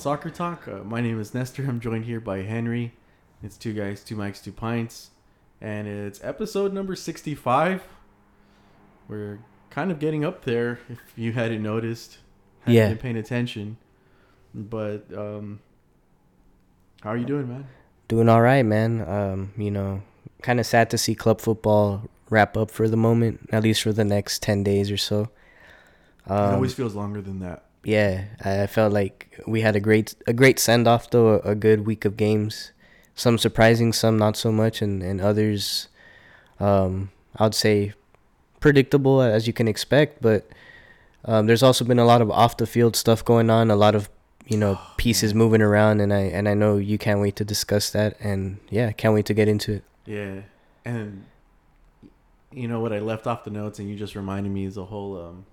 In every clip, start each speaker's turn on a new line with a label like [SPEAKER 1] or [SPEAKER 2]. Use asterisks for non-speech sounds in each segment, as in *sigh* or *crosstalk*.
[SPEAKER 1] Soccer Talk. Uh, my name is Nestor. I'm joined here by Henry. It's two guys, two mics, two pints, and it's episode number 65. We're kind of getting up there. If you hadn't noticed, hadn't
[SPEAKER 2] Yeah.
[SPEAKER 1] been paying attention. But um, how are you doing, man?
[SPEAKER 2] Doing all right, man. Um, you know, kind of sad to see club football wrap up for the moment, at least for the next 10 days or so.
[SPEAKER 1] it
[SPEAKER 2] Um,
[SPEAKER 1] always feels longer than that.
[SPEAKER 2] Yeah, I felt like we had a great a great send off though, a, good week of games. Some surprising, some not so much, and and others, um, I'd say, predictable as you can expect. But um, there's also been a lot of off the field stuff going on, a lot of you know
[SPEAKER 1] Oh,
[SPEAKER 2] pieces moving around, and I and I know you can't wait to discuss that, and yeah, can't wait to get into it.
[SPEAKER 1] Yeah, and you know what I left off the notes, and you just reminded me is the whole um,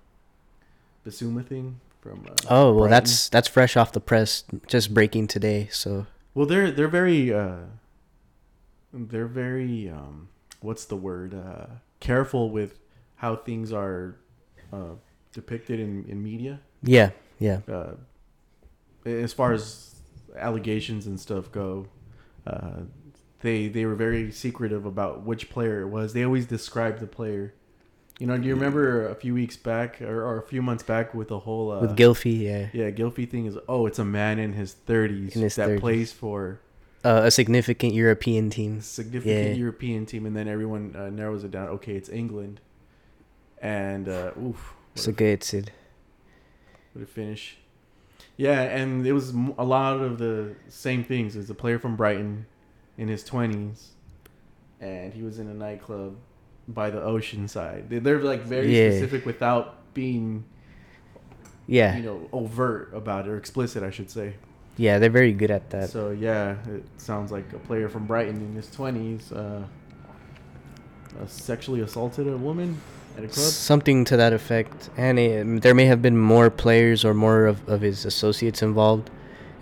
[SPEAKER 1] Bissouma thing from. Uh,
[SPEAKER 2] Oh well,
[SPEAKER 1] Brighton.
[SPEAKER 2] that's that's fresh off the press, just breaking today. So
[SPEAKER 1] well, they're they're very uh, they're very um, what's the word uh, careful with how things are uh, depicted in in media.
[SPEAKER 2] yeah, yeah,
[SPEAKER 1] Uh, as far as allegations and stuff go, uh, they they were very secretive about which player it was. They always described the player. You know, do you remember a few weeks back or, or a few months back with the whole uh,
[SPEAKER 2] with Gylfi, yeah,
[SPEAKER 1] yeah Gylfi thing is oh it's a man in his thirties that
[SPEAKER 2] 30s.
[SPEAKER 1] plays for
[SPEAKER 2] uh, a significant European team.
[SPEAKER 1] significant
[SPEAKER 2] Yeah.
[SPEAKER 1] European team, and then everyone uh, narrows it down. Okay, it's England, and uh, oof,
[SPEAKER 2] So good, Sid.
[SPEAKER 1] What a finish. Yeah, and it was a lot of the same things. There's a player from Brighton in his 20s, and he was in a nightclub by the ocean side. They- They're like very
[SPEAKER 2] Yeah.
[SPEAKER 1] specific without being,
[SPEAKER 2] Yeah,
[SPEAKER 1] you know, overt about it or explicit, I should say.
[SPEAKER 2] yeah, they're very good at that.
[SPEAKER 1] So yeah, it sounds like a player from Brighton in his 20s uh, uh, sexually assaulted a woman at a club.
[SPEAKER 2] Something to that effect, and it, there may have been more players or more of, of his associates involved,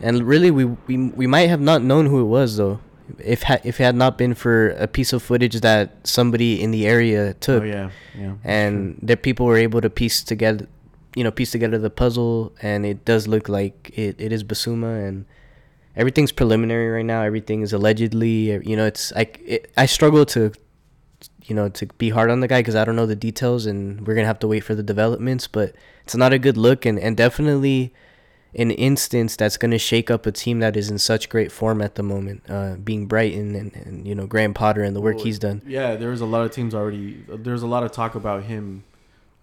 [SPEAKER 2] and really we, we we might have not known who it was though, if ha- if it had not been for a piece of footage that somebody in the area took.
[SPEAKER 1] Oh yeah, yeah.
[SPEAKER 2] and that people were able to piece together you know piece together the puzzle and it does look like it, it is Bissouma and everything's preliminary right now everything is allegedly you know it's like it, i struggle to you know to be hard on the guy because i don't know the details and we're gonna have to wait for the developments but it's not a good look and, and definitely an instance that's going to shake up a team that is in such great form at the moment uh, being brighton and, and you know graham potter and the work
[SPEAKER 1] Well,
[SPEAKER 2] he's done
[SPEAKER 1] Yeah, there's a lot of teams already. There's a lot of talk about him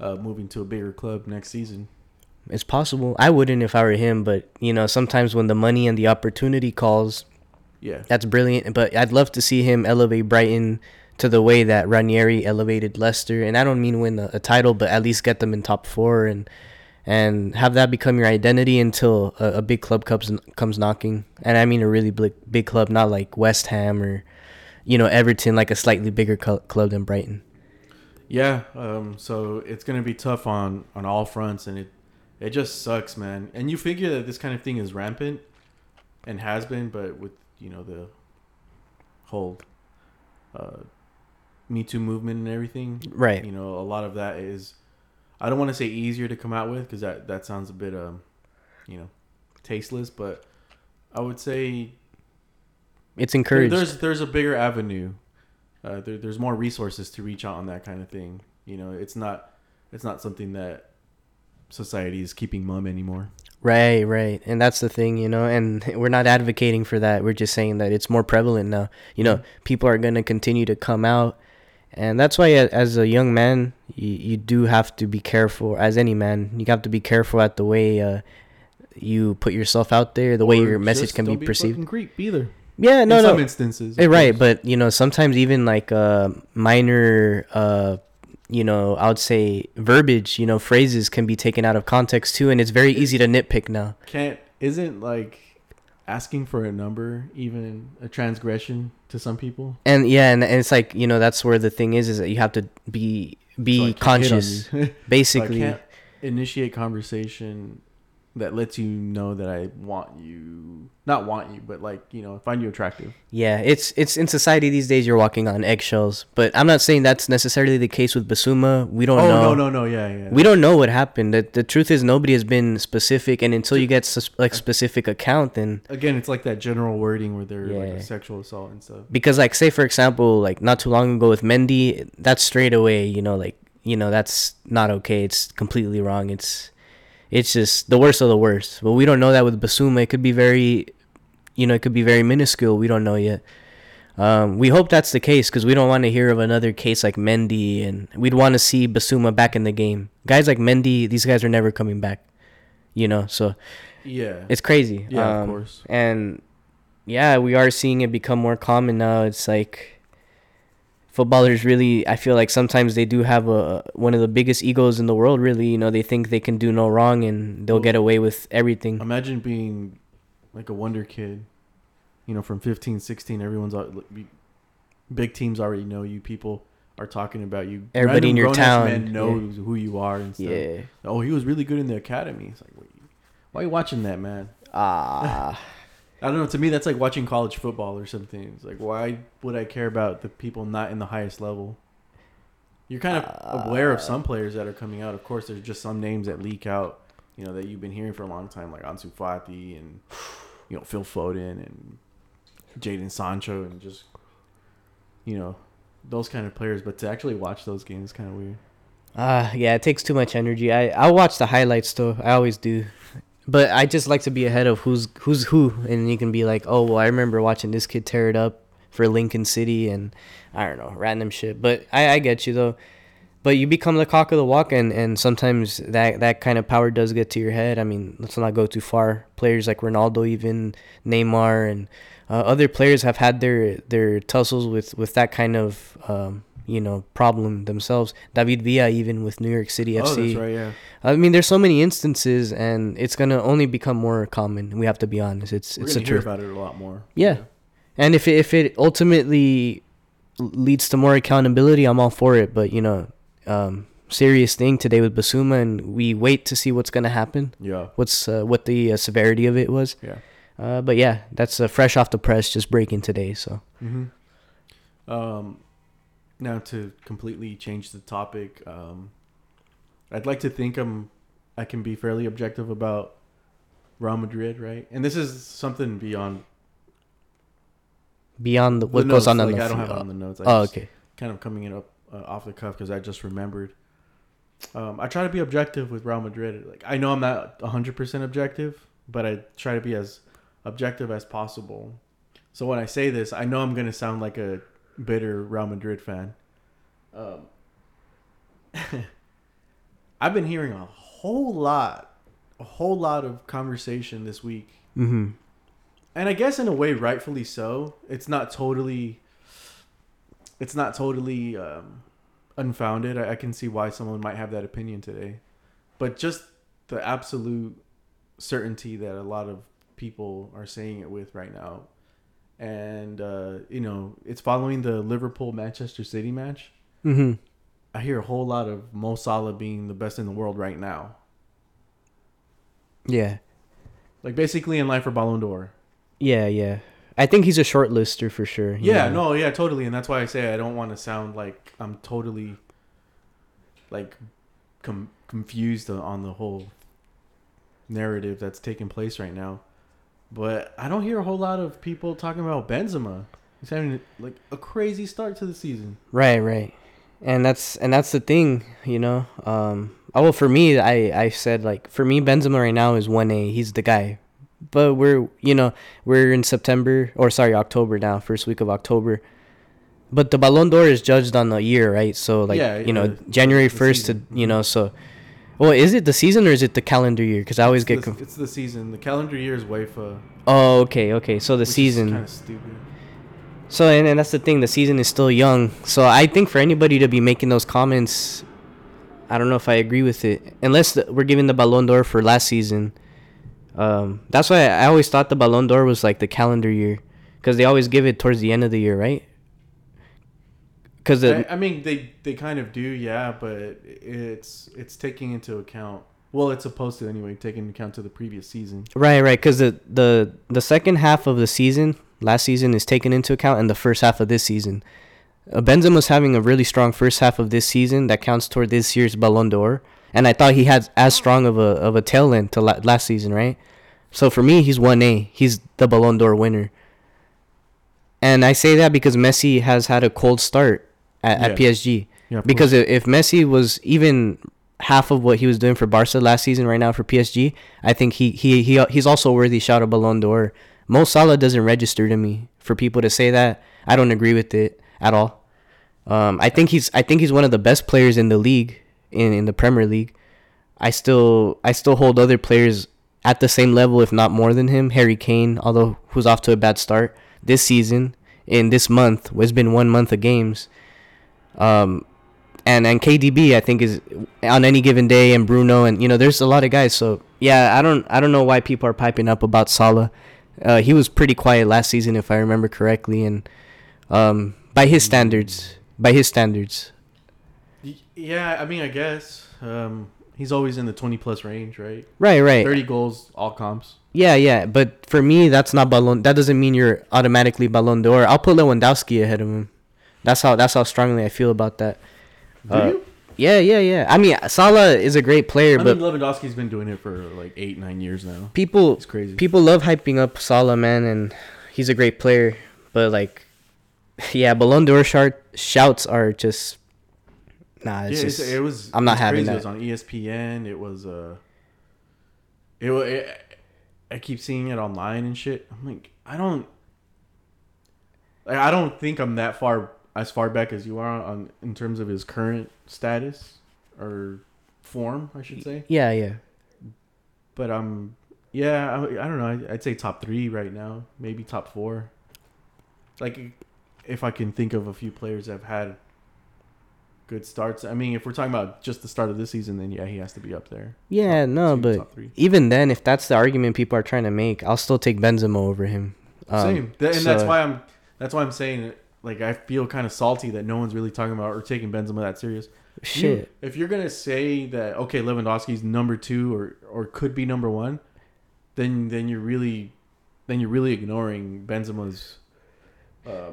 [SPEAKER 1] uh, moving to a bigger club next season.
[SPEAKER 2] It's possible. I wouldn't if I were him, but you know, sometimes when the money and the opportunity calls,
[SPEAKER 1] Yeah,
[SPEAKER 2] that's brilliant. But I'd love to see him elevate Brighton to the way that Ranieri elevated Leicester. And I don't mean win a, a title, but at least get them in top four and and have that become your identity until a, a big club comes comes knocking. And I mean a really big big club, not like West Ham or you know Everton, like a slightly bigger cl- club than Brighton.
[SPEAKER 1] yeah. Um, so it's gonna be tough on on all fronts, and it it just sucks, man. And you figure that this kind of thing is rampant, and has been, but with you know the whole uh, Me Too movement and everything,
[SPEAKER 2] Right.
[SPEAKER 1] you know, a lot of that is I don't want to say easier to come out with because that that sounds a bit um, you know, tasteless, but I would say
[SPEAKER 2] It's encouraged.
[SPEAKER 1] There's there's a bigger avenue. Uh, there, there's more resources to reach out on that kind of thing. You know, it's not it's not something that society is keeping mum anymore.
[SPEAKER 2] Right, right. And that's the thing, you know, and we're not advocating for that. We're just saying that it's more prevalent now. You know, people are going to continue to come out. And that's why, as a young man, you, you do have to be careful, as any man, you have to be careful at the way uh, you put yourself out there, the way your message can be
[SPEAKER 1] don't
[SPEAKER 2] perceived.
[SPEAKER 1] creep either.
[SPEAKER 2] Yeah, no,
[SPEAKER 1] in
[SPEAKER 2] no.
[SPEAKER 1] some instances,
[SPEAKER 2] Eh, right,
[SPEAKER 1] course.
[SPEAKER 2] but you know, sometimes even like uh, minor, uh, you know, I would say verbiage, you know, phrases can be taken out of context too, and it's very easy to nitpick now.
[SPEAKER 1] can't isn't like asking for a number even a transgression to some people.
[SPEAKER 2] And yeah, and, and it's like you know, that's where the thing is, is that you have to be be
[SPEAKER 1] can't hit on
[SPEAKER 2] conscious,
[SPEAKER 1] you. *laughs* So I
[SPEAKER 2] basically.
[SPEAKER 1] can't initiate conversation that lets you know that I want you, not want you, but like you know, find you attractive.
[SPEAKER 2] Yeah, it's it's in society these days. You're walking on eggshells, but I'm not saying that's necessarily the case with Bissouma. We don't
[SPEAKER 1] oh
[SPEAKER 2] know.
[SPEAKER 1] no, no, no, yeah, yeah.
[SPEAKER 2] We don't know what happened. The, the truth is, nobody has been specific, and until you get sus- like specific account, then
[SPEAKER 1] Again, it's like that general wording where they're like a sexual assault and stuff.
[SPEAKER 2] because like say for example, like not too long ago with Mendy, that's straight away. You know, like you know that's not okay. It's completely wrong. It's it's just the worst of the worst. But we don't know that with Bissouma. It could be very, you know, it could be very minuscule. We don't know yet. Um, we hope that's the case because we don't want to hear of another case like Mendy, and we'd want to see Bissouma back in the game. Guys like Mendy, these guys are never coming back. You know, so
[SPEAKER 1] Yeah,
[SPEAKER 2] it's crazy.
[SPEAKER 1] yeah,
[SPEAKER 2] Um,
[SPEAKER 1] of course.
[SPEAKER 2] and yeah, we are seeing it become more common now. It's like footballers really. I feel like sometimes they do have a one of the biggest egos in the world. Really, you know, they think they can do no wrong and they'll
[SPEAKER 1] Well,
[SPEAKER 2] get away with everything.
[SPEAKER 1] Imagine being like a wonder kid, you know, from 15, 16, everyone's big teams already know you. People are talking about you.
[SPEAKER 2] Everybody in your town,
[SPEAKER 1] men know who you are and stuff.
[SPEAKER 2] Yeah.
[SPEAKER 1] Oh, he was really good in the academy. It's like, why are you watching that, man?
[SPEAKER 2] Ah. *laughs*
[SPEAKER 1] I don't know. To me, that's like watching college football or something. It's like, why would I care about the people not in the highest level? You're kind of aware of some players that are coming out. Of course, there's just some names that leak out, you know, that you've been hearing for a long time, like Ansu Fati and you know Phil Foden and Jadon Sancho and just you know those kind of players. But to actually watch those games is kind of weird.
[SPEAKER 2] Ah, yeah, it takes too much energy. I I watch the highlights though. I always do. But I just like to be ahead of who's who's who and you can be like, "Oh, well, I remember watching this kid tear it up for Lincoln City and I don't know, random shit." But I I get you though. But you become the cock of the walk and and sometimes that that kind of power does get to your head. I mean, let's not go too far. Players like Ronaldo even Neymar and uh, other players have had their their tussles with with that kind of um, you know problem themselves. David Villa even with New York City FC.
[SPEAKER 1] Oh, that's right. Yeah.
[SPEAKER 2] I mean, there's so many instances, and it's gonna only become more common. We have to be honest. It's
[SPEAKER 1] We're
[SPEAKER 2] it's
[SPEAKER 1] gonna hear
[SPEAKER 2] truth.
[SPEAKER 1] about it a lot more.
[SPEAKER 2] Yeah. And if it, if it ultimately leads to more accountability, I'm all for it. But you know, um, serious thing today with Bissouma, and we wait to see what's gonna happen.
[SPEAKER 1] Yeah.
[SPEAKER 2] What's uh, what the uh, severity of it was.
[SPEAKER 1] Yeah.
[SPEAKER 2] Uh, but yeah, that's uh, fresh off the press, just breaking today. So
[SPEAKER 1] hmm Um, now to completely change the topic, um, I'd like to think I'm I can be fairly objective about Real Madrid, right? And this is something beyond
[SPEAKER 2] beyond the,
[SPEAKER 1] the
[SPEAKER 2] what
[SPEAKER 1] notes.
[SPEAKER 2] goes on
[SPEAKER 1] like
[SPEAKER 2] the
[SPEAKER 1] I don't have it on the notes. I
[SPEAKER 2] Oh, okay.
[SPEAKER 1] Kind of coming it up uh, off the cuff because I just remembered. Um, I try to be objective with Real Madrid. Like I know I'm not 100% objective, but I try to be as objective as possible. So when I say this, I know I'm going to sound like a bitter Real Madrid fan. Um, *laughs* I've been hearing a whole lot, a whole lot of conversation this week
[SPEAKER 2] Mm-hmm.
[SPEAKER 1] and I guess in a way, rightfully so. It's not totally. It's not totally um, unfounded. I, I can see why someone might have that opinion today, but just the absolute certainty that a lot of people are saying it with right now, and uh, you know, it's following the Liverpool Manchester City match.
[SPEAKER 2] Mm-hmm.
[SPEAKER 1] I hear a whole lot of Mo Salah being the best in the world right now,
[SPEAKER 2] Yeah.
[SPEAKER 1] like basically in line for Ballon d'Or.
[SPEAKER 2] Yeah, yeah. I think he's a short lister for sure.
[SPEAKER 1] Yeah,
[SPEAKER 2] know.
[SPEAKER 1] no, yeah, totally, and that's why I say I don't want to sound like I'm totally like com- confused on the whole narrative that's taking place right now. But I don't hear a whole lot of people talking about Benzema. He's having like a crazy start to the season.
[SPEAKER 2] Right, right. And that's and that's the thing, you know. Um oh well for me I I said like for me Benzema right now is 1A. He's the guy. But we're, you know, we're in September or sorry, October now, first week of October. But the Ballon d'Or is judged on the year, right? So like,
[SPEAKER 1] Yeah,
[SPEAKER 2] you know,
[SPEAKER 1] the-
[SPEAKER 2] January 1st to, you know, so well, is it the season or is it the calendar year? Cuz I always
[SPEAKER 1] It's
[SPEAKER 2] get
[SPEAKER 1] the,
[SPEAKER 2] conf-
[SPEAKER 1] it's the season. The calendar year is UEFA.
[SPEAKER 2] Oh, okay, okay. So the season.
[SPEAKER 1] Kind of stupid.
[SPEAKER 2] So and, and that's the thing, the season is still young. So I think for anybody to be making those comments, I don't know if I agree with it. Unless the, we're giving the Ballon d'Or for last season. Um, that's why I always thought the Ballon d'Or was like the calendar year, because they always give it towards the end of the year, right? Because
[SPEAKER 1] I, I mean, they they kind of do, yeah, but it's it's taking into account Well, it's supposed to anyway, taking into account to the previous season.
[SPEAKER 2] Right, right. Because the, the the second half of the season, last season, is taken into account, and the first half of this season. Uh, Benzema's having a really strong first half of this season that counts toward this year's Ballon d'Or, and I thought he had as strong of a of a tail end to la- last season, right? So for me, he's one A. He's the Ballon d'Or winner. And I say that because Messi has had a cold start at, at PSG.
[SPEAKER 1] Yeah,
[SPEAKER 2] Because if if Messi was even half of what he was doing for Barca last season right now for PSG, I think he he, he he's also worthy shout of Ballon d'Or. Mo Salah doesn't register to me. For people to say that, I don't agree with it at all. Um, I think he's I think he's one of the best players in the league in, in the Premier League. I still I still hold other players at the same level, if not more than him. Harry Kane, although who's off to a bad start this season, in this month, it's been one month of games. Um, and and KDB I think is on any given day, and Bruno, and you know there's a lot of guys. So yeah, I don't I don't know why people are piping up about Salah. Uh, he was pretty quiet last season, if I remember correctly, and um, by his standards, by his standards,
[SPEAKER 1] Yeah, I mean, I guess um, he's always in the twenty plus range, right?
[SPEAKER 2] right, right,
[SPEAKER 1] Thirty goals, all comps.
[SPEAKER 2] yeah, yeah. But for me, that's not Ballon. That doesn't mean you're automatically Ballon d'Or. I'll put Lewandowski ahead of him. That's how that's how strongly I feel about that.
[SPEAKER 1] Do
[SPEAKER 2] Uh,
[SPEAKER 1] you?
[SPEAKER 2] Yeah, yeah, yeah. I mean, Salah is a great player,
[SPEAKER 1] I
[SPEAKER 2] but
[SPEAKER 1] mean, Lewandowski's been doing it for like eight, nine years now.
[SPEAKER 2] people
[SPEAKER 1] It's crazy.
[SPEAKER 2] people love hyping up Salah, man, and he's a great player. But like, *laughs* yeah, Ballon d'Or shart, shouts are just nah. It's
[SPEAKER 1] yeah,
[SPEAKER 2] just
[SPEAKER 1] it's, it was.
[SPEAKER 2] I'm not
[SPEAKER 1] it's
[SPEAKER 2] having
[SPEAKER 1] crazy.
[SPEAKER 2] that.
[SPEAKER 1] It was on ESPN. It was uh. It, wa- it I keep seeing it online and shit. I'm like, I don't. Like, I don't think I'm that far as far back as you are on in terms of his current status or form, I should say.
[SPEAKER 2] yeah, yeah.
[SPEAKER 1] But um, yeah, I, I don't know. I, I'd say top three right now, maybe top four. Like, if I can think of a few players that have had good starts. I mean, if we're talking about just the start of this season, then yeah, he has to be up there.
[SPEAKER 2] Yeah, no,
[SPEAKER 1] Two,
[SPEAKER 2] but even then, if that's the argument people are trying to make, I'll still take Benzema over him. Um,
[SPEAKER 1] Same, Th- and that's why I'm. That's why I'm saying it. Like, I feel kind of salty that no one's really talking about or taking Benzema that serious. You-
[SPEAKER 2] Shit.
[SPEAKER 1] if you're gonna say that okay, Lewandowski's number two or or could be number one, then then you're really then you're really ignoring Benzema's uh,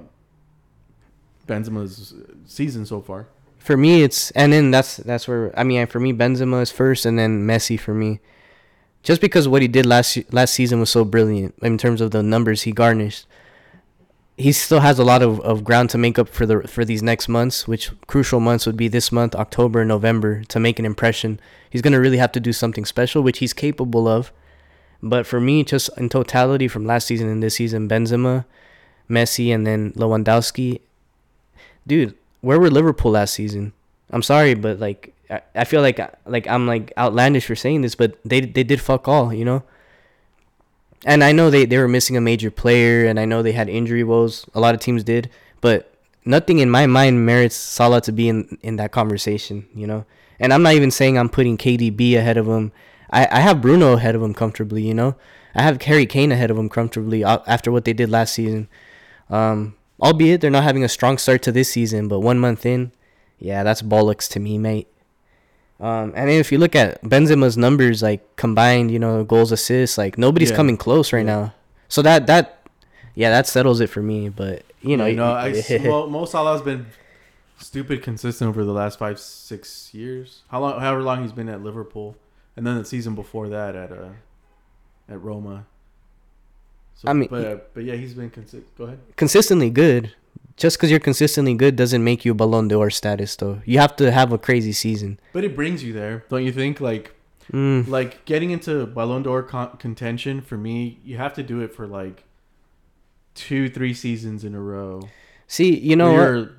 [SPEAKER 1] Benzema's season so far.
[SPEAKER 2] For me, it's and then that's that's where I mean for me Benzema is first and then Messi for me, just because what he did last last season was so brilliant in terms of the numbers he garnished. He still has a lot of, of ground to make up for the for these next months, which crucial months would be this month, October, and November, to make an impression. He's gonna really have to do something special, which he's capable of. But for me, just in totality from last season and this season, Benzema, Messi, and then Lewandowski, dude, where were Liverpool last season? I'm sorry, but like I, I feel like like I'm like outlandish for saying this, but they they did fuck all, you know. And I know they they were missing a major player, and I know they had injury woes. A lot of teams did, but nothing in my mind merits Salah to be in in that conversation, you know. And I'm not even saying I'm putting KDB ahead of him. I I have Bruno ahead of him comfortably, you know. I have Harry Kane ahead of him comfortably uh, after what they did last season. Um, albeit they're not having a strong start to this season, but one month in, yeah, that's bollocks to me, mate. Um, and if you look at Benzema's numbers, like combined, you know, goals, assists, like nobody's
[SPEAKER 1] Yeah.
[SPEAKER 2] coming close right
[SPEAKER 1] Yeah.
[SPEAKER 2] now. So that that, yeah, that settles it for me. But you know,
[SPEAKER 1] you know, I, Mo, *laughs* Mo Salah's been stupid consistent over the last five six years. How long, however long he's been at Liverpool, and then the season before that at uh at Roma. So,
[SPEAKER 2] I mean,
[SPEAKER 1] but uh, but yeah, he's been consistent. Go ahead.
[SPEAKER 2] consistently good. Just because you're consistently good doesn't make you a Ballon d'Or status, though. You have to have a crazy season.
[SPEAKER 1] But it brings you there, don't you think? Like
[SPEAKER 2] Mm.
[SPEAKER 1] like getting into Ballon d'Or con- contention for me, you have to do it for like two, three seasons in a row.
[SPEAKER 2] See, you know
[SPEAKER 1] you're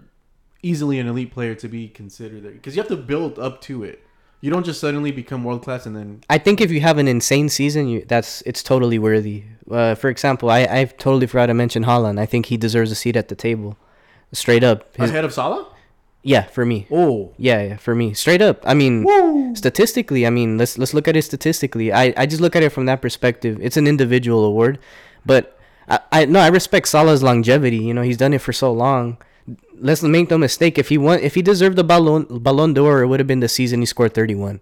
[SPEAKER 1] easily an elite player to be considered there because you have to build up to it. You don't just suddenly become world class and then
[SPEAKER 2] I think if you have an insane season, you that's it's totally worthy. Uh, for example, I I've totally forgot to mention Haaland. I think he deserves a seat at the table, straight up. His,
[SPEAKER 1] ahead of Salah.
[SPEAKER 2] yeah, for me.
[SPEAKER 1] Oh,
[SPEAKER 2] Yeah, yeah, for me, straight up. I mean,
[SPEAKER 1] Woo!
[SPEAKER 2] statistically, I mean, let's let's look at it statistically. I I just look at it from that perspective. It's an individual award, but I I no, I respect Salah's longevity. You know, he's done it for so long. Let's make no mistake. If he won, if he deserved the Ballon Ballon d'Or, it would have been the season he scored thirty one.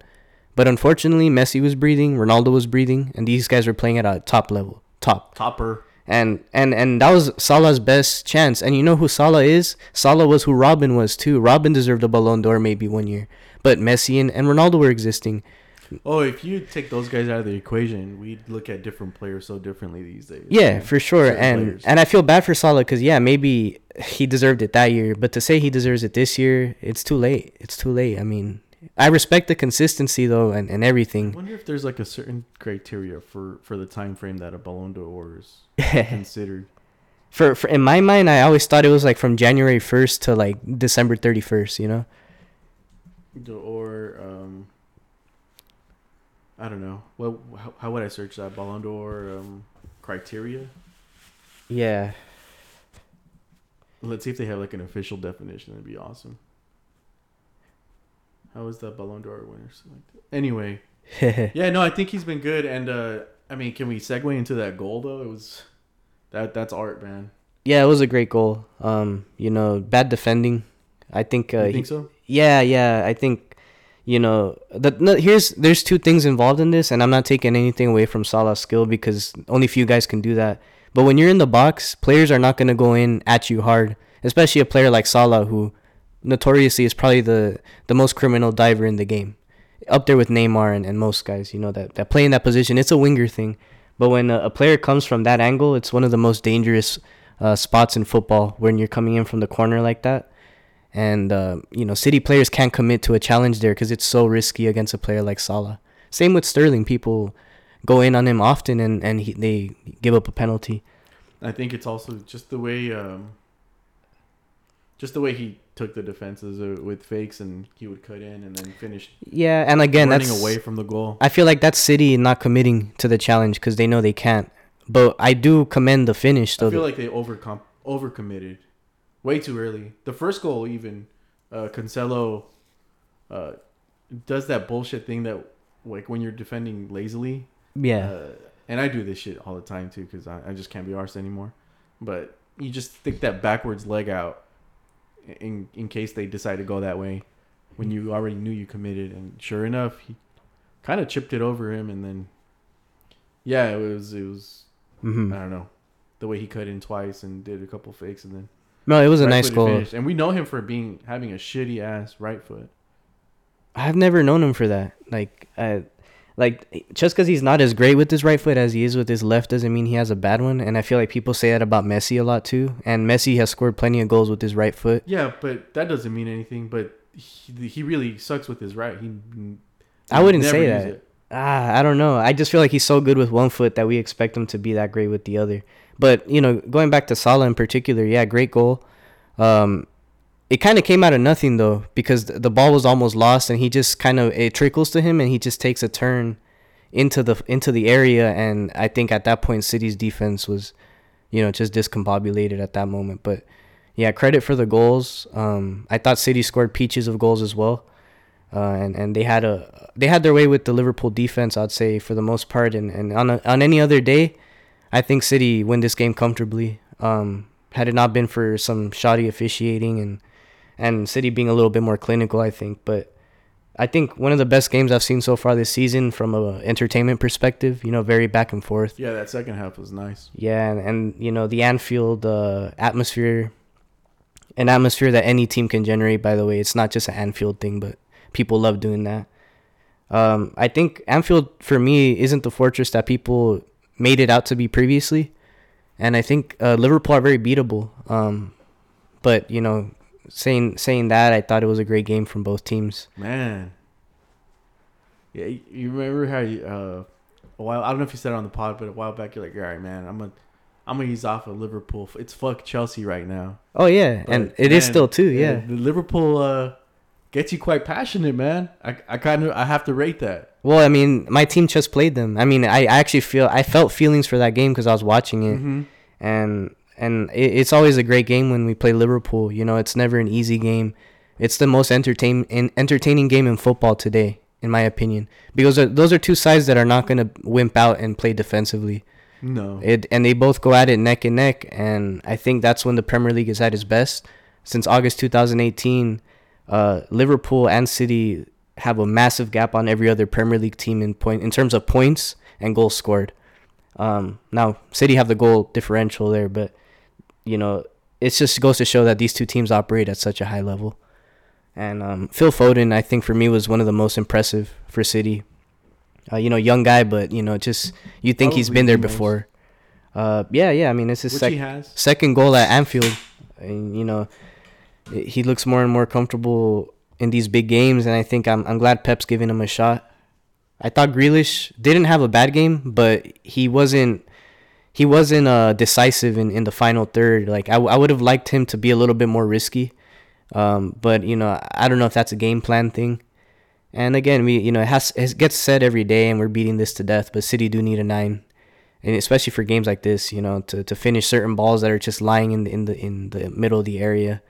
[SPEAKER 2] But unfortunately, Messi was breathing, Ronaldo was breathing, and these guys were playing at a top level, top.
[SPEAKER 1] Topper.
[SPEAKER 2] And and and that was Salah's best chance. And you know who Salah is? Salah was who Robben was too. Robben deserved a Ballon d'Or maybe one year, but Messi and, and Ronaldo were existing.
[SPEAKER 1] Oh, if you take those guys out of the equation, we'd look at different players so differently these days.
[SPEAKER 2] Yeah, for sure.
[SPEAKER 1] Certain
[SPEAKER 2] And
[SPEAKER 1] players.
[SPEAKER 2] and I feel bad for Salah because yeah, maybe he deserved it that year, but to say he deserves it this year, it's too late. It's too late. I mean, I respect the consistency though and, and everything.
[SPEAKER 1] I wonder if there's like a certain criteria for for the time frame that a Ballon d'Or is *laughs* considered.
[SPEAKER 2] for, for in my mind, I always thought it was like from January first to like December thirty first. You know?
[SPEAKER 1] The- Or um, I don't know. Well, how, how would I search that Ballon d'Or um, criteria?
[SPEAKER 2] Yeah.
[SPEAKER 1] Let's see if they have like an official definition. That'd be awesome. How is the Ballon d'Or winner selected? Anyway, *laughs* yeah, no, I think he's been good. And uh, I mean, can we segue into that goal though? It was that that's art, man.
[SPEAKER 2] yeah, it was a great goal. Um, you know, bad defending. I think. Uh,
[SPEAKER 1] you
[SPEAKER 2] he-
[SPEAKER 1] think so?
[SPEAKER 2] Yeah, yeah. I think you know the no, here's there's two things involved in this, and I'm not taking anything away from Salah's skill because only a few guys can do that. But when you're in the box, players are not gonna go in at you hard, especially a player like Salah who notoriously is probably the the most criminal diver in the game, up there with Neymar and, and most guys. You know that that play in that position. It's a winger thing, but when a, a player comes from that angle, it's one of the most dangerous uh, spots in football when you're coming in from the corner like that and uh, you know city players can't commit to a challenge there because it's so risky against a player like Salah. Same with Sterling. People go in on him often and and he, they give up a penalty.
[SPEAKER 1] I think it's also just the way, um, just the way he took the defenses uh, with fakes, and he would cut in and then finish
[SPEAKER 2] Yeah, and again,
[SPEAKER 1] running
[SPEAKER 2] that's
[SPEAKER 1] away from the goal.
[SPEAKER 2] I feel like that's City not committing to the challenge because they know they can't. But I do commend the finish Though.
[SPEAKER 1] I feel like they overcom- overcommitted way too early. The first goal, even uh, Cancelo uh, does that bullshit thing that, like, when you're defending lazily.
[SPEAKER 2] yeah,
[SPEAKER 1] Uh, and I do this shit all the time too because I, I just can't be arsed anymore. But you just stick that backwards leg out in in case they decide to go that way when you already knew you committed. And sure enough, he kind of chipped it over him, and then yeah, it was it was
[SPEAKER 2] hmm
[SPEAKER 1] I don't know the way he cut in twice and did a couple fakes and then
[SPEAKER 2] no, it was a nice goal.
[SPEAKER 1] finish. And we know him for being having a shitty ass right foot.
[SPEAKER 2] I've never known him for that. Like, I, like just because he's not as great with his right foot as he is with his left doesn't mean he has a bad one. And I feel like people say that about Messi a lot too. And Messi has scored plenty of goals with his right foot.
[SPEAKER 1] Yeah, but that doesn't mean anything. But he, he really sucks with his right. He
[SPEAKER 2] I wouldn't say that. Ah, I don't know. I just feel like he's so good with one foot that we expect him to be that great with the other. But you know, going back to Salah in particular, yeah, great goal. Um, it kind of came out of nothing though because the ball was almost lost and he just kind of it trickles to him and he just takes a turn into the into the area and I think at that point City's defense was, you know, just discombobulated at that moment. But yeah, credit for the goals. Um, I thought City scored peaches of goals as well uh, and and they had a they had their way with the Liverpool defense. I'd say for the most part, and and on a, on any other day, I think City win this game comfortably. Um, had it not been for some shoddy officiating and and City being a little bit more clinical, I think. But I think one of the best games I've seen so far this season from a entertainment perspective. You know, very back and forth.
[SPEAKER 1] Yeah, that second half was nice.
[SPEAKER 2] Yeah, and, and you know the Anfield uh, atmosphere, an atmosphere that any team can generate. By the way, it's not just an Anfield thing, but people love doing that. Um, I think Anfield for me isn't the fortress that people made it out to be previously, and I think uh, Liverpool are very beatable. Um, but you know, saying saying that, I thought it was a great game from both teams.
[SPEAKER 1] Man. Yeah, you remember how you uh a while I don't know if you said it on the pod, but a while back you're like, all right, man, I'm gonna I'm gonna ease off of Liverpool. It's fuck Chelsea right now.
[SPEAKER 2] Oh yeah, and
[SPEAKER 1] But,
[SPEAKER 2] it is
[SPEAKER 1] man,
[SPEAKER 2] still too. Yeah.
[SPEAKER 1] the Liverpool uh gets you quite passionate, man. I I kind of I have to rate that.
[SPEAKER 2] Well, I mean, my team just played them. I mean, I, I actually feel I felt feelings for that game because I was watching it,
[SPEAKER 1] Mm-hmm.
[SPEAKER 2] and and it, it's always a great game when we play Liverpool. You know, it's never an easy game. It's the most entertain en- entertaining game in football today, in my opinion, because those are- two sides that are not gonna wimp out and play defensively.
[SPEAKER 1] No.
[SPEAKER 2] It and they both go at it neck and neck, and I think that's when the Premier League is at its best. Since August 2018, uh, Liverpool and City have a massive gap on every other Premier League team in point in terms of points and goals scored. Um, now City have the goal differential there, but you know it just goes to show that these two teams operate at such a high level. And um, Phil Foden, I think for me was one of the most impressive for City. Uh, you know, young guy, but you know, just you think he's been there before. Uh, yeah, yeah. I mean, it's his sec- second goal at Anfield, and you know, he looks more and more comfortable in these big games, and I think I'm I'm glad Pep's giving him a shot. I thought Grealish didn't have a bad game, but he wasn't he wasn't uh decisive in, in the final third. Like I, w- I would have liked him to be a little bit more risky, um, but you know I don't know if that's a game plan thing. And again, we you know it has it gets said every day, and we're beating this to death. But City do need a nine, and especially for games like this, you know, to, to finish certain balls that are just lying in the in the in the middle of the area.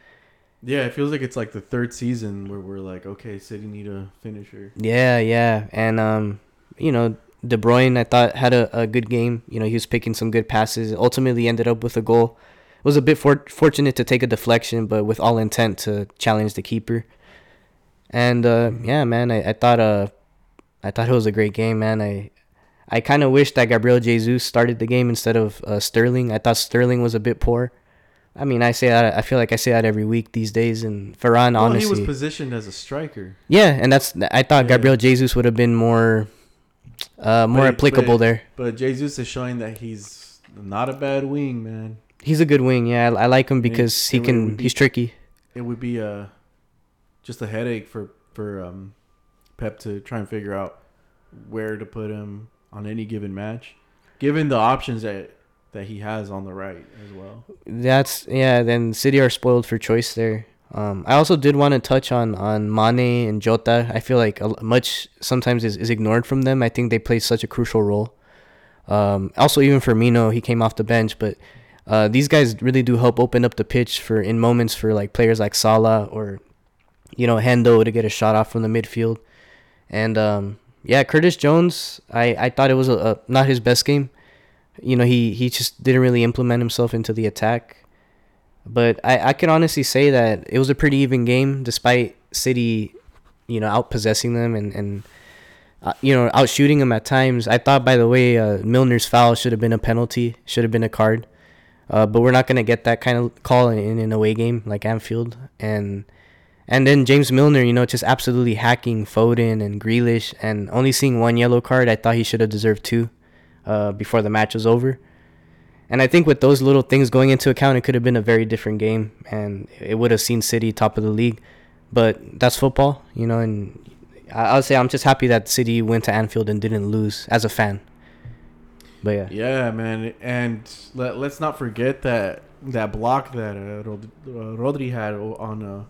[SPEAKER 1] Yeah, it feels like it's like the third season where we're like, okay, City need a finisher.
[SPEAKER 2] Yeah, yeah, and um, you know, De Bruyne I thought had a, a good game. You know, he was picking some good passes. Ultimately, ended up with a goal. It was a bit for- fortunate to take a deflection, but with all intent to challenge the keeper. And uh, yeah, man, I, I thought uh, I thought it was a great game, man. I I kind of wish that Gabriel Jesus started the game instead of uh, Sterling. I thought Sterling was a bit poor. I mean, I say that I feel like I say that every week these days. And Ferran,
[SPEAKER 1] Well,
[SPEAKER 2] honestly,
[SPEAKER 1] he was positioned as a striker.
[SPEAKER 2] yeah, and that's I thought
[SPEAKER 1] Yeah.
[SPEAKER 2] Gabriel Jesus would have been more uh more
[SPEAKER 1] But-
[SPEAKER 2] applicable
[SPEAKER 1] but-
[SPEAKER 2] there.
[SPEAKER 1] But Jesus is showing that he's not a bad wing, man.
[SPEAKER 2] He's a good wing. Yeah, I, I like him because he
[SPEAKER 1] it it
[SPEAKER 2] can
[SPEAKER 1] be-
[SPEAKER 2] he's tricky.
[SPEAKER 1] It would be uh just a headache for for um, Pep to try and figure out where to put him on any given match, given the options that that he has on the right as well.
[SPEAKER 2] That's yeah, then City are spoiled for choice there. Um, I also did want to touch on on Mane and Jota. I feel like much sometimes is, is ignored from them. I think they play such a crucial role. Um, also, even Firmino, he came off the bench, but uh, these guys really do help open up the pitch for in moments for like players like Salah or you know Hendo to get a shot off from the midfield. And um, yeah, Curtis Jones, I, I thought it was a, a not his best game. You know, he, he just didn't really implement himself into the attack. But I, I can honestly say that it was a pretty even game despite City, you know, outpossessing them and, and uh, you know, out shooting them at times. I thought, by the way, uh, Milner's foul should have been a penalty, should have been a card. Uh, but we're not going to get that kind of call in, in an away game like Anfield. And and then James Milner, you know, just absolutely hacking Foden and Grealish. And only seeing one yellow card, I thought he should have deserved two uh, before the match was over. And I think with those little things going into account, it could have been a very different game, and it would have seen City top of the league. But that's football, you know. And I- I'll say I'm just happy that City went to Anfield and didn't lose as a fan. But yeah,
[SPEAKER 1] Yeah, man, and let, let's not forget that that block that uh, Rod- uh, Rodri had on uh,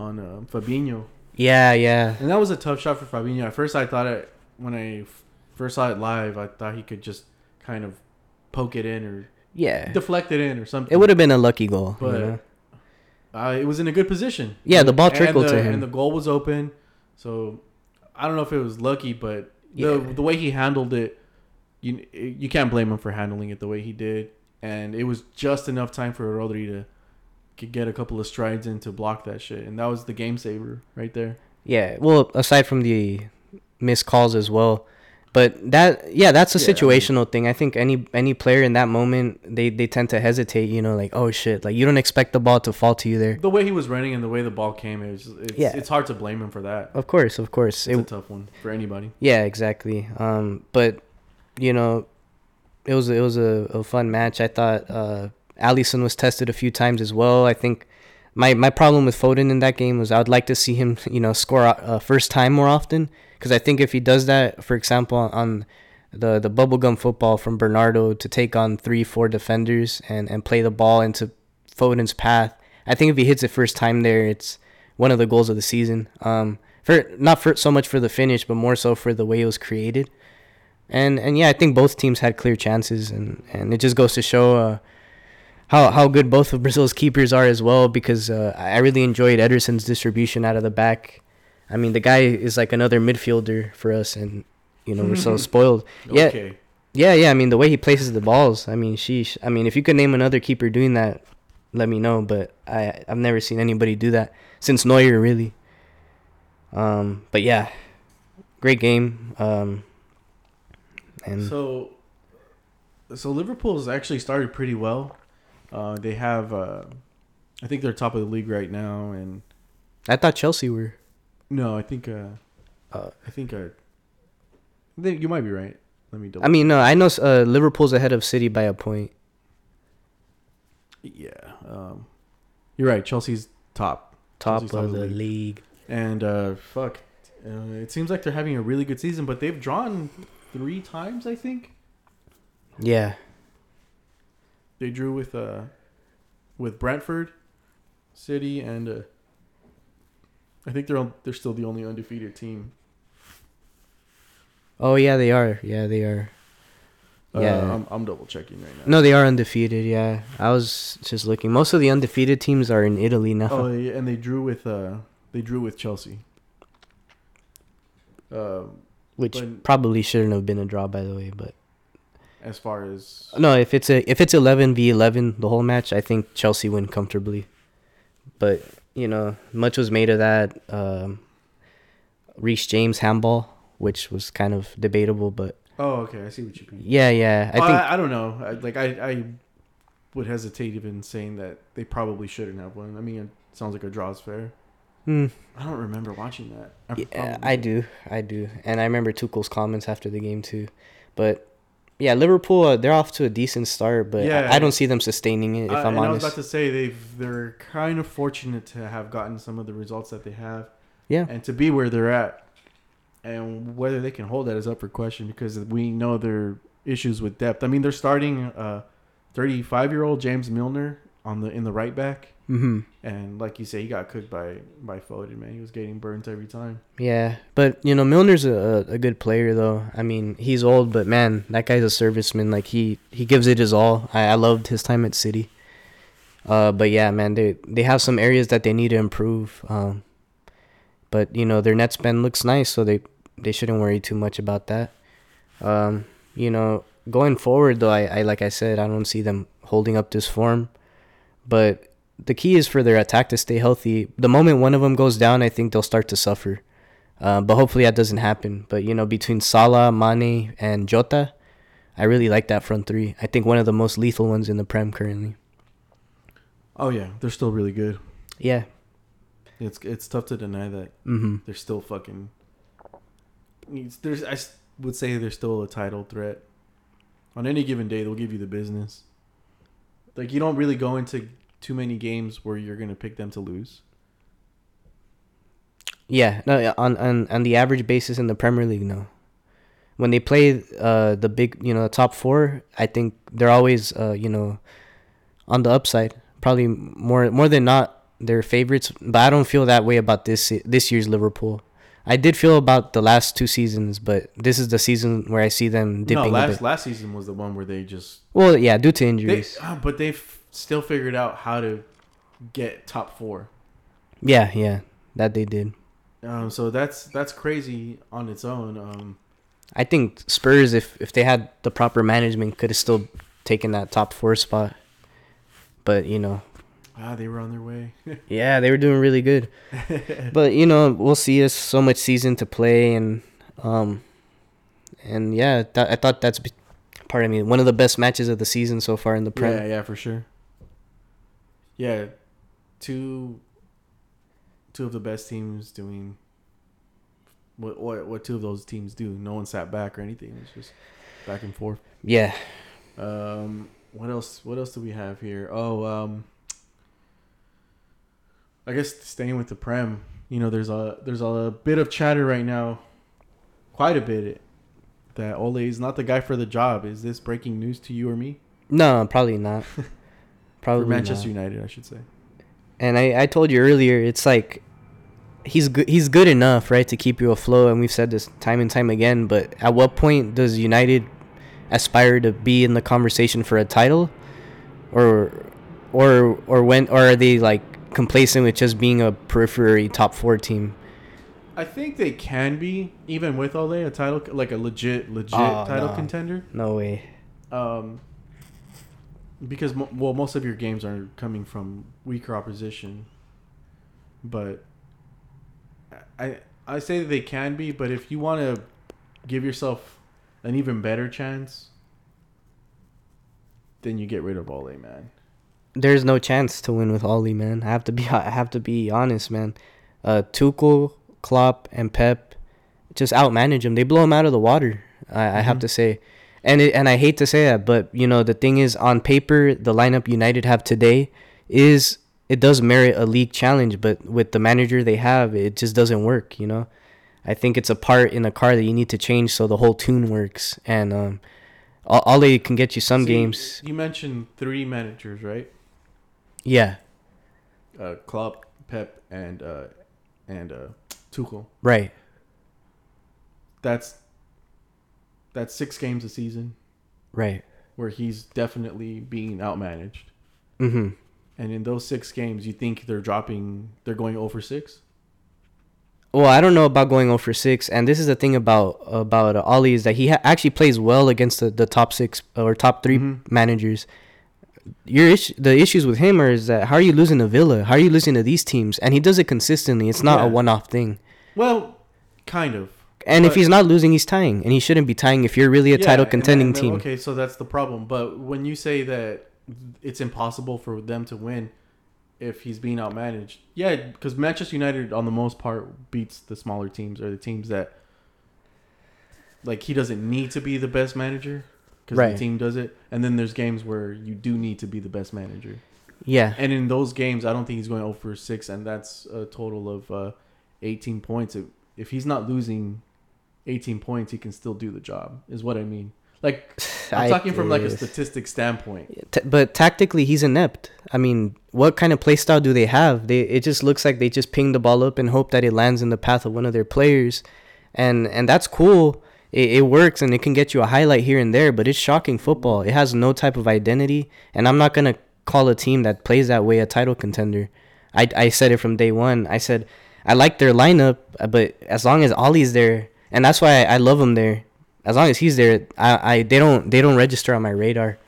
[SPEAKER 1] on uh, Fabinho,
[SPEAKER 2] yeah, yeah,
[SPEAKER 1] and that was a tough shot for Fabinho. At first, I thought it when I f- first saw it live, I thought he could just kind of poke it in or
[SPEAKER 2] yeah.
[SPEAKER 1] deflect it in or something.
[SPEAKER 2] It would have been a lucky goal. you
[SPEAKER 1] But
[SPEAKER 2] know?
[SPEAKER 1] uh, it was in a good position.
[SPEAKER 2] Yeah, the ball trickled
[SPEAKER 1] the-
[SPEAKER 2] to him.
[SPEAKER 1] and the goal was open. So I don't know if it was lucky, but
[SPEAKER 2] Yeah.
[SPEAKER 1] the the way he handled it, you you can't blame him for handling it the way he did. And it was just enough time for Rodri to could get a couple of strides in to block that shit, and that was the game saver right there.
[SPEAKER 2] Yeah, well, aside from the missed calls as well, but that yeah, that's a
[SPEAKER 1] Yeah, I mean-
[SPEAKER 2] situational thing. I think any any player in that moment they they tend to hesitate. You know, like oh shit, like you don't expect the ball to fall to you there.
[SPEAKER 1] The way he was running and the way the ball came, it was it's,
[SPEAKER 2] Yeah.
[SPEAKER 1] it's hard to blame him for that.
[SPEAKER 2] Of course, of course.
[SPEAKER 1] It's
[SPEAKER 2] It,
[SPEAKER 1] a tough one for anybody.
[SPEAKER 2] yeah, exactly. Um, but you know, it was it was a, a fun match. I thought uh, Alisson was tested a few times as well. I think my my problem with Foden in that game was I would like to see him *laughs* you know score uh, first time more often because I think if he does that, for example, on the the bubblegum football from Bernardo to take on three four defenders and and play the ball into Foden's path, I think if he hits it first time there, it's one of the goals of the season. Um, for not for so much for the finish, but more so for the way it was created. And and yeah, I think both teams had clear chances, and, and it just goes to show uh, how how good both of Brazil's keepers are as well. Because uh, I really enjoyed Ederson's distribution out of the back. I mean, the guy is like another midfielder for us, and you know we're so spoiled. Yeah,
[SPEAKER 1] Okay.
[SPEAKER 2] yeah, yeah. I mean, the way he places the balls. I mean, sheesh. I mean, if you could name another keeper doing that, let me know. But I I've never seen anybody do that since Neuer, really. Um, but yeah, great game. Um, and
[SPEAKER 1] So, so Liverpool's actually started pretty well. Uh, they have, uh, I think they're top of the league right now, and
[SPEAKER 2] I thought Chelsea were.
[SPEAKER 1] No, I think, uh,
[SPEAKER 2] Uh,
[SPEAKER 1] I think, uh, they, you might be right. Let me double.
[SPEAKER 2] I mean, no, I know uh, Liverpool's ahead of City by a point.
[SPEAKER 1] yeah, um, you're right. Chelsea's top,
[SPEAKER 2] Top
[SPEAKER 1] Chelsea's top
[SPEAKER 2] of the league.
[SPEAKER 1] and uh, fuck, uh, it seems like they're having a really good season, but they've drawn three times. I think
[SPEAKER 2] Yeah,
[SPEAKER 1] they drew with uh, with Brentford, City, and uh, I think they're on, they're still the only undefeated team.
[SPEAKER 2] Oh yeah, they are. Yeah, they are.
[SPEAKER 1] Uh,
[SPEAKER 2] Yeah.
[SPEAKER 1] I'm, I'm double checking right now.
[SPEAKER 2] No, they are undefeated. Yeah, I was just looking. Most of the undefeated teams are in Italy now.
[SPEAKER 1] Oh, yeah, and they drew with uh, they drew with Chelsea. Uh,
[SPEAKER 2] which
[SPEAKER 1] but-
[SPEAKER 2] probably shouldn't have been a draw, by the way. But
[SPEAKER 1] as far as
[SPEAKER 2] no, if it's a if it's eleven v eleven the whole match, I think Chelsea win comfortably. But you know, much was made of that. Um, Reece James handball, which was kind of debatable, but
[SPEAKER 1] oh, okay, I see what you mean.
[SPEAKER 2] yeah, yeah, I think
[SPEAKER 1] I, I don't know. I, like I, I would hesitate even saying that they probably shouldn't have won. I mean, it sounds like a draw is fair.
[SPEAKER 2] Hmm.
[SPEAKER 1] I don't remember watching that. I
[SPEAKER 2] Yeah, I do, I do, and I remember Tuchel's comments after the game too. But yeah, Liverpool, uh, they're off to a decent start, but
[SPEAKER 1] Yeah.
[SPEAKER 2] I, I don't see them sustaining it. If
[SPEAKER 1] I,
[SPEAKER 2] I'm
[SPEAKER 1] and I was about to say they've they're kind of fortunate to have gotten some of the results that they have
[SPEAKER 2] yeah,
[SPEAKER 1] and to be where they're at. And whether they can hold that is up for question because we know their issues with depth. I mean, they're starting uh 35 year old James Milner on the in the right back,
[SPEAKER 2] mm-hmm.
[SPEAKER 1] and like you say, he got cooked by by Foden. Man, he was getting burnt every time.
[SPEAKER 2] yeah. But you know, Milner's a a good player though. I mean, he's old, but man, that guy's a serviceman. Like he he gives it his all. I, I loved his time at City. Uh, but yeah, man, they they have some areas that they need to improve. Um, but you know, their net spend looks nice, so they they shouldn't worry too much about that. Um, you know, going forward though, I, I like I said, I don't see them holding up this form. But the key is for their attack to stay healthy. The moment one of them goes down, I think they'll start to suffer. Uh, but hopefully that doesn't happen. But you know, between Salah, Mane, and Jota, I really like that front three. I think one of the most lethal ones in the Prem currently.
[SPEAKER 1] Oh yeah, they're still really good.
[SPEAKER 2] Yeah.
[SPEAKER 1] It's it's tough to deny that
[SPEAKER 2] Mm-hmm.
[SPEAKER 1] they're still fucking. There's I would say they're still a title threat. On any given day, they'll give you the business. Like you don't really go into too many games where you're gonna pick them to lose.
[SPEAKER 2] Yeah, no, on on on the average basis in the Premier League, no. When they play uh the big, you know, top four, I think they're always uh you know on the upside. Probably more more than not they're favorites, but I don't feel that way about this this year's Liverpool. I did feel about the last two seasons, but this is the season where I see them dipping
[SPEAKER 1] no,
[SPEAKER 2] a
[SPEAKER 1] last last season was the one where they just
[SPEAKER 2] Well, yeah, due to
[SPEAKER 1] they,
[SPEAKER 2] injuries.
[SPEAKER 1] ah, but they've still figured out how to get top four.
[SPEAKER 2] yeah, yeah, that they did.
[SPEAKER 1] Um, so that's that's crazy on its own. Um,
[SPEAKER 2] I think Spurs, if if they had the proper management, could have still taken that top four spot. But you know,
[SPEAKER 1] ah, they were on their way. *laughs*
[SPEAKER 2] yeah, they were doing really good. *laughs* but you know, we'll see. There's so much season to play, and um, and yeah, that, I thought that's, be- pardon me, one of the best matches of the season so far in the Prem.
[SPEAKER 1] Yeah, yeah, for sure. Yeah, two two of the best teams doing what what what two of those teams do. No one sat back or anything. It's just back and forth.
[SPEAKER 2] Yeah,
[SPEAKER 1] Um, what else? What else do we have here? Oh, um, I guess staying with the prem. You know, there's a there's a bit of chatter right now, quite a bit, that Ole is not the guy for the job. Is this breaking news to you or me?
[SPEAKER 2] no, probably not. *laughs* Probably
[SPEAKER 1] for Manchester
[SPEAKER 2] not.
[SPEAKER 1] United, I should say.
[SPEAKER 2] And I, I told you earlier, it's like he's good. He's good enough, right, to keep you afloat. And we've said this time and time again. But at what point does United aspire to be in the conversation for a title, or, or, or when, or are they like complacent with just being a periphery top four team?
[SPEAKER 1] I think they can be even with Ole a title like a legit legit
[SPEAKER 2] Oh,
[SPEAKER 1] title
[SPEAKER 2] no.
[SPEAKER 1] contender.
[SPEAKER 2] No way.
[SPEAKER 1] Um, because well, most of your games are coming from weaker opposition, but I I say that they can be, but if you want to give yourself an even better chance, then you get rid of Ole, man.
[SPEAKER 2] There's no chance to win with Ole, man. I have to be *laughs* I have to be honest, man. Uh, Tuchel, Klopp, and Pep just outmanage him. They blow him out of the water. I, I have
[SPEAKER 1] Mhm.
[SPEAKER 2] to say, and it, and I hate to say that, but you know the thing is, on paper, the lineup United have today is it does merit a league challenge, but with the manager they have, it just doesn't work. You know, I think it's a part in a car that you need to change so the whole tune works. And um, Ole can get you some
[SPEAKER 1] See,
[SPEAKER 2] games.
[SPEAKER 1] You mentioned three managers, right?
[SPEAKER 2] Yeah,
[SPEAKER 1] Uh, Klopp, Pep, and uh, and uh, Tuchel.
[SPEAKER 2] right.
[SPEAKER 1] That's that's six games a season
[SPEAKER 2] Right.
[SPEAKER 1] where he's definitely being outmanaged.
[SPEAKER 2] Mm-hmm.
[SPEAKER 1] And in those six games, you think they're dropping? They're going over six.
[SPEAKER 2] Well, I don't know about going over 6, and this is the thing about about uh, Ole is that he ha- actually plays well against the, the top six or top 3
[SPEAKER 1] Mhm.
[SPEAKER 2] managers. Your issue, the issues with him are is that how are you losing to Villa? How are you losing to these teams? And he does it consistently. It's not a one-off thing.
[SPEAKER 1] Well, kind of.
[SPEAKER 2] And if he's not losing, he's tying, and he shouldn't be tying if you're really a
[SPEAKER 1] Yeah,
[SPEAKER 2] title
[SPEAKER 1] and
[SPEAKER 2] contending
[SPEAKER 1] then-
[SPEAKER 2] team.
[SPEAKER 1] Okay, so that's the problem. But when you say that it's impossible for them to win if he's being outmanaged, yeah, because Manchester United, on the most part, beats the smaller teams or the teams that like he doesn't need to be the best manager because
[SPEAKER 2] Right.
[SPEAKER 1] the team does it. And then there's games where you do need to be the best manager.
[SPEAKER 2] Yeah,
[SPEAKER 1] And in those games, I don't think he's going over six, and that's a total of uh, 18 points. If, if he's not losing 18 points, he can still do the job. Is what I mean. Like *sighs* I'm
[SPEAKER 2] I-
[SPEAKER 1] talking from like a statistic standpoint.
[SPEAKER 2] T- but tactically, he's inept. I mean, what kind of play style do they have? They it just looks like they just ping the ball up and hope that it lands in the path of one of their players, and and that's cool. It, it works and it can get you a highlight here and there, but it's shocking football. It has no type of identity, and I'm not gonna call a team that plays that way a title contender. I I said it from day one. I said I like their lineup, uh, but as long as Ole's there, and that's why I, I love him there. As long as he's there, I, I they don't they don't register on my radar.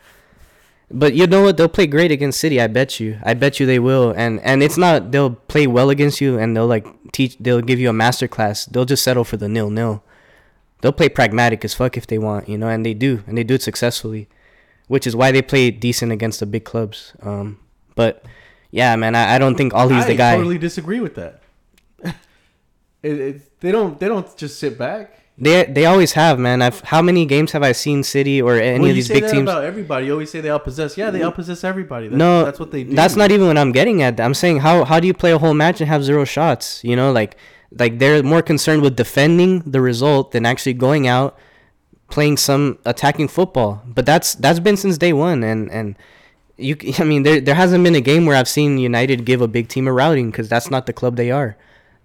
[SPEAKER 2] But you know what? They'll play great against City. I bet you. I bet you they will. And and it's not they'll play well against you and they'll like teach. They'll give you a master class. They'll just settle for the nil nil. They'll play pragmatic as fuck if they want, you know, and they do, and they do it successfully, which is why they play decent against the big clubs. Um, but yeah, man, I, I don't think Ole's
[SPEAKER 1] I
[SPEAKER 2] the guy.
[SPEAKER 1] I totally disagree with that. It, it, they don't they don't just sit back.
[SPEAKER 2] They they always have, man. I've how many games have I seen City or any
[SPEAKER 1] well,
[SPEAKER 2] of these big teams?
[SPEAKER 1] about everybody. You always say they outpossess. Yeah, they outpossess everybody. That's,
[SPEAKER 2] no,
[SPEAKER 1] that's what they do.
[SPEAKER 2] That's not even what I'm getting at. I'm saying how how do you play a whole match and have zero shots? You know, like like they're more concerned with defending the result than actually going out playing some attacking football. But that's that's been since day one, and and you *laughs* I mean there there hasn't been a game where I've seen United give a big team a routing because that's not the club they are.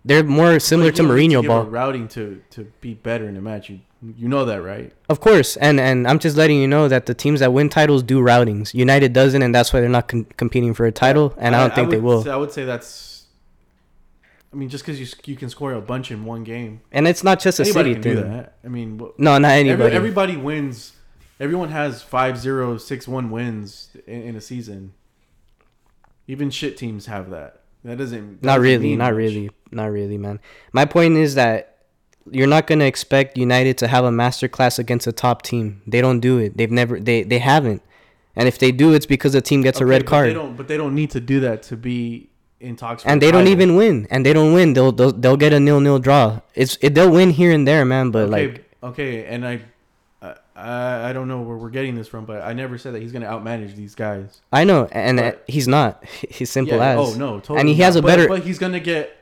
[SPEAKER 2] They're more similar to Mourinho
[SPEAKER 1] give
[SPEAKER 2] ball.
[SPEAKER 1] routing to to be better in a match. You you know that, right?
[SPEAKER 2] Of course, and and I'm just letting you know that the teams that win titles do routings. United doesn't, and that's why they're not con- competing for a title. And I, don't think they
[SPEAKER 1] would
[SPEAKER 2] will.
[SPEAKER 1] I would say that's. I mean, just because you you can score a bunch in one game,
[SPEAKER 2] And it's not just a
[SPEAKER 1] anybody
[SPEAKER 2] city thing.
[SPEAKER 1] do that. I mean,
[SPEAKER 2] No, not
[SPEAKER 1] every,
[SPEAKER 2] anybody.
[SPEAKER 1] everybody wins. Everyone has five zero six one wins in, in a season. Even shit teams have that. That doesn't. that
[SPEAKER 2] not
[SPEAKER 1] doesn't
[SPEAKER 2] really, not
[SPEAKER 1] much.
[SPEAKER 2] really, not really, man. My point is that you're not gonna expect United to have a masterclass against a top team. They don't do it. They've never. They they haven't. And if they do, it's because the team gets a red card.
[SPEAKER 1] They don't, but they don't need to do that to be in talks.
[SPEAKER 2] And they don't even win. And they don't win. They'll they'll, they'll get a nil nil draw. It's it, they'll win here and there, man. But
[SPEAKER 1] okay,
[SPEAKER 2] like
[SPEAKER 1] okay, and I, I, I don't know where we're getting this from, but I never said that he's gonna outmanage these guys.
[SPEAKER 2] I know, and
[SPEAKER 1] But-
[SPEAKER 2] he's not. *laughs* He's simple
[SPEAKER 1] Yeah,
[SPEAKER 2] as.
[SPEAKER 1] Oh no, totally.
[SPEAKER 2] And he has a
[SPEAKER 1] But-
[SPEAKER 2] better-
[SPEAKER 1] But, he's gonna get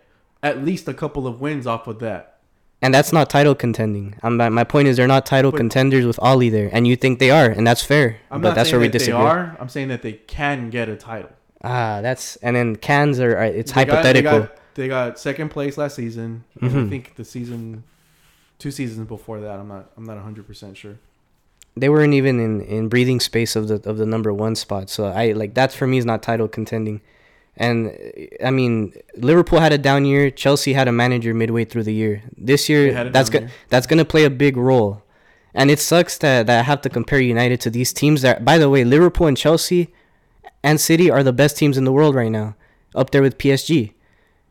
[SPEAKER 1] at least a couple of wins off of that.
[SPEAKER 2] And that's not title contending. I'm, my point is they're not title
[SPEAKER 1] But-
[SPEAKER 2] contenders with Ole there, and you think they are, and that's fair.
[SPEAKER 1] I'm
[SPEAKER 2] but
[SPEAKER 1] not
[SPEAKER 2] that's
[SPEAKER 1] saying
[SPEAKER 2] where we
[SPEAKER 1] that
[SPEAKER 2] disagree.
[SPEAKER 1] they are. I'm saying that they can get a title.
[SPEAKER 2] Ah, that's and then cans are are- it's
[SPEAKER 1] They got-
[SPEAKER 2] hypothetical.
[SPEAKER 1] they, got, they got second place last season. and I think the season, two seasons before that, I'm not. I'm not 100 percent sure.
[SPEAKER 2] They weren't even in, in breathing space of the of the number one spot. So I like that's for me is not title contending. And I mean, Liverpool had a down year. Chelsea had a manager midway through the year. This year, that's
[SPEAKER 1] year.
[SPEAKER 2] that's gonna play a big role. And it sucks that, that I have to compare United to these teams. That, by the way, Liverpool and Chelsea and City are the best teams in the world right now, up there with PSG.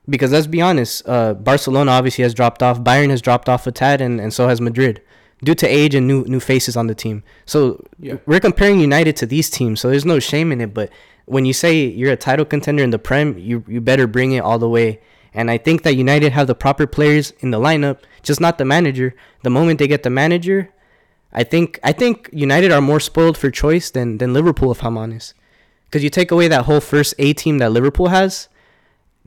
[SPEAKER 2] Because let's be honest, uh, Barcelona obviously has dropped off. Bayern has dropped off a tad, and, and so has Madrid, due to age and new new faces on the team. So
[SPEAKER 1] Yeah.
[SPEAKER 2] we're comparing United to these teams, so there's no shame in it. But when you say you're a title contender in the Prem, you you better bring it all the way. And I think that United have the proper players in the lineup, just not the manager. The moment they get the manager, I think I think United are more spoiled for choice than than Liverpool, if I'm honest. Because you take away that whole first A team that Liverpool has,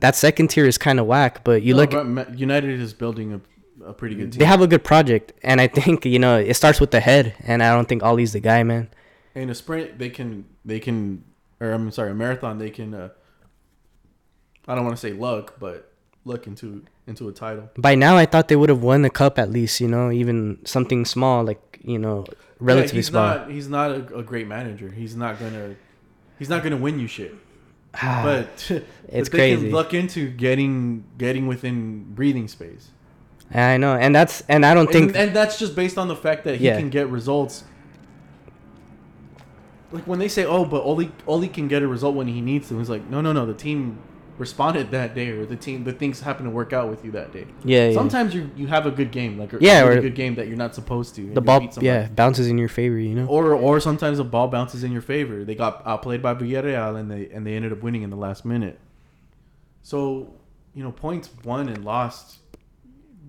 [SPEAKER 2] that second tier is kind of whack. But you
[SPEAKER 1] No,
[SPEAKER 2] look,
[SPEAKER 1] but United is building a, a pretty good team.
[SPEAKER 2] they have a good project, and I think you know it starts with the head, and I don't think Ole's the guy, man.
[SPEAKER 1] in a sprint, they can they can, or I'm sorry, a marathon, they can. Uh, I don't want to say luck, but luck into into a title.
[SPEAKER 2] By now, I thought they would have won the cup at least, you know, even something small like you know, relatively
[SPEAKER 1] yeah, he's
[SPEAKER 2] small.
[SPEAKER 1] Not, he's not a, a great manager. He's not gonna. He's not gonna win you shit. *sighs* But *laughs*
[SPEAKER 2] It's
[SPEAKER 1] but they
[SPEAKER 2] crazy.
[SPEAKER 1] Can luck into getting getting within breathing space.
[SPEAKER 2] I know, and that's and I don't think
[SPEAKER 1] and, and that's just based on the fact that he
[SPEAKER 2] Yeah.
[SPEAKER 1] can get results. Like when they say, "Oh, but Ole Ole can get a result when he needs to," it's like, no, no, no. The team responded that day, or the team, the things happen to work out with you that day.
[SPEAKER 2] yeah, yeah.
[SPEAKER 1] Sometimes you you have a good game, like a
[SPEAKER 2] Yeah,
[SPEAKER 1] really
[SPEAKER 2] or-
[SPEAKER 1] good game that you're not supposed to.
[SPEAKER 2] the ball yeah bounces in your favor, you know.
[SPEAKER 1] Or or sometimes the ball bounces in your favor. They got outplayed by Villarreal and they and they ended up winning in the last minute. So, you know, points won and lost.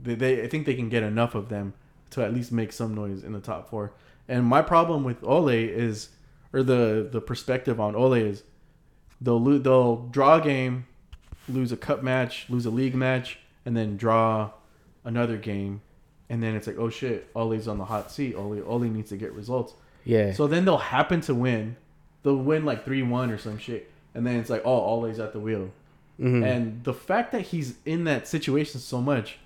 [SPEAKER 1] They, they I think they can get enough of them to at least make some noise in the top four. And my problem with Ole is, or the the perspective on Ole is, they'll lo- they'll draw a game, lose a cup match, lose a league match, and then draw another game, and then it's like, oh shit, Ole's on the hot seat. Ole Ole needs to get results.
[SPEAKER 2] Yeah,
[SPEAKER 1] So then they'll happen to win. They'll win like three one or some shit, and then it's like, oh, Ole's at the wheel.
[SPEAKER 2] Mhm.
[SPEAKER 1] And the fact that he's in that situation so much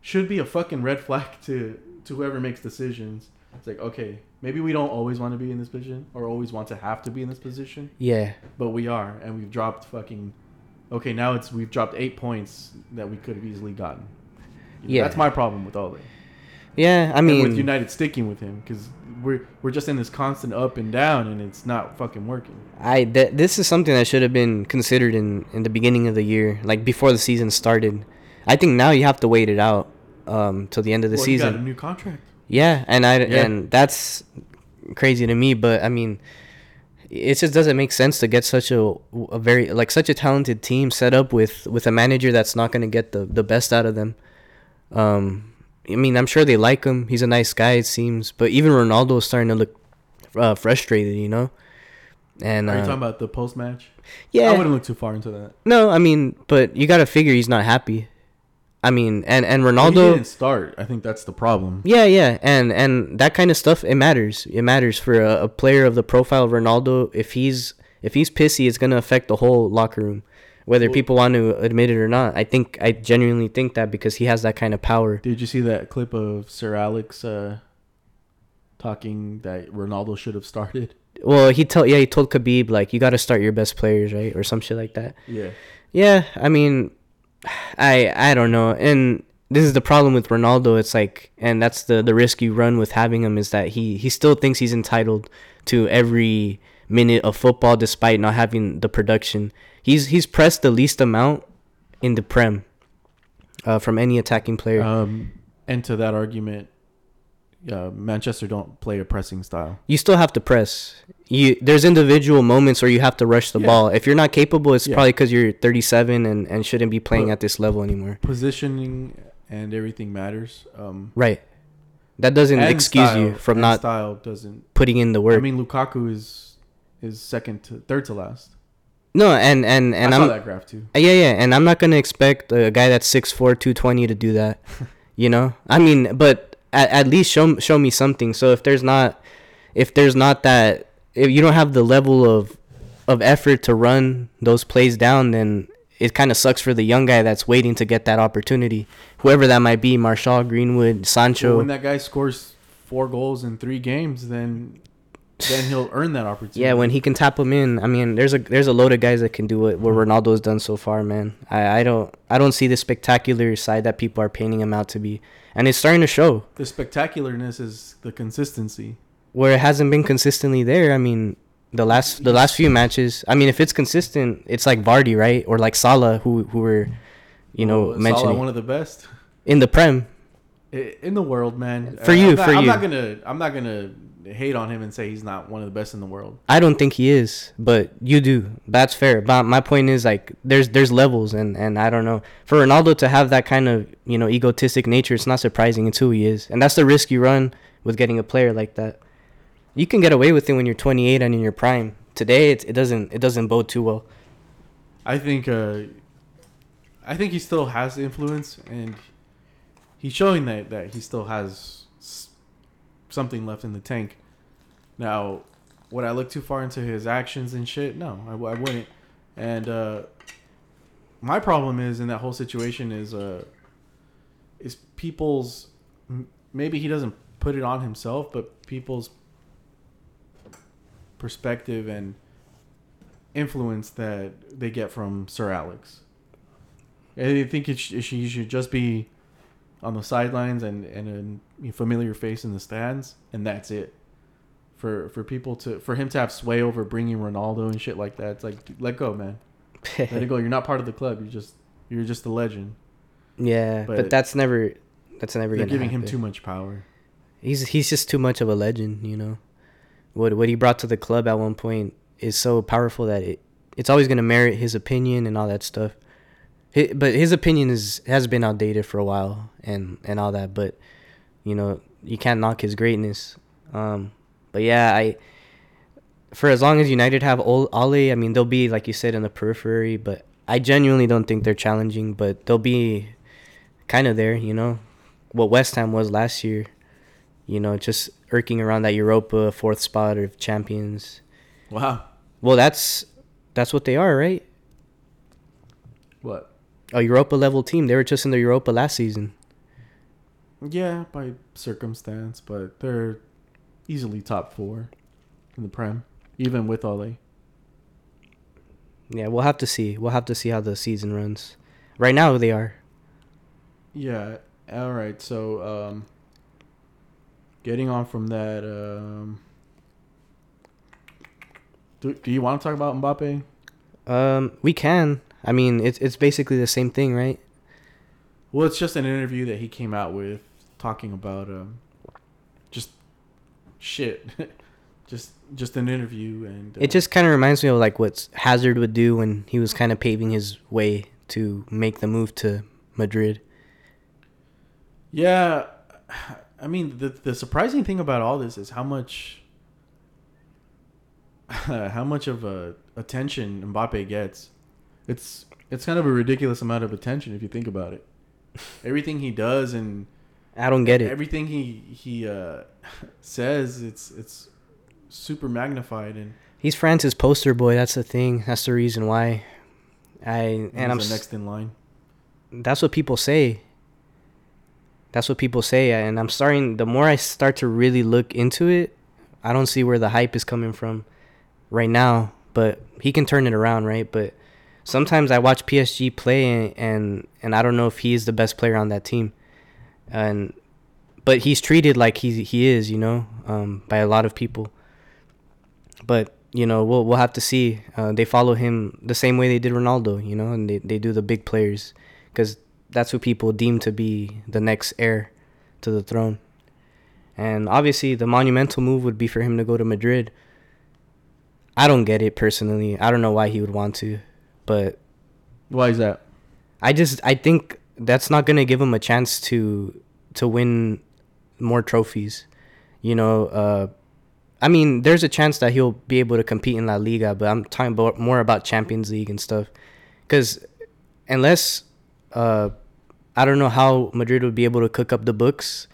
[SPEAKER 1] should be a fucking red flag to to whoever makes decisions. It's like, okay, maybe we don't always want to be in this position or always want to have to be in this position,
[SPEAKER 2] yeah,
[SPEAKER 1] but we are, and we've dropped fucking. Okay, now it's we've dropped eight points that we could have easily gotten. You know,
[SPEAKER 2] Yeah.
[SPEAKER 1] that's my problem with all Ole.
[SPEAKER 2] yeah. I
[SPEAKER 1] And
[SPEAKER 2] mean,
[SPEAKER 1] with United sticking with him because we're we're just in this constant up and down, and it's not fucking working.
[SPEAKER 2] I th- this is something that should have been considered in in the beginning of the year, like before the season started. I think now you have to wait it out um till the end of the
[SPEAKER 1] well,
[SPEAKER 2] season.
[SPEAKER 1] got a new contract.
[SPEAKER 2] Yeah, and I
[SPEAKER 1] Yeah.
[SPEAKER 2] and that's crazy to me, but I mean, it just doesn't make sense to get such a, a very like such a talented team set up with with a manager that's not going to get the the best out of them. Um, I mean, I'm sure they like him. He's a nice guy, it seems, but even Ronaldo is starting to look uh, frustrated, you know. And
[SPEAKER 1] Are you
[SPEAKER 2] uh,
[SPEAKER 1] talking about the post match?
[SPEAKER 2] yeah,
[SPEAKER 1] I wouldn't look too far into that.
[SPEAKER 2] no, I mean, but you got to figure he's not happy. I mean, and and Ronaldo.
[SPEAKER 1] he didn't start. I think that's the problem.
[SPEAKER 2] Yeah, yeah, and and that kind of stuff it matters. It matters for a, a player of the profile of Ronaldo. If he's if he's pissy, it's gonna affect the whole locker room, whether
[SPEAKER 1] Well-
[SPEAKER 2] people want to admit it or not. I think I genuinely think that because he has that kind of power.
[SPEAKER 1] Did you see that clip of Sir Alex uh, talking that Ronaldo should have started?
[SPEAKER 2] Well, he told yeah he told Khabib like you got to start your best players right or some shit like that.
[SPEAKER 1] Yeah.
[SPEAKER 2] Yeah, I mean, I I don't know, and this is the problem with Ronaldo. It's like, and that's the the risk you run with having him is that he he still thinks he's entitled to every minute of football despite not having the production. He's he's pressed the least amount in the prem uh, from any attacking player.
[SPEAKER 1] Um, and to that argument, uh, Manchester don't play a pressing style.
[SPEAKER 2] you still have to press. You there's individual moments where you have to rush the
[SPEAKER 1] Yeah.
[SPEAKER 2] ball. If you're not capable, it's
[SPEAKER 1] Yeah.
[SPEAKER 2] probably because you're 37 and and shouldn't be playing
[SPEAKER 1] But-
[SPEAKER 2] at this level anymore.
[SPEAKER 1] Positioning and everything matters. Um,
[SPEAKER 2] Right. That doesn't excuse
[SPEAKER 1] style-
[SPEAKER 2] you from not
[SPEAKER 1] style doesn't.
[SPEAKER 2] putting in the work.
[SPEAKER 1] I mean, Lukaku is is second to third to last.
[SPEAKER 2] no, and and and
[SPEAKER 1] I saw
[SPEAKER 2] I'm
[SPEAKER 1] that graph too.
[SPEAKER 2] yeah yeah, and I'm not gonna expect a guy that's 6'4", 220 to do that. *laughs* you know, I mean, but at, at least show show me something. So if there's not if there's not that if you don't have the level of of effort to run those plays down, then it kind of sucks for the young guy that's waiting to get that opportunity. Whoever that might be, Martial, Greenwood, Sancho.
[SPEAKER 1] Well, when that guy scores four goals in three games, then then he'll *sighs* earn that opportunity.
[SPEAKER 2] Yeah, when he can tap them in. I mean, there's a there's a load of guys that can do it. What mm-hmm. Ronaldo's done so far, man. I, I don't I don't see the spectacular side that people are painting him out to be, and it's starting to show
[SPEAKER 1] the spectacularness is the consistency.
[SPEAKER 2] Where it hasn't been consistently there. I mean, the last the last few matches. I mean, if it's consistent, it's like Vardy, right, or like Salah, who who were you know, oh,
[SPEAKER 1] Well,
[SPEAKER 2] mentioning
[SPEAKER 1] Salah one of the best
[SPEAKER 2] in the Prem.
[SPEAKER 1] In the world, man.
[SPEAKER 2] For you,
[SPEAKER 1] I'm not,
[SPEAKER 2] for
[SPEAKER 1] I'm
[SPEAKER 2] you.
[SPEAKER 1] not gonna, I'm not gonna hate on him and say he's not one of the best in the world.
[SPEAKER 2] I don't think he is, but you do. That's fair. But my point is like there's there's levels and and I don't know. For Ronaldo to have that kind of, you know, egotistic nature, it's not surprising. It's who he is. And that's the risk you run with getting a player like that. You can get away with it when you're 28 and in your prime. Today it, it doesn't it doesn't bode too well.
[SPEAKER 1] I think, uh, I think he still has influence, and he's showing that that he still has something left in the tank. Now, would I look too far into his actions and shit? No, I wouldn't. And uh, my problem is in that whole situation is uh, is people's maybe he doesn't put it on himself, but people's perspective and influence that they get from Sir Alex. I think it sh- she should just be on the sidelines and and a familiar face in the stands, and that's it. For for people to for him to have sway over bringing Ronaldo and shit like that, it's like let go, man. *laughs* Let it go. You're not part of the club. You're just you're just a legend.
[SPEAKER 2] yeah, but,
[SPEAKER 1] But
[SPEAKER 2] that's never that's never
[SPEAKER 1] They're giving him too much power.
[SPEAKER 2] He's he's just too much of a legend, you know. What what he brought to the club at one point is so powerful that it it's always gonna merit his opinion and all that stuff. But his opinion is has been outdated for a while and and all that. But you know you can't knock his greatness. Um, but yeah, I for as long as United have Ol- Ole, I mean they'll be like you said in the periphery. But I genuinely don't think they're challenging. But they'll be kind of there, you know, what West Ham was last year you know, just irking around that Europa fourth spot of champions.
[SPEAKER 1] Wow.
[SPEAKER 2] Well, that's that's what they are, right?
[SPEAKER 1] What?
[SPEAKER 2] A Europa level team. They were just in the Europa last season.
[SPEAKER 1] Yeah, by circumstance, but they're easily top four in the Prem, even with Ole.
[SPEAKER 2] Yeah, we'll have to see. We'll have to see how the season runs. Right now, they are.
[SPEAKER 1] Yeah. All right. So, um, getting on from that, um, do, do you want to talk about Mbappe?
[SPEAKER 2] Um, we can. I mean, it's it's basically the same thing, right?
[SPEAKER 1] Well, it's just an interview that he came out with talking about um, just shit, *laughs* just just an interview, and uh,
[SPEAKER 2] It just kind of reminds me of like what Hazard would do when he was kind of paving his way to make the move to Madrid.
[SPEAKER 1] Yeah, I mean the the surprising thing about all this is how much *laughs* how much of a attention Mbappe gets. It's it's kind of a ridiculous amount of attention if you think about it. *laughs* Everything he does and
[SPEAKER 2] I don't get it.
[SPEAKER 1] everything he he uh, *laughs* says, it's it's super magnified and
[SPEAKER 2] He's France's poster boy. That's the thing. That's the reason why. I and
[SPEAKER 1] he's
[SPEAKER 2] I'm
[SPEAKER 1] the next in line.
[SPEAKER 2] that's what people say. That's what people say, and I'm starting. The more I start to really look into it, I don't see where the hype is coming from, right now. But he can turn it around, right? But sometimes I watch PSG play, and and, I don't know if he is the best player on that team, and but he's treated like he he is, you know, um, by a lot of people. But you know, we'll we'll have to see. Uh, they follow him the same way they did Ronaldo, you know, and they they do the big players because that's who people deem to be the next heir to the throne. And obviously, the monumental move would be for him to go to Madrid. I don't get it personally. I don't know why he would want to, but
[SPEAKER 1] Why is that?
[SPEAKER 2] I just I think that's not gonna give him a chance to to win more trophies. You know, uh, I mean, there's a chance that he'll be able to compete in La Liga, but I'm talking about more about Champions League and stuff. Because unless uh, I don't know how Madrid would be able to cook up the books,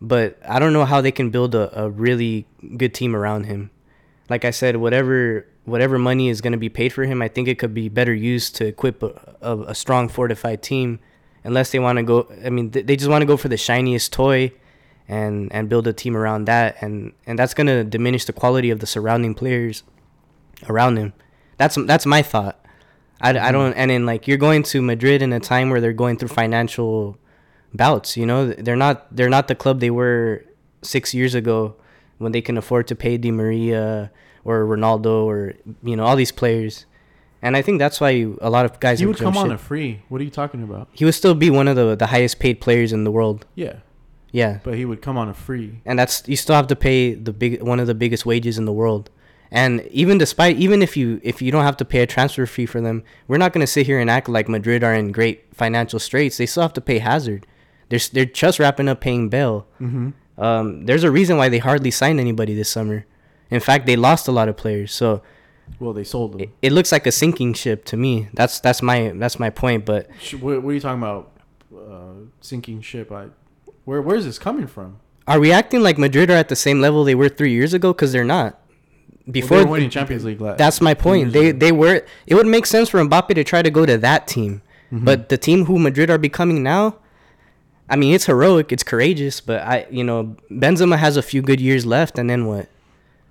[SPEAKER 2] but I don't know how they can build a, a really good team around him. Like I said, whatever whatever money is going to be paid for him, I think it could be better used to equip a, a, a strong fortified team. Unless they want to go, I mean, th- they just want to go for the shiniest toy, and and build a team around that, and and that's going to diminish the quality of the surrounding players around him. That's that's my thought. I, I mm-hmm. don't and then like you're going to Madrid in a time where they're going through financial bouts. You know they're not they're not the club they were six years ago when they can afford to pay Di Maria or Ronaldo or you know all these players, and I think that's why a lot of guys
[SPEAKER 1] he would come on a free. What are you talking about?
[SPEAKER 2] he would still be one of the the highest paid players in the world.
[SPEAKER 1] Yeah,
[SPEAKER 2] Yeah,
[SPEAKER 1] but he would come on a free.
[SPEAKER 2] and that's you still have to pay the big one of the biggest wages in the world. And even despite even if you if you don't have to pay a transfer fee for them, we're not gonna sit here and act like Madrid are in great financial straits. They still have to pay Hazard. They're they're just wrapping up paying Bale.
[SPEAKER 1] Mm-hmm.
[SPEAKER 2] Um, there's a reason why they hardly signed anybody this summer. In fact, they lost a lot of players. So
[SPEAKER 1] Well, they sold them.
[SPEAKER 2] it, it looks like a sinking ship to me. That's that's my that's my point. But
[SPEAKER 1] what, what are you talking about? Uh, sinking ship. I. Where Where is this coming from?
[SPEAKER 2] are we acting like Madrid are at the same level they were three years ago? Because they're not. Before
[SPEAKER 1] well, winning Champions League. la-
[SPEAKER 2] That's my point. They they were. It would make sense for Mbappe to try to go to that team,
[SPEAKER 1] Mhm.
[SPEAKER 2] but the team who Madrid are becoming now, I mean, it's heroic, it's courageous, but I, you know, Benzema has a few good years left, and then what?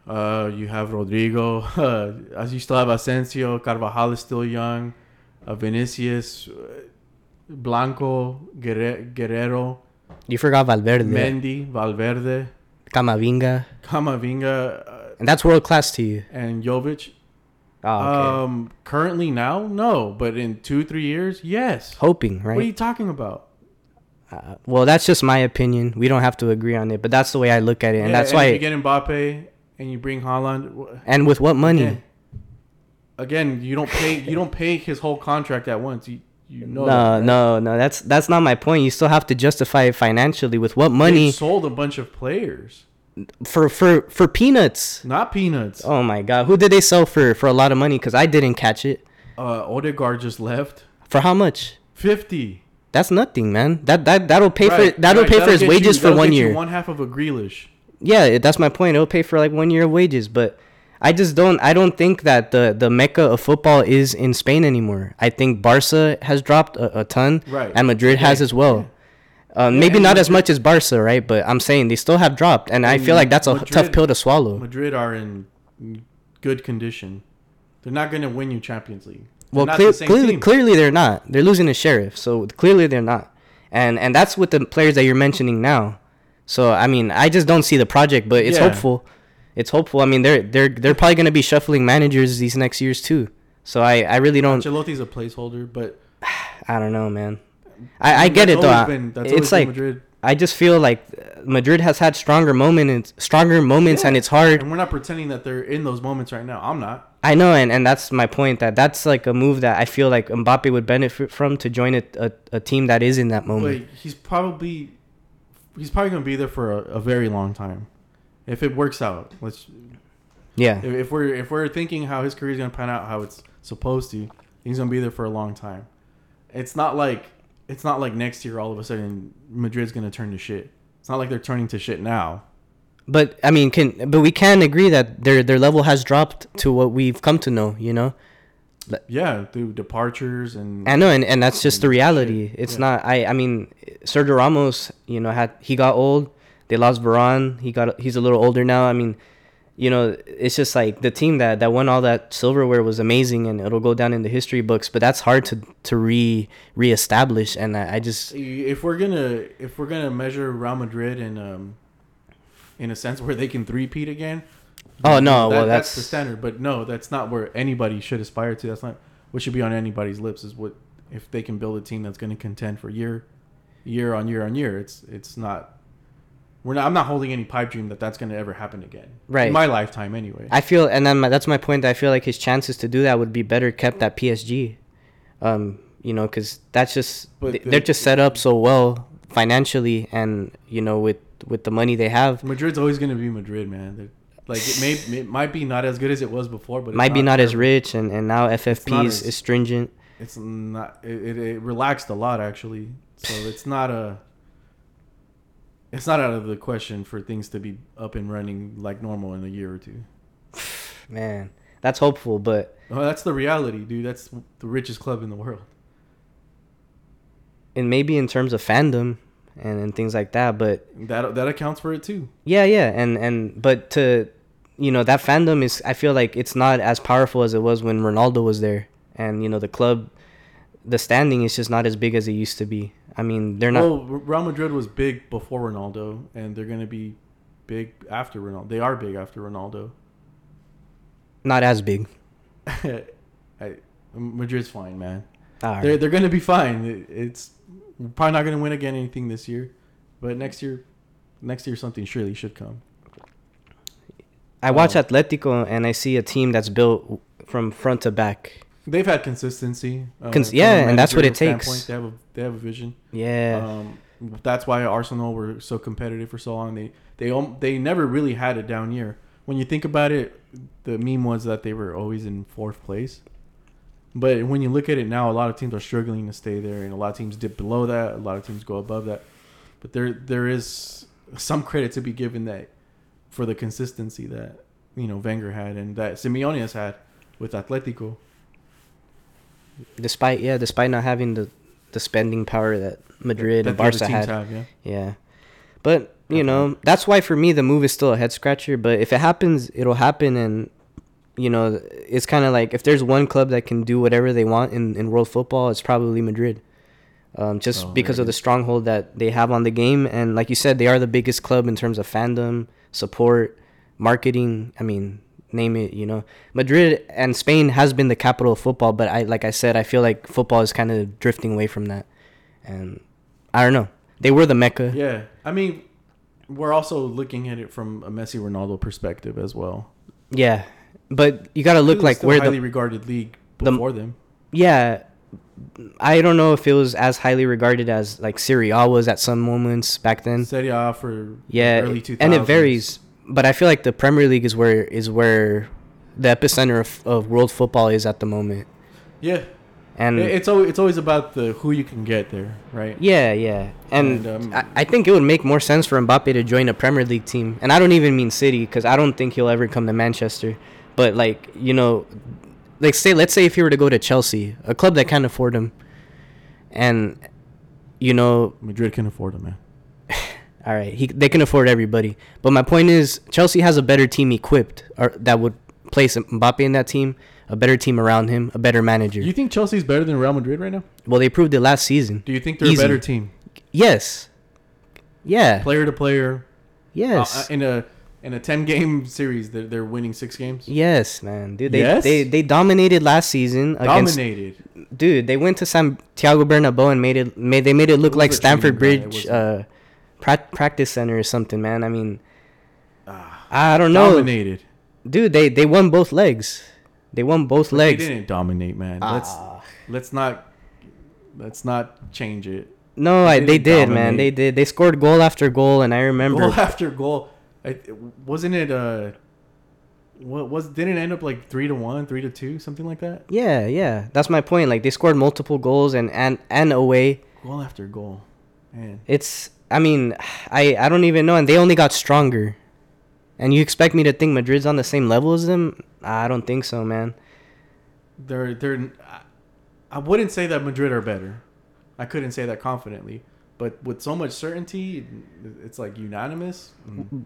[SPEAKER 1] Uh, you have Rodrygo. Uh, *laughs* as you still have Asensio. Carvajal is still young. Uh, Vinicius, uh, Blanco, Guerre- Guerrero,
[SPEAKER 2] You forgot Valverde,
[SPEAKER 1] Mendy, Valverde,
[SPEAKER 2] Camavinga,
[SPEAKER 1] Camavinga,
[SPEAKER 2] and that's world class to you.
[SPEAKER 1] and Jovic.
[SPEAKER 2] Oh, okay.
[SPEAKER 1] Um, currently now, no, but in two, three years, yes.
[SPEAKER 2] Hoping, right?
[SPEAKER 1] What are you talking about?
[SPEAKER 2] Uh, well, that's just my opinion. We don't have to agree on it, but that's the way I look at it, and
[SPEAKER 1] Yeah,
[SPEAKER 2] that's
[SPEAKER 1] if
[SPEAKER 2] why.
[SPEAKER 1] you get Mbappe and you bring Haaland.
[SPEAKER 2] and with what money?
[SPEAKER 1] Again, again, you don't pay. You don't pay his whole contract at once. You you know.
[SPEAKER 2] no,
[SPEAKER 1] that, right?
[SPEAKER 2] no, no. That's that's not my point. You still have to justify it financially. With what
[SPEAKER 1] They
[SPEAKER 2] money
[SPEAKER 1] sold a bunch of players,
[SPEAKER 2] for for for peanuts?
[SPEAKER 1] not peanuts.
[SPEAKER 2] Oh my god, who did they sell for for a lot of money? Because I didn't catch it.
[SPEAKER 1] Uh, Odegaard just left.
[SPEAKER 2] For how much?
[SPEAKER 1] Fifty.
[SPEAKER 2] That's nothing, man. That that that'll pay
[SPEAKER 1] Right,
[SPEAKER 2] for that'll
[SPEAKER 1] right,
[SPEAKER 2] pay for his wages
[SPEAKER 1] you-
[SPEAKER 2] for one year.
[SPEAKER 1] One half of a Grealish.
[SPEAKER 2] Yeah, that's my point. It'll pay for like one year of wages, but I just don't. I don't think that the the mecca of football is in Spain anymore. I think Barca has dropped a, a ton,
[SPEAKER 1] Right.
[SPEAKER 2] and Madrid has as well. Um,
[SPEAKER 1] Yeah,
[SPEAKER 2] maybe not as much as Barca, right? But I'm saying they still have dropped, and I feel like that's a
[SPEAKER 1] Madrid-
[SPEAKER 2] tough pill to swallow.
[SPEAKER 1] Madrid are in good condition. They're not going to win you Champions League. They're
[SPEAKER 2] Well, clear, clearly,
[SPEAKER 1] team.
[SPEAKER 2] clearly they're not. They're losing to Sheriff, so clearly they're not. And and that's with the players that you're mentioning now. So I mean, I just don't see the project, but it's
[SPEAKER 1] Yeah.
[SPEAKER 2] hopeful. It's hopeful. I mean, they're they're they're probably gonna be shuffling managers these next years too. So I I really don't.
[SPEAKER 1] Ancelotti's a placeholder, but *sighs*
[SPEAKER 2] I don't know, man. I I get it though.
[SPEAKER 1] been- always
[SPEAKER 2] like
[SPEAKER 1] Madrid.
[SPEAKER 2] I just feel like Madrid has had stronger moments, stronger moments, and it's hard.
[SPEAKER 1] And we're not pretending that they're in those moments right now. I'm not.
[SPEAKER 2] I know, and, and that's my point. That that's like a move that I feel like Mbappe would benefit from to join a, a, a team that is in that moment.
[SPEAKER 1] But he's probably he's probably going to be there for a, a very long time. If it works out, let's
[SPEAKER 2] Yeah,
[SPEAKER 1] if, if we're if we're thinking how his career is going to pan out how it's supposed to, he's going to be there for a long time. It's not like it's not like next year all of a sudden Madrid's going to turn to shit. It's not like they're turning to shit now.
[SPEAKER 2] but I mean, can but we can agree that their their level has dropped to what we've come to know. You know,
[SPEAKER 1] Yeah, through departures and
[SPEAKER 2] I know, and, and that's just the
[SPEAKER 1] Shit,
[SPEAKER 2] reality. It's
[SPEAKER 1] yeah.
[SPEAKER 2] not. I I mean, Sergio Ramos, you know, had he got old. They lost Varane. He got he's a little older now. I mean, you know, it's just like the team that that won all that silverware was amazing, and it'll go down in the history books. But that's hard to to re reestablish, and I, I just
[SPEAKER 1] if we're gonna if we're gonna measure Real Madrid in um in a sense where they can three-peat again.
[SPEAKER 2] Oh, no,
[SPEAKER 1] that-
[SPEAKER 2] well,
[SPEAKER 1] that's
[SPEAKER 2] that's-
[SPEAKER 1] the standard. But no, that's not where anybody should aspire to. That's not what should be on anybody's lips. Is what if they can build a team that's going to contend for year, year on year on year. It's it's not. We're not. I'm not holding any pipe dream that that's going to ever happen again.
[SPEAKER 2] Right.
[SPEAKER 1] In my lifetime, anyway.
[SPEAKER 2] I feel, and then my, that's my point. That I feel like his chances to do that would be better kept at PSG. Um, you know, because that's just
[SPEAKER 1] But
[SPEAKER 2] they-
[SPEAKER 1] the-
[SPEAKER 2] they're just set up so well financially, and you know, with with the money they have,
[SPEAKER 1] Madrid's always going to be Madrid, man. They're, like it may it might be not as good as it was before, but it's
[SPEAKER 2] might be not as rich, and and now FFP is,
[SPEAKER 1] as-
[SPEAKER 2] is stringent.
[SPEAKER 1] it's not it, it, it relaxed a lot actually so it's not a it's not out of the question for things to be up and running like normal in a year or two. *sighs*
[SPEAKER 2] Man, that's hopeful, but
[SPEAKER 1] that's the reality dude. That's the richest club in the world.
[SPEAKER 2] And maybe in terms of fandom and, and things like that, but
[SPEAKER 1] that that accounts for it too.
[SPEAKER 2] Yeah, yeah, and and but to you know that fandom is I feel like it's not as powerful as it was when Ronaldo was there, and you know the club, the standing is just not as big as it used to be. I mean they're not
[SPEAKER 1] well real madrid was big before ronaldo and they're going to be big after ronaldo they are big after ronaldo
[SPEAKER 2] not as big. *laughs*
[SPEAKER 1] I, Madrid's fine, man.
[SPEAKER 2] All right.
[SPEAKER 1] They're they're gonna be fine. It's probably not gonna win again anything this year, but next year, next year something surely should come.
[SPEAKER 2] I watch
[SPEAKER 1] Oh.
[SPEAKER 2] Atletico and I see a team that's built from front to back.
[SPEAKER 1] They've had consistency. Uh,
[SPEAKER 2] Cons- yeah, and that's what it takes.
[SPEAKER 1] They have a they have a vision.
[SPEAKER 2] Yeah.
[SPEAKER 1] Um, that's why Arsenal were so competitive for so long. They they they never really had a down year. When you think about it, the meme was that they were always in fourth place. But when you look at it now, a lot of teams are struggling to stay there, and a lot of teams dip below that. A lot of teams go above that. But there there is some credit to be given that for the consistency that you know Wenger had and that Simeone has had with Atletico.
[SPEAKER 2] Despite yeah, despite not having the the spending power that Madrid
[SPEAKER 1] that
[SPEAKER 2] and
[SPEAKER 1] the
[SPEAKER 2] Barca had.
[SPEAKER 1] have, yeah.
[SPEAKER 2] Yeah. But, you know, that's why for me the move is still a head scratcher, but if it happens, it'll happen and you know, it's kind of like if there's one club that can do whatever they want in, in world football, it's probably Madrid. Um, just
[SPEAKER 1] Oh,
[SPEAKER 2] because of the stronghold that they have on the game. And like you said, they are the biggest club in terms of fandom, support, marketing. I mean, name it, you know. Madrid and Spain has been the capital of football, but I like I said, I feel like football is kind of drifting away from that. And I don't know. They were the mecca.
[SPEAKER 1] Yeah, I mean, we're also looking at it from a Messi Ronaldo perspective as well.
[SPEAKER 2] Yeah, but you gotta look like where
[SPEAKER 1] highly
[SPEAKER 2] the
[SPEAKER 1] regarded league
[SPEAKER 2] the-
[SPEAKER 1] before them.
[SPEAKER 2] yeah. I don't know if it was as highly regarded as like Serie A was at some moments back then.
[SPEAKER 1] Serie A for
[SPEAKER 2] Yeah,
[SPEAKER 1] early 2000s.
[SPEAKER 2] and it varies, but I feel like the Premier League is where is where the epicenter of, of world football is at the moment.
[SPEAKER 1] Yeah,
[SPEAKER 2] And
[SPEAKER 1] it's always it's always about the who you can get there, right?
[SPEAKER 2] yeah, yeah, and,
[SPEAKER 1] And, um,
[SPEAKER 2] I, I think it would make more sense for Mbappe to join a Premier League team, and I don't even mean City because I don't think he'll ever come to Manchester. But like you know, like say let's say if he were to go to Chelsea, a club that can't afford him, and you know
[SPEAKER 1] Madrid can afford him, man.
[SPEAKER 2] All right, he they can afford everybody. But my point is, Chelsea has a better team equipped, or that would place Mbappe in that team, a better team around him, a better manager.
[SPEAKER 1] Do you think Chelsea's better than Real Madrid right now?
[SPEAKER 2] well, they proved it last season.
[SPEAKER 1] Do you think they're
[SPEAKER 2] Easy.
[SPEAKER 1] a better team,
[SPEAKER 2] Yes. Yeah.
[SPEAKER 1] player to player?
[SPEAKER 2] Yes.
[SPEAKER 1] Uh, in a in a ten game series, they're, they're winning six games.
[SPEAKER 2] yes, man, dude. They,
[SPEAKER 1] Yes?
[SPEAKER 2] they they dominated last season against.
[SPEAKER 1] Dominated.
[SPEAKER 2] Dude, they went to Santiago Bernabeu and made it made they made it look
[SPEAKER 1] It
[SPEAKER 2] like
[SPEAKER 1] a
[SPEAKER 2] Stamford Bridge uh, pra- practice center or something, man. I mean,
[SPEAKER 1] Ah,
[SPEAKER 2] I don't know,
[SPEAKER 1] dominated.
[SPEAKER 2] dude. They they won both legs. They won both
[SPEAKER 1] But
[SPEAKER 2] legs.
[SPEAKER 1] They didn't dominate, man. Let's
[SPEAKER 2] Ah.
[SPEAKER 1] let's not let's not change it.
[SPEAKER 2] No,
[SPEAKER 1] They
[SPEAKER 2] I, they did, man. They did. They scored goal after goal, and I remember.
[SPEAKER 1] Goal *laughs* after goal. I, wasn't it uh what was didn't it end up like three to one, three to two, something like that?
[SPEAKER 2] Yeah, yeah. That's my point. Like they scored multiple goals and and and away.
[SPEAKER 1] Goal after goal. Man.
[SPEAKER 2] It's. I mean, I I don't even know, and they only got stronger. And you expect me to think Madrid's on the same level as them? I don't think so, man.
[SPEAKER 1] They're they're I- wouldn't say that Madrid are better. I couldn't say that confidently. But with so much certainty, it's like unanimous.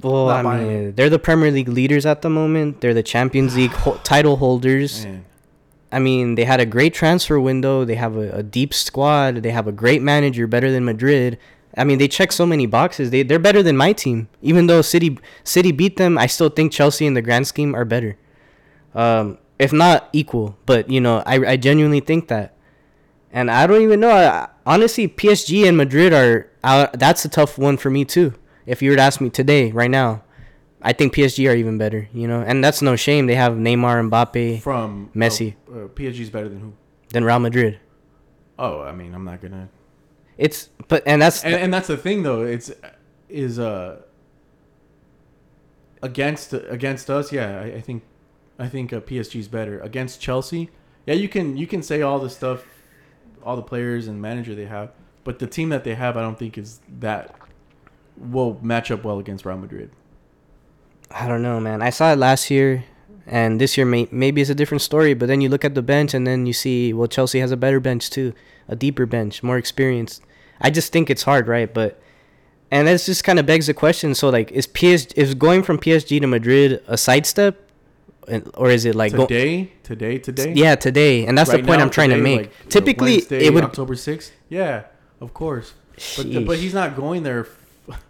[SPEAKER 2] Well, I mean, they're the Premier League leaders at the moment. They're the Champions League ho- *sighs* title holders.
[SPEAKER 1] Man.
[SPEAKER 2] I mean, they had a great transfer window. They have a, a deep squad. They have a great manager, better than Madrid. I mean, they check so many boxes. They they're better than my team. Even though City City beat them, I still think Chelsea in the grand scheme are better. Um, if not equal, but you know, I I genuinely think that. And I don't even know. I, honestly, PSG and Madrid are out. That's a tough one for me too. If you were to ask me today, right now, I think PSG are even better. You know, and that's no shame. They have Neymar, Mbappe,
[SPEAKER 1] From
[SPEAKER 2] Messi.
[SPEAKER 1] Oh, uh, PSG's better than who?
[SPEAKER 2] than Real Madrid.
[SPEAKER 1] Oh, I mean, I'm not gonna.
[SPEAKER 2] It's but and that's
[SPEAKER 1] And, and that's the thing, though. It's is uh against against us. Yeah, I, I think I think uh, PSG's better against Chelsea. Yeah, you can you can say all the stuff, all the players and manager they have, but the team that they have, I don't think is that will match up well against Real Madrid.
[SPEAKER 2] I don't know, man. I saw it last year, and this year may, maybe it's a different story. But then you look at the bench, and then you see, well, Chelsea has a better bench too, a deeper bench, more experienced. I just think it's hard, right? But and that just kind of begs the question. So like, is PS is going from PSG to Madrid a sidestep, or is it like go-
[SPEAKER 1] today, today, today.
[SPEAKER 2] yeah today? And that's
[SPEAKER 1] Right
[SPEAKER 2] the point
[SPEAKER 1] now,
[SPEAKER 2] I'm trying to make.
[SPEAKER 1] like,
[SPEAKER 2] Typically,
[SPEAKER 1] Wednesday,
[SPEAKER 2] it would.
[SPEAKER 1] October sixth. Yeah, of course. But
[SPEAKER 2] Sheesh.
[SPEAKER 1] but he's not going there f-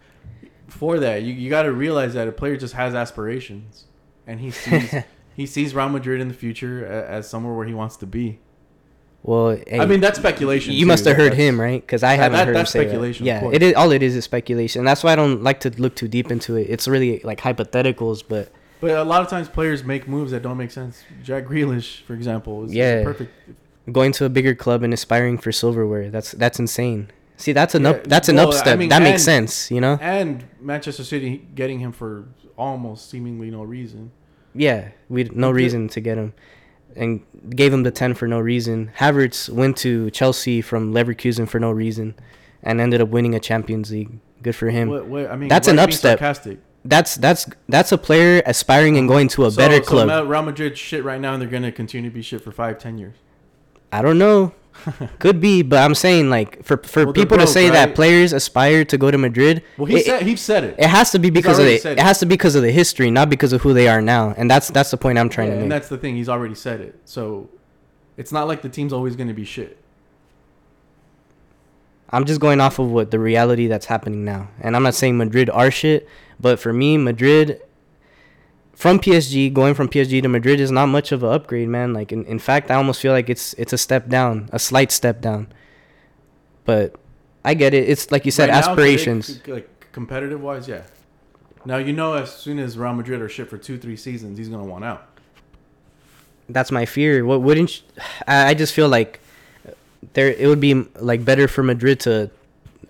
[SPEAKER 1] *laughs* for that. You you got to realize that a player just has aspirations, and he sees *laughs* he sees Real Madrid in the future a- as somewhere where he wants to be.
[SPEAKER 2] Well, hey,
[SPEAKER 1] I mean, that's speculation.
[SPEAKER 2] you
[SPEAKER 1] too.
[SPEAKER 2] must have heard
[SPEAKER 1] That's-
[SPEAKER 2] him, right? Because I haven't
[SPEAKER 1] that-
[SPEAKER 2] heard him
[SPEAKER 1] that's
[SPEAKER 2] say that.
[SPEAKER 1] speculation, of
[SPEAKER 2] Yeah, it is. All it is is speculation. That's why I don't like to look too deep into it. It's really like hypotheticals, but
[SPEAKER 1] But a lot of times players make moves that don't make sense. Jack Grealish, for example, is is
[SPEAKER 2] Yeah.
[SPEAKER 1] perfect.
[SPEAKER 2] going to a bigger club and aspiring for silverware that's that's insane. See, that's an up. That's an
[SPEAKER 1] well,
[SPEAKER 2] up
[SPEAKER 1] I mean,
[SPEAKER 2] that makes sense, you know.
[SPEAKER 1] And Manchester City getting him for almost seemingly no reason.
[SPEAKER 2] Yeah, we no reason to get him, and gave him the ten for no reason. Havertz went to Chelsea from Leverkusen for no reason, and ended up winning a Champions League. Good for him.
[SPEAKER 1] What, what, I mean,
[SPEAKER 2] That's an upstep.
[SPEAKER 1] Sarcastic?
[SPEAKER 2] That's that's that's a player aspiring and oh. going to a
[SPEAKER 1] So-
[SPEAKER 2] better
[SPEAKER 1] so
[SPEAKER 2] club.
[SPEAKER 1] Real Madrid shit right now, and they're gonna continue to be shit for five, ten years.
[SPEAKER 2] I don't know. Could be, but I'm saying like for for
[SPEAKER 1] Well,
[SPEAKER 2] people to
[SPEAKER 1] broke,
[SPEAKER 2] say that players aspire to go to Madrid.
[SPEAKER 1] Well, he
[SPEAKER 2] it,
[SPEAKER 1] said he said it.
[SPEAKER 2] it has to be because of the, it
[SPEAKER 1] it.
[SPEAKER 2] has to be because of the history, not because of who they are now. And that's that's the point I'm trying
[SPEAKER 1] Yeah,
[SPEAKER 2] to
[SPEAKER 1] and
[SPEAKER 2] make.
[SPEAKER 1] And that's the thing. He's already said it. So it's not like the team's always gonna be shit.
[SPEAKER 2] I'm just going off of what the reality that's happening now. And I'm not saying Madrid are shit, but for me, Madrid from PSG, going from PSG to Madrid is not much of an upgrade, man. Like in, in fact, I almost feel like it's it's a step down, a slight step down. But I get it. It's like you said,
[SPEAKER 1] Right
[SPEAKER 2] aspirations.
[SPEAKER 1] like competitive wise, yeah. Now you know as soon as Real Madrid are shit for two, three seasons, he's gonna want out.
[SPEAKER 2] That's my fear. What wouldn't you, *sighs* I, I just feel like there it would be like better for Madrid to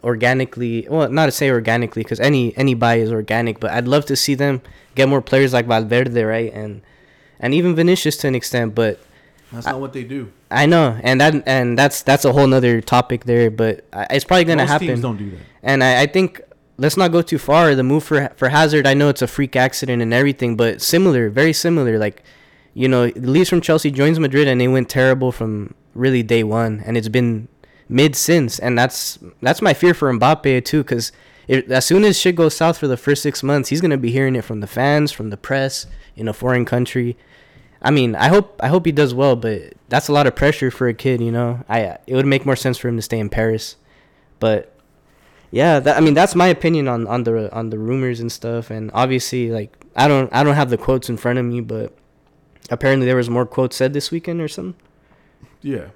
[SPEAKER 2] organically, well, not to say organically because any any buy is organic, but I'd love to see them get more players like Valverde, right? And and even Vinicius to an extent, but
[SPEAKER 1] That's not what they do.
[SPEAKER 2] I know, and that and that's that's a whole nother topic there, but I- it's probably gonna
[SPEAKER 1] Most
[SPEAKER 2] happen.
[SPEAKER 1] teams don't do that.
[SPEAKER 2] And I, I think let's not go too far. The move for for Hazard, I know it's a freak accident and everything, but similar, very similar. Like, you know, the leaves from Chelsea, joins Madrid, and they went terrible from really day one, and it's been mid since. And that's that's my fear for Mbappe too, because as soon as shit goes south for the first six months, he's gonna be hearing it from the fans, from the press, in a foreign country. I mean, I hope I hope he does well, but that's a lot of pressure for a kid, you know. I it would make more sense for him to stay in Paris, but yeah, that, I mean that's my opinion on on the on the rumors and stuff. And obviously, like I don't I don't have the quotes in front of me, but apparently there was more quotes said this weekend or something.
[SPEAKER 1] Yeah,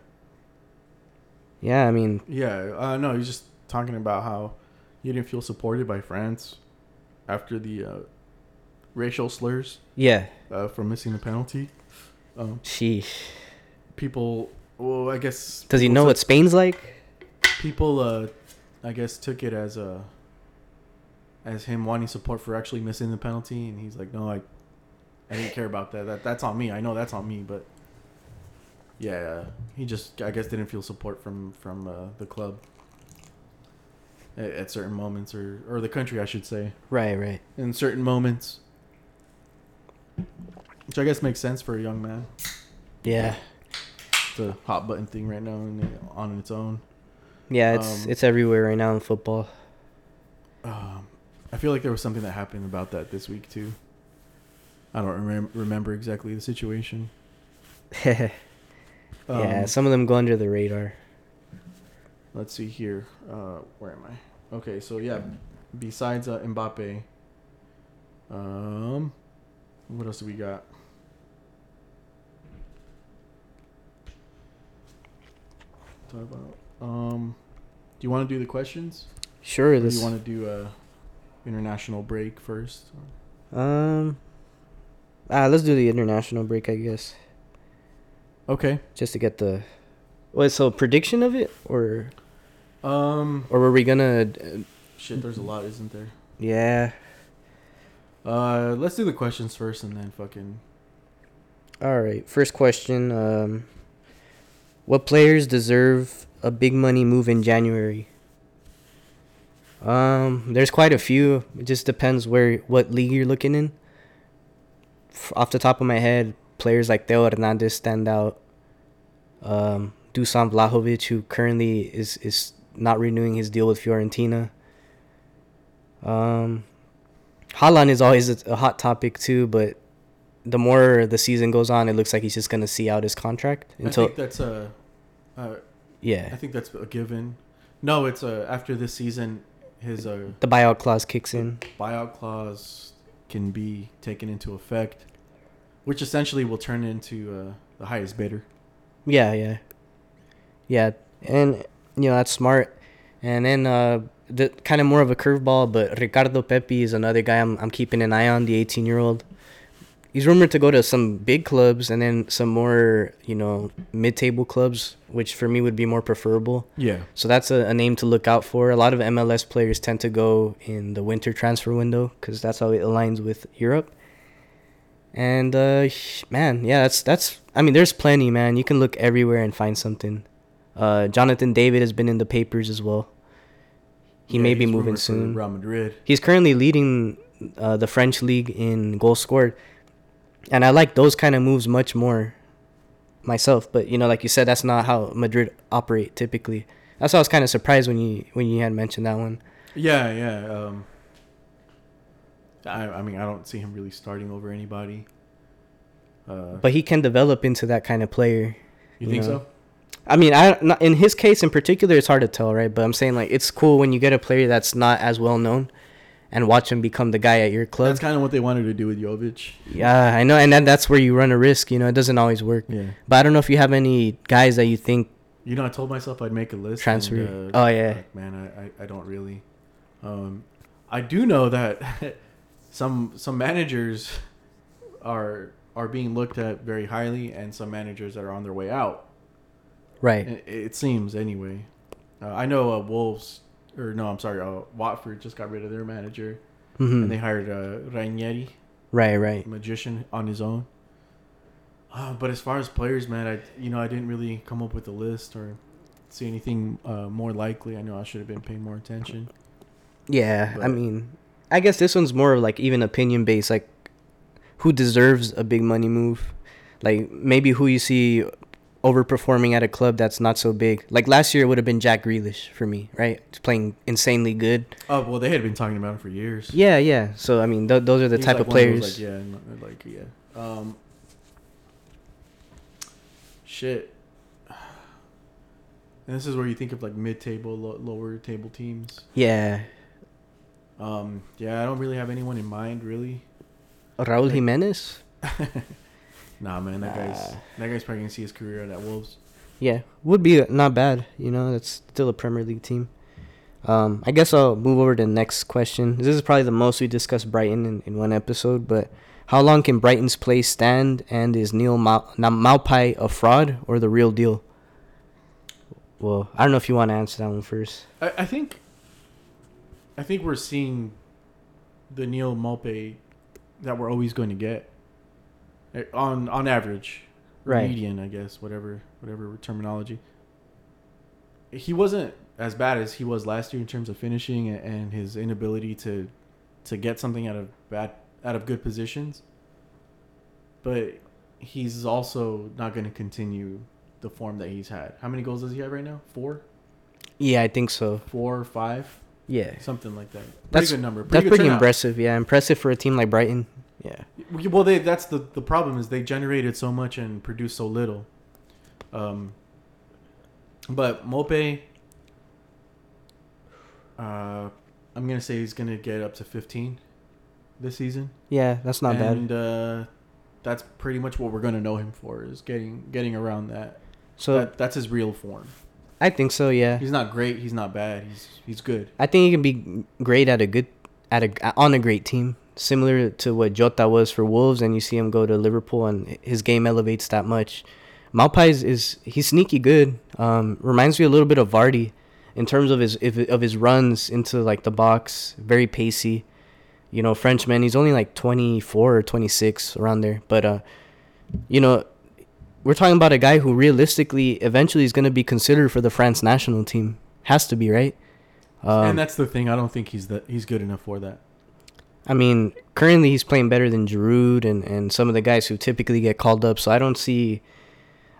[SPEAKER 2] Yeah, I mean,
[SPEAKER 1] yeah. Uh, no, he's just talking about how he didn't feel supported by France after the uh, racial slurs
[SPEAKER 2] yeah,
[SPEAKER 1] uh, for missing the penalty. Um,
[SPEAKER 2] sheesh.
[SPEAKER 1] people, well, I guess.
[SPEAKER 2] Does he know what Spain's like?
[SPEAKER 1] people? Uh, I guess took it as a as him wanting support for actually missing the penalty, and he's like, "No, I, I didn't care about that. That that's on me. I know that's on me, but." Yeah, he just I guess didn't feel support from from uh, the club at, at certain moments, or or the country, I should say,
[SPEAKER 2] Right, right.
[SPEAKER 1] in certain moments, which I guess makes sense for a young man.
[SPEAKER 2] Yeah,
[SPEAKER 1] It's a hot button thing right now, and on its own.
[SPEAKER 2] yeah. It's
[SPEAKER 1] Um,
[SPEAKER 2] it's everywhere right now in football.
[SPEAKER 1] Um, I feel like there was something that happened about that this week too. I don't remem- remember exactly the situation. *laughs*
[SPEAKER 2] yeah,
[SPEAKER 1] Um,
[SPEAKER 2] some of them go under the radar.
[SPEAKER 1] Let's see here. Uh, where am I? Okay, so yeah, besides uh, Mbappe, um, what else do we got? Talk about. Um, do you want to do the questions?
[SPEAKER 2] Sure,
[SPEAKER 1] Or do you want to do a international break first?
[SPEAKER 2] Um, ah, let's do the international break, I guess,
[SPEAKER 1] Okay.
[SPEAKER 2] just to get the. Wait, so prediction of it, or
[SPEAKER 1] Um.
[SPEAKER 2] or were we gonna? uh,
[SPEAKER 1] Shit, there's a lot, isn't there?
[SPEAKER 2] Yeah.
[SPEAKER 1] Uh, let's do the questions first, and then fucking.
[SPEAKER 2] All right. First question. Um, what players deserve a big money move in January? Um, there's quite a few. It just depends where what league you're looking in. F- off the top of my head, players like Theo Hernandez stand out. Um, Dusan Vlahovic, who currently is is not renewing his deal with Fiorentina. Um, Haaland is always a, a hot topic too, but the more the season goes on, it looks like he's just gonna see out his contract until.
[SPEAKER 1] I think that's a. Uh,
[SPEAKER 2] yeah.
[SPEAKER 1] I think that's a given. No, it's uh, after this season, his uh,
[SPEAKER 2] the buyout clause kicks in.
[SPEAKER 1] buyout clause can be taken into effect, which essentially will turn into uh, the highest bidder.
[SPEAKER 2] Yeah, yeah. Yeah, and you know that's smart. And then uh, the kind of more of a curveball, but Ricardo Pepi is another guy I'm I'm keeping an eye on. The 18 year old. He's rumored to go to some big clubs and then some more, you know, mid-table clubs, which for me would be more preferable.
[SPEAKER 1] Yeah.
[SPEAKER 2] So that's a, a name to look out for. A lot of MLS players tend to go in the winter transfer window because that's how it aligns with Europe. And uh, man, yeah, that's that's. I mean, there's plenty, man. You can look everywhere and find something. Uh, Jonathan David has been in the papers as well. He
[SPEAKER 1] Yeah,
[SPEAKER 2] may be moving soon.
[SPEAKER 1] Real Madrid.
[SPEAKER 2] He's currently leading uh, the French league in goals scored, and I like those kind of moves much more myself. But you know, like you said, that's not how Madrid operate typically. That's why I was kind of surprised when you when you had mentioned that one.
[SPEAKER 1] Yeah, yeah. Um, I, I mean, I don't see him really starting over anybody. Uh,
[SPEAKER 2] But he can develop into that kind of player.
[SPEAKER 1] you
[SPEAKER 2] you
[SPEAKER 1] think
[SPEAKER 2] know,
[SPEAKER 1] so?
[SPEAKER 2] I mean, I not, in his case in particular, it's hard to tell, right? But I'm saying like it's cool when you get a player that's not as well known, and watch him become the guy at your club.
[SPEAKER 1] That's kind of what they wanted to do with Jovic.
[SPEAKER 2] yeah, I know, and then that's where you run a risk. You know, it doesn't always work.
[SPEAKER 1] Yeah.
[SPEAKER 2] But I don't know if you have any guys that you think
[SPEAKER 1] You know, I told myself I'd make a list.
[SPEAKER 2] Transfer.
[SPEAKER 1] and, uh,
[SPEAKER 2] Oh, yeah.
[SPEAKER 1] like, man, I, I, I don't really. Um, I do know that *laughs* some some managers are are being looked at very highly, and some managers that are on their way out.
[SPEAKER 2] Right.
[SPEAKER 1] It, it seems anyway. Uh, I know uh, Wolves, or no, I'm sorry, uh, Watford just got rid of their manager,
[SPEAKER 2] hmm
[SPEAKER 1] and they hired uh, Ranieri,
[SPEAKER 2] Right, right.
[SPEAKER 1] magician, on his own. Uh, but as far as players, man, I you know I didn't really come up with a list or see anything uh, more likely. I know I should have been paying more attention.
[SPEAKER 2] Yeah, I mean, I guess this one's more of like even opinion based, like who deserves a big money move, like maybe who you see overperforming at a club that's not so big. Like last year, it would have been Jack Grealish for me, right? He's playing insanely good.
[SPEAKER 1] Oh well, they had been talking about him for years.
[SPEAKER 2] Yeah, yeah. So I mean, th- those are the
[SPEAKER 1] He's
[SPEAKER 2] type
[SPEAKER 1] like
[SPEAKER 2] of players.
[SPEAKER 1] like, yeah, like yeah. Um, shit. And this is where you think of like mid-table, lo- lower table teams.
[SPEAKER 2] yeah,
[SPEAKER 1] Um, yeah, I don't really have anyone in mind, really.
[SPEAKER 2] Raúl
[SPEAKER 1] Like-
[SPEAKER 2] Jimenez. *laughs*
[SPEAKER 1] Nah, man, that guy's that guy's probably gonna see his career at Wolves.
[SPEAKER 2] Yeah, would be not bad. You know, that's still a Premier League team. Um, I guess I'll move over to the next question. This is probably the most we discussed Brighton in, in one episode, but how long can Brighton's play stand? And is Neal Ma- Na- Maupay a fraud or the real deal? Well, I don't know if you want to answer that one first.
[SPEAKER 1] I, I think. I think we're seeing the Neal Maupay that we're always going to get on on average,
[SPEAKER 2] Right.
[SPEAKER 1] Median, I guess, whatever whatever terminology. He wasn't as bad as he was last year in terms of finishing and his inability to to get something out of bad out of good positions. But he's also not going to continue the form that he's had. How many goals does he have right now? Four,
[SPEAKER 2] Yeah, I think so.
[SPEAKER 1] four, or five.
[SPEAKER 2] Yeah,
[SPEAKER 1] Something like that. Pretty
[SPEAKER 2] That's-
[SPEAKER 1] good number.
[SPEAKER 2] that's
[SPEAKER 1] good
[SPEAKER 2] pretty
[SPEAKER 1] turnout.
[SPEAKER 2] impressive. Yeah, impressive for a team like Brighton.
[SPEAKER 1] Well, they that's the the problem is they generated so much and produced so little. Um, but Maupay, uh, I'm gonna say he's gonna get up to 15 this season.
[SPEAKER 2] yeah, that's not bad.
[SPEAKER 1] and, uh, that's pretty much what we're gonna know him for is getting getting around that.
[SPEAKER 2] So
[SPEAKER 1] that, that's his real form.
[SPEAKER 2] I think so. Yeah,
[SPEAKER 1] He's not great. He's not bad. He's he's good.
[SPEAKER 2] I think he can be great at a good at a on a great team, similar to what Jota was for Wolves, and you see him go to Liverpool, and his game elevates that much. Maupay is, is he's sneaky good. Um, reminds me a little bit of Vardy in terms of his if, of his runs into like the box, very pacey. You know, Frenchman. He's only like twenty four or twenty six around there, but uh, you know, we're talking about a guy who realistically eventually is going to be considered for the France national team. Has to be right. Um,
[SPEAKER 1] and that's the thing. I don't think he's that he's good enough for that.
[SPEAKER 2] I mean, currently he's playing better than Giroud and, and some of the guys who typically get called up. So I don't see,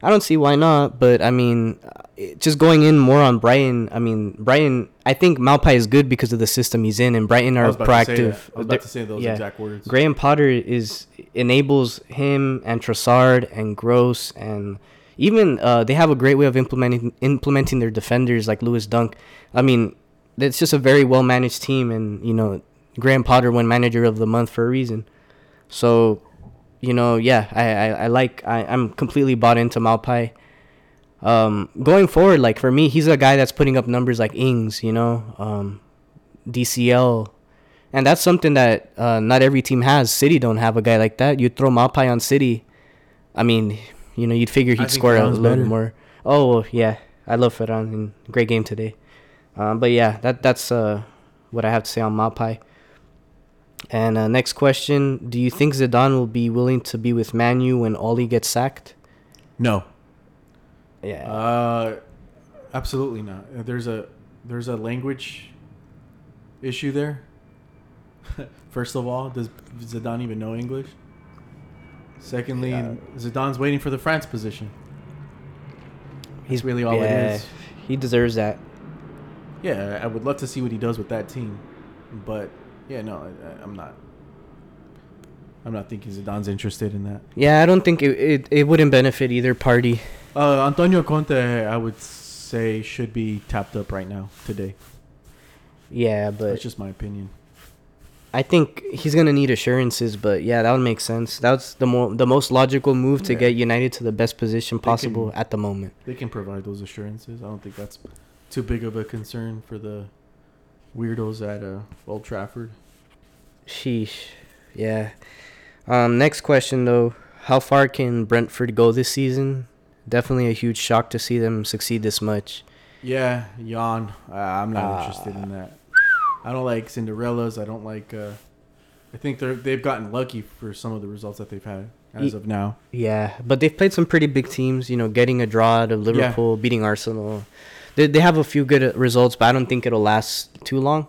[SPEAKER 2] I don't see why not. But I mean, uh, just going in more on Brighton. I mean, Brighton. I think Maupay is good because of the system he's in, and Brighton are
[SPEAKER 1] was about to say that.
[SPEAKER 2] proactive.
[SPEAKER 1] I was about to say those
[SPEAKER 2] yeah.
[SPEAKER 1] exact words.
[SPEAKER 2] Graham Potter is enables him and Trossard and Gross and even uh, they have a great way of implementing implementing their defenders like Lewis Dunk. I mean, it's just a very well managed team, and you know, Graham Potter won Manager of the Month for a reason. So, you know, yeah, I I, I like I, I'm completely bought into Maupay. Um, going forward, like for me, he's a guy that's putting up numbers like Ings, you know, um, DCL, and that's something that uh, not every team has. City don't have a guy like that. You throw Maupay on City, I mean, you know, you'd figure he'd score a little
[SPEAKER 1] better.
[SPEAKER 2] more. Oh yeah, I love Ferran. Great game today. Um, but yeah, that that's uh, what I have to say on Maupay. And uh, next question: Do you think Zidane will be willing to be with Man U when Ole gets sacked?
[SPEAKER 1] No.
[SPEAKER 2] Yeah.
[SPEAKER 1] Uh, absolutely not. Uh, There's a there's a language issue there. *laughs* First of all, does Zidane even know English? Secondly,
[SPEAKER 2] Yeah.
[SPEAKER 1] Zidane's waiting for the France position.
[SPEAKER 2] He's
[SPEAKER 1] really all it
[SPEAKER 2] yeah,
[SPEAKER 1] is.
[SPEAKER 2] He deserves that.
[SPEAKER 1] Yeah, I would love to see what he does with that team, but yeah, no, I, I'm not. I'm not thinking Zidane's interested in that.
[SPEAKER 2] Yeah, I don't think it it, it wouldn't benefit either party.
[SPEAKER 1] Uh, Antonio Conte, I would say, should be tapped up right now today.
[SPEAKER 2] Yeah, but
[SPEAKER 1] That's just my opinion.
[SPEAKER 2] I think he's gonna need assurances. But yeah, that would make sense. That's the more the most logical move to
[SPEAKER 1] Yeah.
[SPEAKER 2] get United to the best position possible
[SPEAKER 1] can-
[SPEAKER 2] at the moment.
[SPEAKER 1] They can provide those assurances. I don't think that's too big of a concern for the weirdos at uh, Old Trafford.
[SPEAKER 2] Sheesh. Yeah. Um. Next question though: How far can Brentford go this season? Definitely a huge shock to see them succeed this much.
[SPEAKER 1] Yeah, yawn. Uh, I'm not
[SPEAKER 2] Ah.
[SPEAKER 1] interested in that. I don't like Cinderellas. I don't like. Uh, I think they're they've gotten lucky for some of the results that they've had as of now.
[SPEAKER 2] Yeah, but they've played some pretty big teams. You know, getting a draw out of Liverpool, beating Arsenal. They they have a few good results, but I don't think it'll last too long.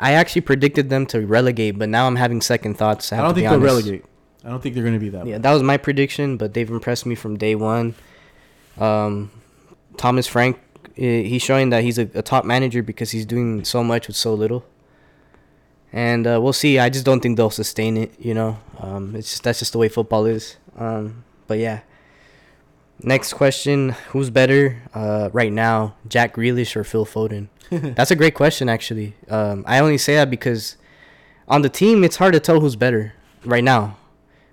[SPEAKER 2] I actually predicted them to relegate, but now I'm having second thoughts. I,
[SPEAKER 1] I, don't
[SPEAKER 2] to be
[SPEAKER 1] think they'll
[SPEAKER 2] honest.
[SPEAKER 1] relegate. I don't think they're going to be that.
[SPEAKER 2] Yeah,
[SPEAKER 1] bad.
[SPEAKER 2] that was my prediction, but they've impressed me from day one. Um, Thomas Frank, he's showing that he's a, a top manager because he's doing so much with so little. And uh, we'll see. I just don't think they'll sustain it. You know, um, it's just that's just the way football is. Um, but yeah. Next question: Who's better uh, right now, Jack Grealish or Phil Foden? *laughs* That's a great question, actually. Um, I only say that because on the team, it's hard to tell who's better right now.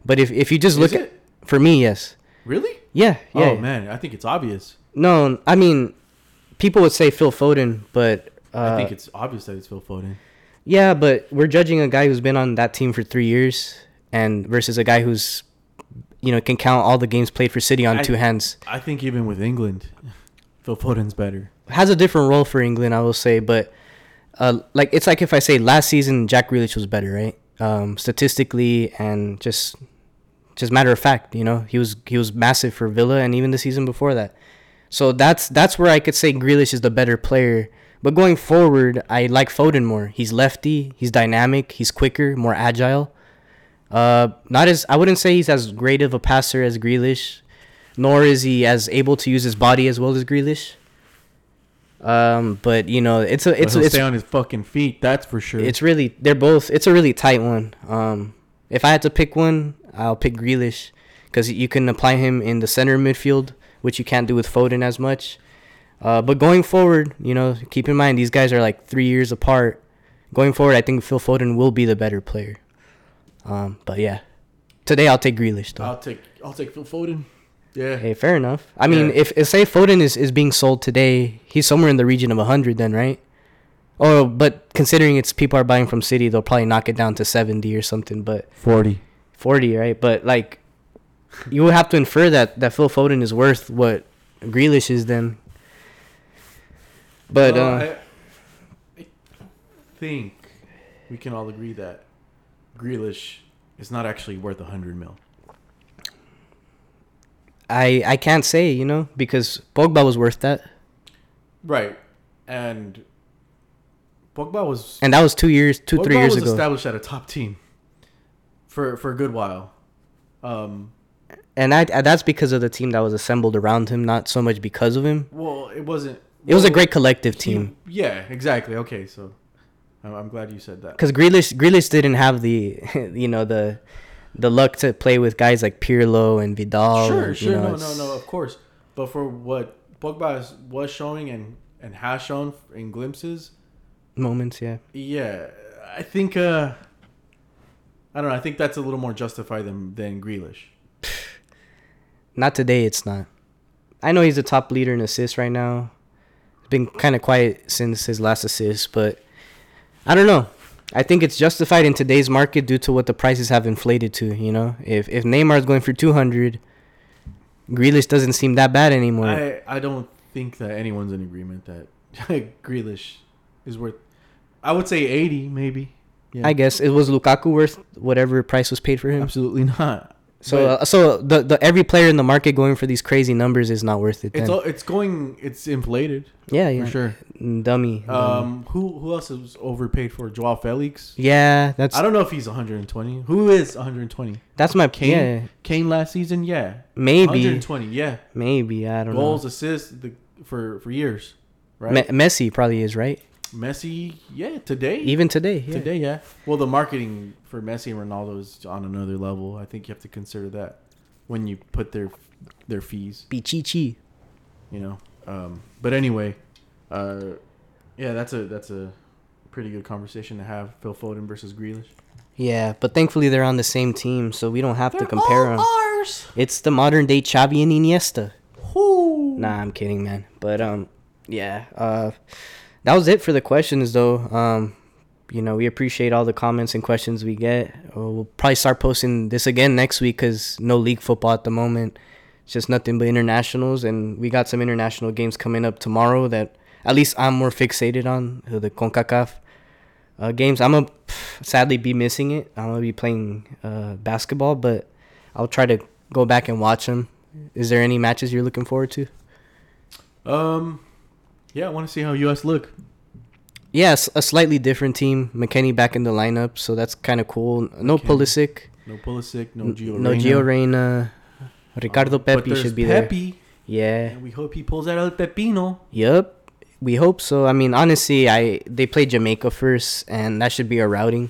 [SPEAKER 2] But if if you just look at for me, yes.
[SPEAKER 1] really?
[SPEAKER 2] Yeah, yeah.
[SPEAKER 1] Oh man, I think it's obvious.
[SPEAKER 2] No, I mean, people would say Phil Foden, but uh,
[SPEAKER 1] I think it's obvious that it's Phil Foden.
[SPEAKER 2] yeah, but we're judging a guy who's been on that team for three years, and versus a guy who's, you know, can count all the games played for City on
[SPEAKER 1] I-
[SPEAKER 2] two hands.
[SPEAKER 1] I think even with England, *laughs* Phil Foden's better.
[SPEAKER 2] Has a different role for England, I will say, but uh, like it's like if I say last season Jack Grealish was better, right? Um, statistically and just just matter of fact, you know, he was he was massive for Villa and even the season before that. So that's that's where I could say Grealish is the better player. But going forward, I like Foden more. He's lefty, he's dynamic, he's quicker, more agile. Uh, not as I wouldn't say he's as great of a passer as Grealish, nor is he as able to use his body as well as Grealish. Um, but you know, it's a it's
[SPEAKER 1] he'll
[SPEAKER 2] it's
[SPEAKER 1] stay on his fucking feet. That's for sure.
[SPEAKER 2] it's really they're both. It's a really tight one. Um, if I had to pick one, I'll pick Grealish because you can apply him in the center midfield, which you can't do with Foden as much. Uh, but going forward, you know, keep in mind these guys are like three years apart. Going forward, I think Phil Foden will be the better player. Um, but yeah, today I'll take Grealish though.
[SPEAKER 1] I'll take I'll take Phil Foden. Yeah.
[SPEAKER 2] Hey, fair enough. I mean,
[SPEAKER 1] Yeah.
[SPEAKER 2] if, if say Foden is, is being sold today, he's somewhere in the region of hundred, then right? Oh, but considering it's people are buying from City, they'll probably knock it down to seventy or something. But
[SPEAKER 1] Forty.
[SPEAKER 2] forty, right? But like, you would have to infer that that Phil Foden is worth what Grealish is then. But
[SPEAKER 1] Well,
[SPEAKER 2] uh,
[SPEAKER 1] I, I think we can all agree that Grealish is not actually worth a hundred mil.
[SPEAKER 2] I I can't say you know because Pogba was worth that,
[SPEAKER 1] Right. And Pogba was
[SPEAKER 2] and that was two years, two
[SPEAKER 1] Pogba
[SPEAKER 2] three years
[SPEAKER 1] was
[SPEAKER 2] ago.
[SPEAKER 1] established at a top team for for a good while. Um,
[SPEAKER 2] and that that's because of the team that was assembled around him, not so much because of him.
[SPEAKER 1] well, it wasn't.
[SPEAKER 2] It was a great collective
[SPEAKER 1] he-
[SPEAKER 2] team.
[SPEAKER 1] yeah, exactly. Okay, so I'm, I'm glad you said that.
[SPEAKER 2] because Grealish Grealish didn't have the *laughs* you know the the luck to play with guys like Pirlo and Vidal.
[SPEAKER 1] Sure,
[SPEAKER 2] and,
[SPEAKER 1] sure,
[SPEAKER 2] know,
[SPEAKER 1] no, no, no, of course. But for what Pogba was showing and and has shown in glimpses,
[SPEAKER 2] moments. Yeah,
[SPEAKER 1] yeah, I think uh, I don't know. I think that's a little more justified than than Grealish. *sighs*
[SPEAKER 2] not today. It's not. I know he's a top leader in assists right now. Been kind of quiet since his last assist, but I don't know. I think it's justified in today's market due to what the prices have inflated to. You know, if if Neymar's going for two hundred, Grealish doesn't seem that bad anymore.
[SPEAKER 1] I I don't think that anyone's in agreement that *laughs* Grealish is worth. I would say eighty, maybe. Yeah.
[SPEAKER 2] I guess it was Lukaku worth whatever price was paid for him.
[SPEAKER 1] Absolutely *laughs* not.
[SPEAKER 2] So uh, so the the every player in the market going for these crazy numbers is not worth it.
[SPEAKER 1] It's all, it's going it's inflated
[SPEAKER 2] yeah, yeah,
[SPEAKER 1] for sure.
[SPEAKER 2] Mm, Dummy. dummy.
[SPEAKER 1] Um, who who else is overpaid for Joao Felix?
[SPEAKER 2] yeah, that's
[SPEAKER 1] I don't know if he's 120. Who is 120?
[SPEAKER 2] that's my
[SPEAKER 1] Kane.
[SPEAKER 2] yeah
[SPEAKER 1] Kane last season, yeah,
[SPEAKER 2] maybe
[SPEAKER 1] 120, yeah.
[SPEAKER 2] maybe I don't
[SPEAKER 1] Goals,
[SPEAKER 2] know.
[SPEAKER 1] Goals, assists, the, for for years, right?
[SPEAKER 2] Me- Messi probably is right.
[SPEAKER 1] Messi, yeah, today,
[SPEAKER 2] Even today, yeah.
[SPEAKER 1] today, yeah. Well, the marketing for Messi and Ronaldo is on another level. I think you have to consider that when you put their their fees.
[SPEAKER 2] Pichichi.
[SPEAKER 1] you know. Um, but anyway, uh, yeah, that's a that's a pretty good conversation to have. Phil Foden versus Grealish.
[SPEAKER 2] Yeah, but thankfully they're on the same team, so we don't have to compare them.
[SPEAKER 1] ours.
[SPEAKER 2] It's the modern day Xavi and Iniesta.
[SPEAKER 1] Whoo.
[SPEAKER 2] Nah, I'm kidding, man. But um, yeah. Uh, that was it for the questions, though. Um, you know, we appreciate all the comments and questions we get. Uh, We'll probably start posting this again next week because no league football at the moment. It's just nothing but internationals, and we got some international games coming up tomorrow that at least I'm more fixated on uh, the Concacaf uh, games. I'm gonna sadly be missing it. I'm gonna be playing uh, basketball, but I'll try to go back and watch them. Is there any matches you're looking forward to?
[SPEAKER 1] Um, yeah, I want to see how US look.
[SPEAKER 2] Yes, a slightly different team. McKennie back in the lineup, so that's kind of cool. No. Pulisic,
[SPEAKER 1] No Pulisic, no
[SPEAKER 2] n-
[SPEAKER 1] Gio.
[SPEAKER 2] no. Gio Reyna. Ricardo
[SPEAKER 1] Um, but
[SPEAKER 2] Pepi should be there.
[SPEAKER 1] Pepe,
[SPEAKER 2] Yeah.
[SPEAKER 1] And we hope he pulls out El Pepino.
[SPEAKER 2] Yep. We hope so. I mean, honestly, I they played Jamaica first, and that should be our routing.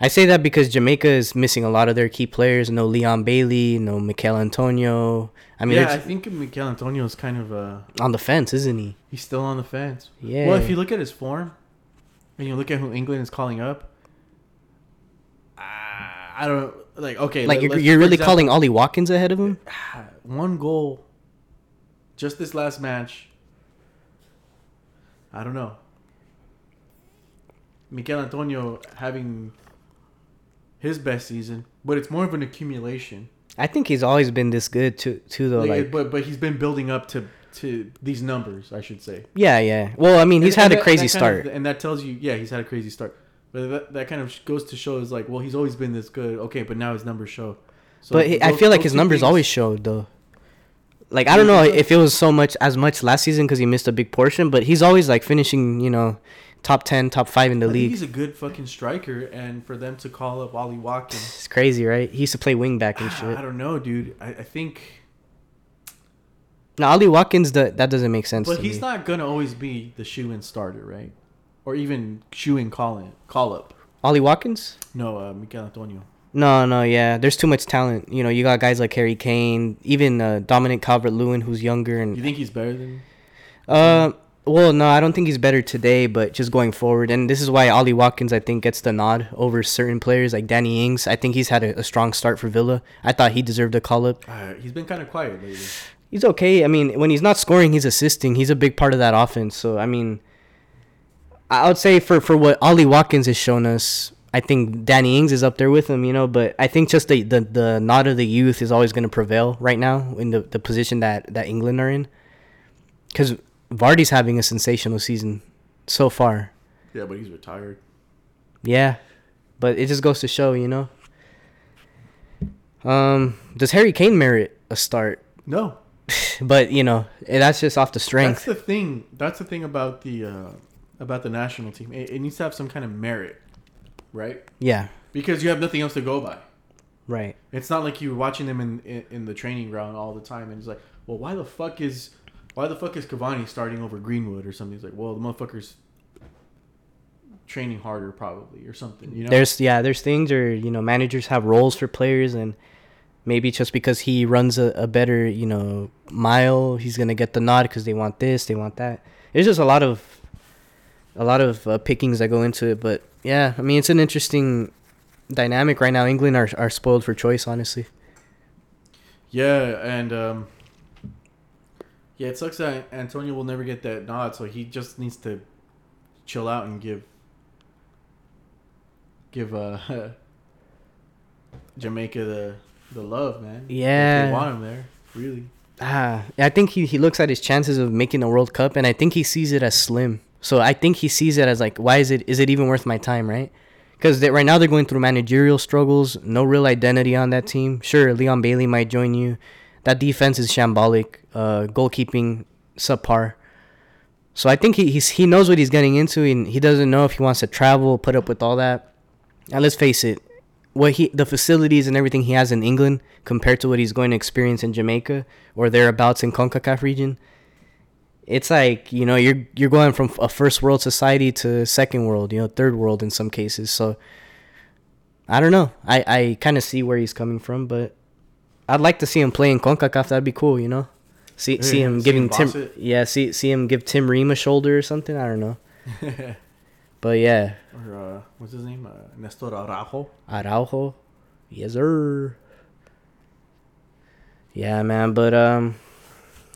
[SPEAKER 2] I say that because Jamaica is missing a lot of their key players. No Leon Bailey, no Michail Antonio. I mean,
[SPEAKER 1] yeah, I think Michail Antonio is kind of uh
[SPEAKER 2] on the fence, isn't he?
[SPEAKER 1] He's still on the fence.
[SPEAKER 2] Yeah.
[SPEAKER 1] Well, if you look at his form, and you look at who England is calling up, uh, I don't know. like. Okay,
[SPEAKER 2] like you're, you're really calling Ollie Watkins ahead of him? *sighs*
[SPEAKER 1] one goal, just this last match. I don't know. Michail Antonio having his best season, but it's more of an accumulation.
[SPEAKER 2] I think he's always been this good too. Too though,
[SPEAKER 1] Like,
[SPEAKER 2] like
[SPEAKER 1] but but he's been building up to to these numbers, I should say.
[SPEAKER 2] Yeah, yeah. Well, I mean, he's
[SPEAKER 1] And-
[SPEAKER 2] had
[SPEAKER 1] and
[SPEAKER 2] a crazy
[SPEAKER 1] that kind of-
[SPEAKER 2] start.
[SPEAKER 1] and that tells you, yeah, he's had a crazy start. But that, that kind of goes to show is like, well, he's always been this good. Okay, but now his numbers show. So
[SPEAKER 2] but he, I feel like his numbers
[SPEAKER 1] things-
[SPEAKER 2] always showed though. Like I don't know if it was so much as much last season because he missed a big portion, but he's always like finishing, you know, top ten, top five in the
[SPEAKER 1] I
[SPEAKER 2] league.
[SPEAKER 1] he's a good fucking striker, and for them to call up Ollie Watkins,
[SPEAKER 2] It's crazy, right? He used to play wing back and
[SPEAKER 1] ah,
[SPEAKER 2] shit.
[SPEAKER 1] I don't know, dude. I, I think,
[SPEAKER 2] Now Ollie Watkins, that that doesn't make sense.
[SPEAKER 1] but he's
[SPEAKER 2] me.
[SPEAKER 1] not gonna always be the shoe in starter, right? Or even shoe in call in call up.
[SPEAKER 2] Ollie Watkins.
[SPEAKER 1] No, uh, Miguel Antonio.
[SPEAKER 2] No, no, yeah. There's too much talent. You know, you got guys like Harry Kane, even uh, Dominic Calvert-Lewin, who's younger and
[SPEAKER 1] You think he's better than?
[SPEAKER 2] Uh, well, no, I don't think he's better today, but just going forward, and this is why Ollie Watkins, I think, gets the nod over certain players like Danny Ings. I think he's had a, a strong start for Villa. I thought he deserved a call up.
[SPEAKER 1] Uh, he's been kind of quiet lately.
[SPEAKER 2] He's okay. I mean, when he's not scoring, he's assisting. He's a big part of that offense. So, I mean, I would say for for what Ollie Watkins has shown us, I think Danny Ings is up there with him. You know, but I think just the the, the nod of the youth is always going to prevail right now in the the position that that England are in, because Vardy's having a sensational season so far.
[SPEAKER 1] Yeah, but he's retired.
[SPEAKER 2] Yeah, but it just goes to show, you know. Um, does Harry Kane merit a start?
[SPEAKER 1] No, *sighs*
[SPEAKER 2] But you know, eh, that's just off the strength.
[SPEAKER 1] That's the thing. That's the thing about the uh, about the national team. It, it needs to have some kind of merit, right?
[SPEAKER 2] Yeah,
[SPEAKER 1] Because you have nothing else to go by.
[SPEAKER 2] right.
[SPEAKER 1] It's not like you're watching them in, in in the training ground all the time, and it's like, well, why the fuck is why the fuck is Cavani starting over Greenwood or something? It's like, well, the motherfucker's training harder probably or something. You know,
[SPEAKER 2] There's yeah, there's things or you know managers have roles for players and maybe just because he runs a, a better you know mile, he's gonna get the nod because they want this, they want that. There's just a lot of a lot of uh, pickings that go into it, but yeah, I mean it's an interesting dynamic right now. England are are spoiled for choice, honestly.
[SPEAKER 1] yeah, and um, Yeah, it sucks that Antonio will never get that nod, so he just needs to chill out and give give uh *laughs* Jamaica the the love, man.
[SPEAKER 2] Yeah.
[SPEAKER 1] they want him there, really.
[SPEAKER 2] Ah, I think he, he looks at his chances of making a World Cup, and I think he sees it as slim. So I think he sees it as like, why is it is it even worth my time, right? Because right now they're going through managerial struggles, no real identity on that team. Sure, Leon Bailey might join you. That defense is shambolic. Uh, goalkeeping subpar. So I think he he's, he knows what he's getting into, and he doesn't know if he wants to travel, put up with all that. And let's face it, what he the facilities and everything he has in England compared to what he's going to experience in Jamaica or thereabouts in CONCACAF region, it's like you know you're you're going from a first world society to second world, you know, third world in some cases. So I don't know. I I kind of see where he's coming from, but I'd like to see him play in CONCACAF. That'd be cool, you know. See see him
[SPEAKER 1] see
[SPEAKER 2] giving
[SPEAKER 1] him
[SPEAKER 2] Tim
[SPEAKER 1] it.
[SPEAKER 2] yeah see see him give Tim Ream a shoulder or something. I don't know, *laughs* but yeah,
[SPEAKER 1] or uh, what's his name? Uh, Nestor Araujo.
[SPEAKER 2] Araujo. Yes, sir. Yeah, man, but um,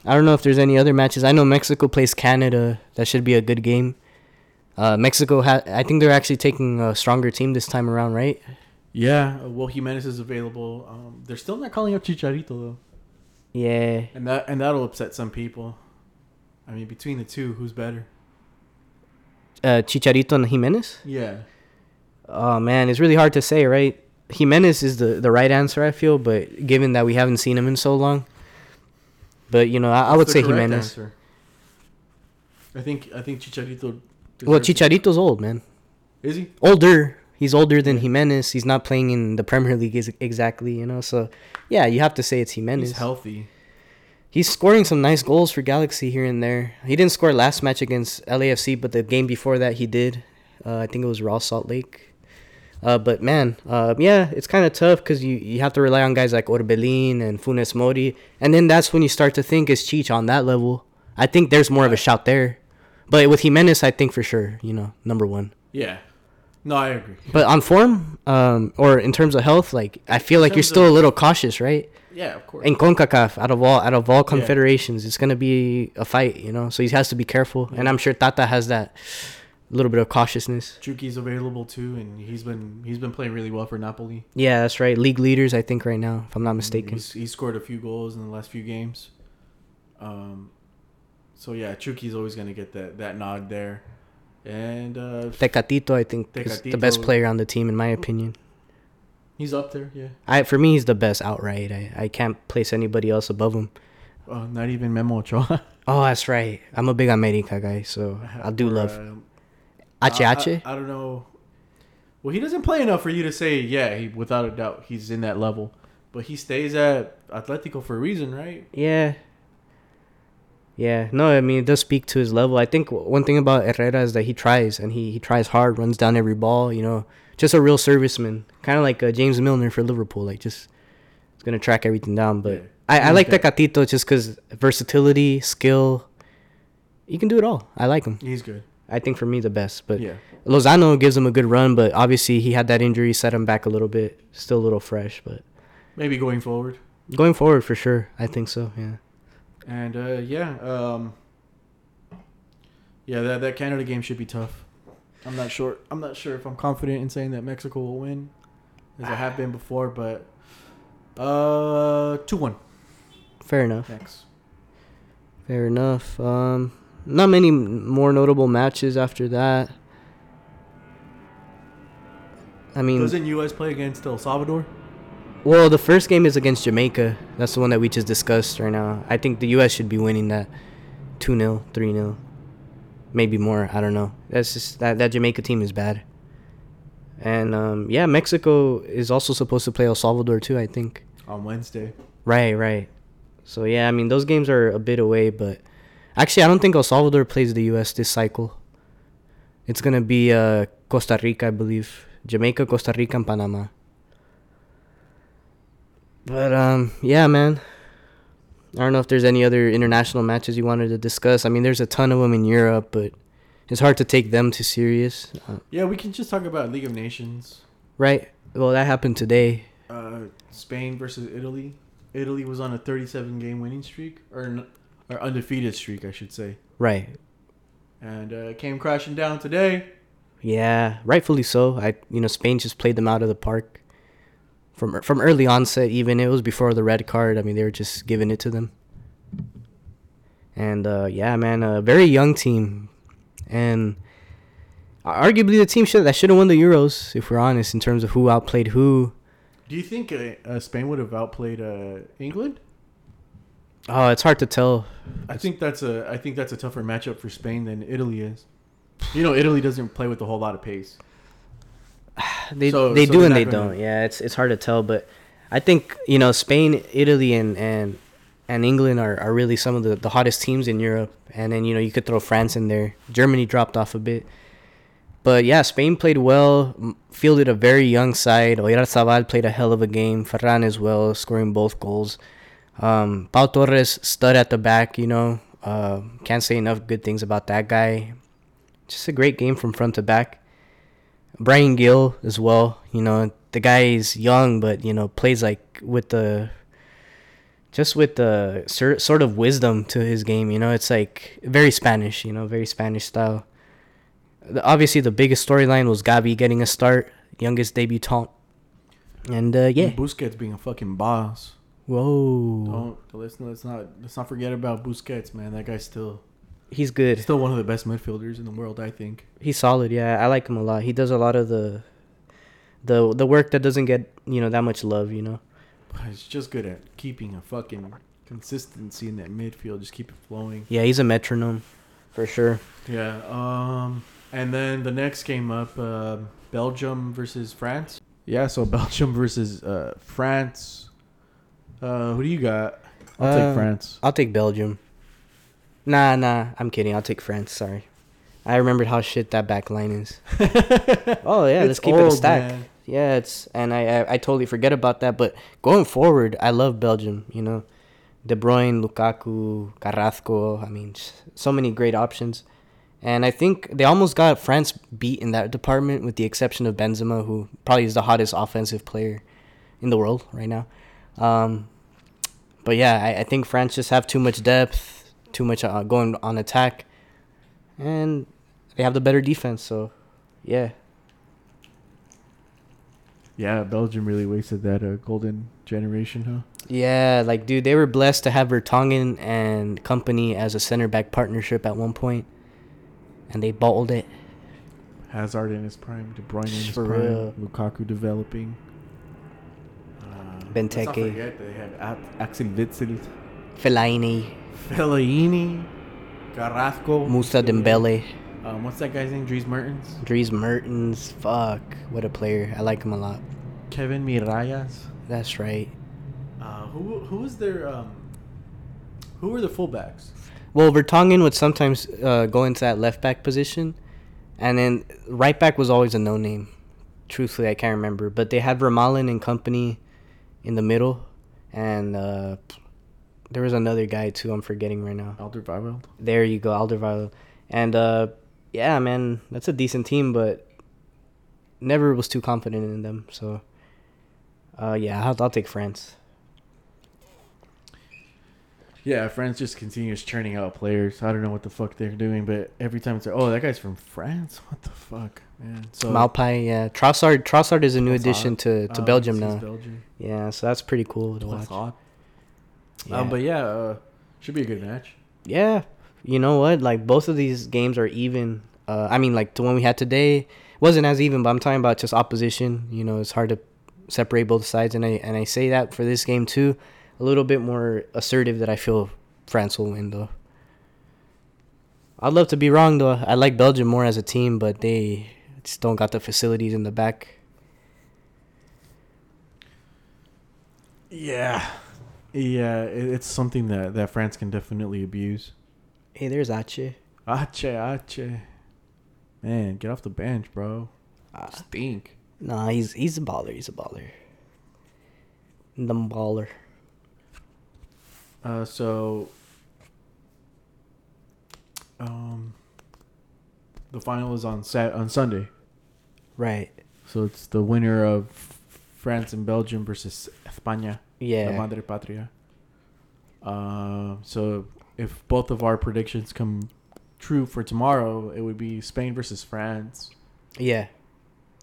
[SPEAKER 2] I don't know if there's any other matches. I know Mexico plays Canada. That should be a good game. Uh, Mexico ha- I think they're actually taking a stronger team this time around, right?
[SPEAKER 1] Yeah, Will Jimenez is available. Um, they're still not calling up Chicharito though,
[SPEAKER 2] Yeah.
[SPEAKER 1] and that and that'll upset some people. I mean, between the two, who's better?
[SPEAKER 2] Uh, Chicharito and Jimenez.
[SPEAKER 1] Yeah,
[SPEAKER 2] Oh man, it's really hard to say, right? Jimenez is the the right answer, I feel, but given that we haven't seen him in so long, but you know, I, I would say Jimenez.
[SPEAKER 1] answer. I think I think Chicharito.
[SPEAKER 2] Well,
[SPEAKER 1] deserves it.
[SPEAKER 2] Chicharito's old, man.
[SPEAKER 1] is he?
[SPEAKER 2] older. He's older than Jimenez. He's not playing in the Premier League ex- exactly, you know. So, yeah, you have to say it's Jimenez.
[SPEAKER 1] He's healthy.
[SPEAKER 2] He's scoring some nice goals for Galaxy here and there. He didn't score last match against LAFC, but the game before that he did. Uh, I think it was Real Salt Lake. Uh, but man, uh, yeah, it's kind of tough because you, you have to rely on guys like Orbelin and Funes Mori, and then that's when you start to think is Cheech on that level. I think there's more of a shout there, but with Jimenez, I think for sure, you know, number one.
[SPEAKER 1] Yeah. No, I agree.
[SPEAKER 2] But on form, um, or in terms of health, like I feel like you're still
[SPEAKER 1] of-
[SPEAKER 2] a little cautious, right?
[SPEAKER 1] Yeah, of course.
[SPEAKER 2] In Concacaf, out of all out of all
[SPEAKER 1] Yeah.
[SPEAKER 2] confederations, it's gonna be a fight, you know. So he has to be careful, and I'm sure Tata has that little bit of cautiousness.
[SPEAKER 1] Chucky's available too, and he's been he's been playing really well for Napoli.
[SPEAKER 2] Yeah, that's right. League leaders, I think, right now, if I'm not mistaken.
[SPEAKER 1] He's, he scored a few goals in the last few games. Um, so yeah, Chucky's always gonna get that that nod there, and uh,
[SPEAKER 2] Tecatito, I think, is the best player on the team, in my opinion.
[SPEAKER 1] He's up there. Yeah,
[SPEAKER 2] I for me, he's the best outright. I, I can't place anybody else above him.
[SPEAKER 1] uh, not even Memo Ochoa. *laughs*
[SPEAKER 2] Oh, that's right. I'm a big America guy, so I do
[SPEAKER 1] Or,
[SPEAKER 2] love
[SPEAKER 1] um,
[SPEAKER 2] Ache
[SPEAKER 1] I-
[SPEAKER 2] Ache.
[SPEAKER 1] I, I don't know. Well, he doesn't play enough for you to say, yeah, he, without a doubt, he's in that level. But he stays at Atletico for a reason, right?
[SPEAKER 2] Yeah. Yeah, no, I mean it does speak to his level. I think one thing about Herrera is that he tries and he, he tries hard, runs down every ball. You know, just a real serviceman, kind of like uh, James Milner for Liverpool. Like just, it's gonna track everything down. But
[SPEAKER 1] Yeah.
[SPEAKER 2] I, I like
[SPEAKER 1] that-
[SPEAKER 2] Tecatito just because versatility, skill. You can do it all. I like him.
[SPEAKER 1] He's good.
[SPEAKER 2] I think for me the best. But
[SPEAKER 1] yeah.
[SPEAKER 2] Lozano gives him a good run, but obviously he had that injury, set him back a little bit. Still a little fresh, but
[SPEAKER 1] Maybe going forward.
[SPEAKER 2] going forward for sure, I think so. Yeah.
[SPEAKER 1] And uh, yeah, um, yeah, that that Canada game should be tough. I'm not sure. I'm not sure if I'm confident in saying that Mexico will win, as I have been before. But uh, two one
[SPEAKER 2] Fair enough.
[SPEAKER 1] next.
[SPEAKER 2] Fair enough. Um, not many more notable matches after that. I mean,
[SPEAKER 1] Doesn't U.S. play against El Salvador?
[SPEAKER 2] well, the first game is against Jamaica. That's the one that we just discussed right now. I think the U.S. should be winning that 2 0, 3 0. Maybe more. I don't know. That's just that, that Jamaica team is bad. And um, yeah, Mexico is also supposed to play El Salvador too, I think.
[SPEAKER 1] on Wednesday.
[SPEAKER 2] Right, right. So yeah, I mean those games are a bit away, but actually I don't think El Salvador plays the U.S. this cycle. It's gonna be uh, Costa Rica, I believe, Jamaica, Costa Rica, and Panama. But um, yeah, man. I don't know if there's any other international matches you wanted to discuss. I mean, there's a ton of them in Europe, but it's hard to take them too serious, uh,
[SPEAKER 1] Yeah, we can just talk about League of Nations.
[SPEAKER 2] right? Well, that happened today.
[SPEAKER 1] Uh, Spain versus Italy. Italy was on a 37 game winning streak, or or undefeated streak, I should say,
[SPEAKER 2] Right.
[SPEAKER 1] and uh, came crashing down today.
[SPEAKER 2] Yeah, rightfully so. I you know Spain just played them out of the park from from early onset. Even it was before the red card. I mean, they were just giving it to them. And uh, yeah, man, a very young team, and arguably the team should that should have won the Euros if we're honest in terms of who outplayed who.
[SPEAKER 1] Do you think uh, uh, Spain would have outplayed uh, England?
[SPEAKER 2] Oh, it's hard to tell.
[SPEAKER 1] I think that's a I think that's a tougher matchup for Spain than Italy is. You know, Italy doesn't play with a whole lot of pace. *sighs*
[SPEAKER 2] They
[SPEAKER 1] So-
[SPEAKER 2] they
[SPEAKER 1] so
[SPEAKER 2] do and they
[SPEAKER 1] gonna-
[SPEAKER 2] don't. Yeah, it's it's hard to tell, but I think you know Spain, Italy, and and and England are, are really some of the, the hottest teams in Europe. And then you know you could throw France in there. Germany dropped off a bit, but yeah, Spain played well, fielded a very young side. Oyarzabal played a hell of a game. Ferran as well, scoring both goals. Um, Pau Torres stud at the back. You know, uh, can't say enough good things about that guy. Just a great game from front to back. Bryan Gil as well. You know, the guy is young, but you know plays like with the just with the sor- sort of wisdom to his game. You know, it's like very Spanish. You know, very Spanish style. The, obviously, the biggest storyline was Gavi getting a start, youngest debutant, and uh, yeah.
[SPEAKER 1] And Busquets being a fucking boss.
[SPEAKER 2] Whoa,
[SPEAKER 1] Don't let's let's not let's not forget about Busquets, man. That guy's still
[SPEAKER 2] he's good.
[SPEAKER 1] still one of the best midfielders in the world, I think.
[SPEAKER 2] He's solid. Yeah, I like him a lot. He does a lot of the the the work that doesn't get you know that much love. You know.
[SPEAKER 1] But he's just good at keeping a fucking consistency in that midfield. Just keep it flowing.
[SPEAKER 2] Yeah, he's a metronome, for sure.
[SPEAKER 1] Yeah. Um. And then the next game up, uh, Belgium versus France. Yeah. So *laughs* Belgium versus uh, France. Uh, who do you got? I'll
[SPEAKER 2] Uh,
[SPEAKER 1] take France.
[SPEAKER 2] I'll take Belgium. Nah, nah, I'm kidding. I'll take France. Sorry, I remembered how shit that back line is. *laughs* Oh yeah, let's keep it a stack.
[SPEAKER 1] man.
[SPEAKER 2] Yeah, it's and I, I I totally forget about that. But going forward, I love Belgium. You know, De Bruyne, Lukaku, Carrasco. I mean, so many great options. And I think they almost got France beat in that department, with the exception of Benzema, who probably is the hottest offensive player in the world right now. Um, but yeah, I, I think France just have too much depth, too much uh, going on attack, and they have the better defense. So, yeah,
[SPEAKER 1] Yeah, Belgium really wasted that uh, golden generation, huh?
[SPEAKER 2] Yeah, like dude, they were blessed to have Vertonghen and company as a center back partnership at one point, and they bottled it.
[SPEAKER 1] Hazard in his prime, De Bruyne in his
[SPEAKER 2] For
[SPEAKER 1] prime,
[SPEAKER 2] real.
[SPEAKER 1] Lukaku developing. Uh,
[SPEAKER 2] Benteke.
[SPEAKER 1] Let's not forget they had Axel Witsel,
[SPEAKER 2] Fellaini,
[SPEAKER 1] Fellaini, Carrasco,
[SPEAKER 2] Mousa Dembele,
[SPEAKER 1] Um, what's that guy's name? Dries Mertens,
[SPEAKER 2] Dries Mertens. Fuck, what a player! I like him a lot.
[SPEAKER 1] Kevin Mirallas.
[SPEAKER 2] That's right.
[SPEAKER 1] Uh, who who was their um? Who were the fullbacks?
[SPEAKER 2] Well, Vertonghen would sometimes uh, go into that left back position, and then right back was always a no name. Truthfully, I can't remember, but they had Vermaelen and company in the middle, and uh, there was another guy too. I'm forgetting right now.
[SPEAKER 1] Alderweireld.
[SPEAKER 2] There you go, Alderweireld. And uh, yeah, man, that's a decent team, but never was too confident in them. So, uh, yeah, I'll, I'll take France.
[SPEAKER 1] Yeah, France just continues churning out players. I don't know what the fuck they're doing, but every time it's like, oh, that guy's from France. What the fuck, man? So
[SPEAKER 2] Maupay, yeah, Trossard. Trossard is a new addition to to
[SPEAKER 1] Oh,
[SPEAKER 2] Belgium now.
[SPEAKER 1] Belgium.
[SPEAKER 2] Yeah, so that's pretty cool to watch.
[SPEAKER 1] Trossard.
[SPEAKER 2] Yeah.
[SPEAKER 1] Um, but yeah, uh, should be a good match.
[SPEAKER 2] yeah, you know what? Like both of these games are even. Uh, I mean, like the one we had today wasn't as even, but I'm talking about just opposition. You know, it's hard to separate both sides, and I and I say that for this game too, a little bit more assertive that I feel France will win though. I'd love to be wrong though. I like Belgium more as a team, but they just don't got the facilities in the back.
[SPEAKER 1] Yeah, yeah, it, it's something that that France can definitely abuse.
[SPEAKER 2] Hey, there's Ache.
[SPEAKER 1] Ache, Ache, man, get off the bench, bro.
[SPEAKER 2] Ah.
[SPEAKER 1] Stink.
[SPEAKER 2] Nah, he's he's a baller. He's a baller. The baller.
[SPEAKER 1] Uh, so, um, the final is on Sat on Sunday.
[SPEAKER 2] Right.
[SPEAKER 1] So it's the winner of France and Belgium versus España, la
[SPEAKER 2] Yeah.
[SPEAKER 1] Madre Patria. Uh, so if both of our predictions come true for tomorrow, it would be Spain versus France.
[SPEAKER 2] Yeah.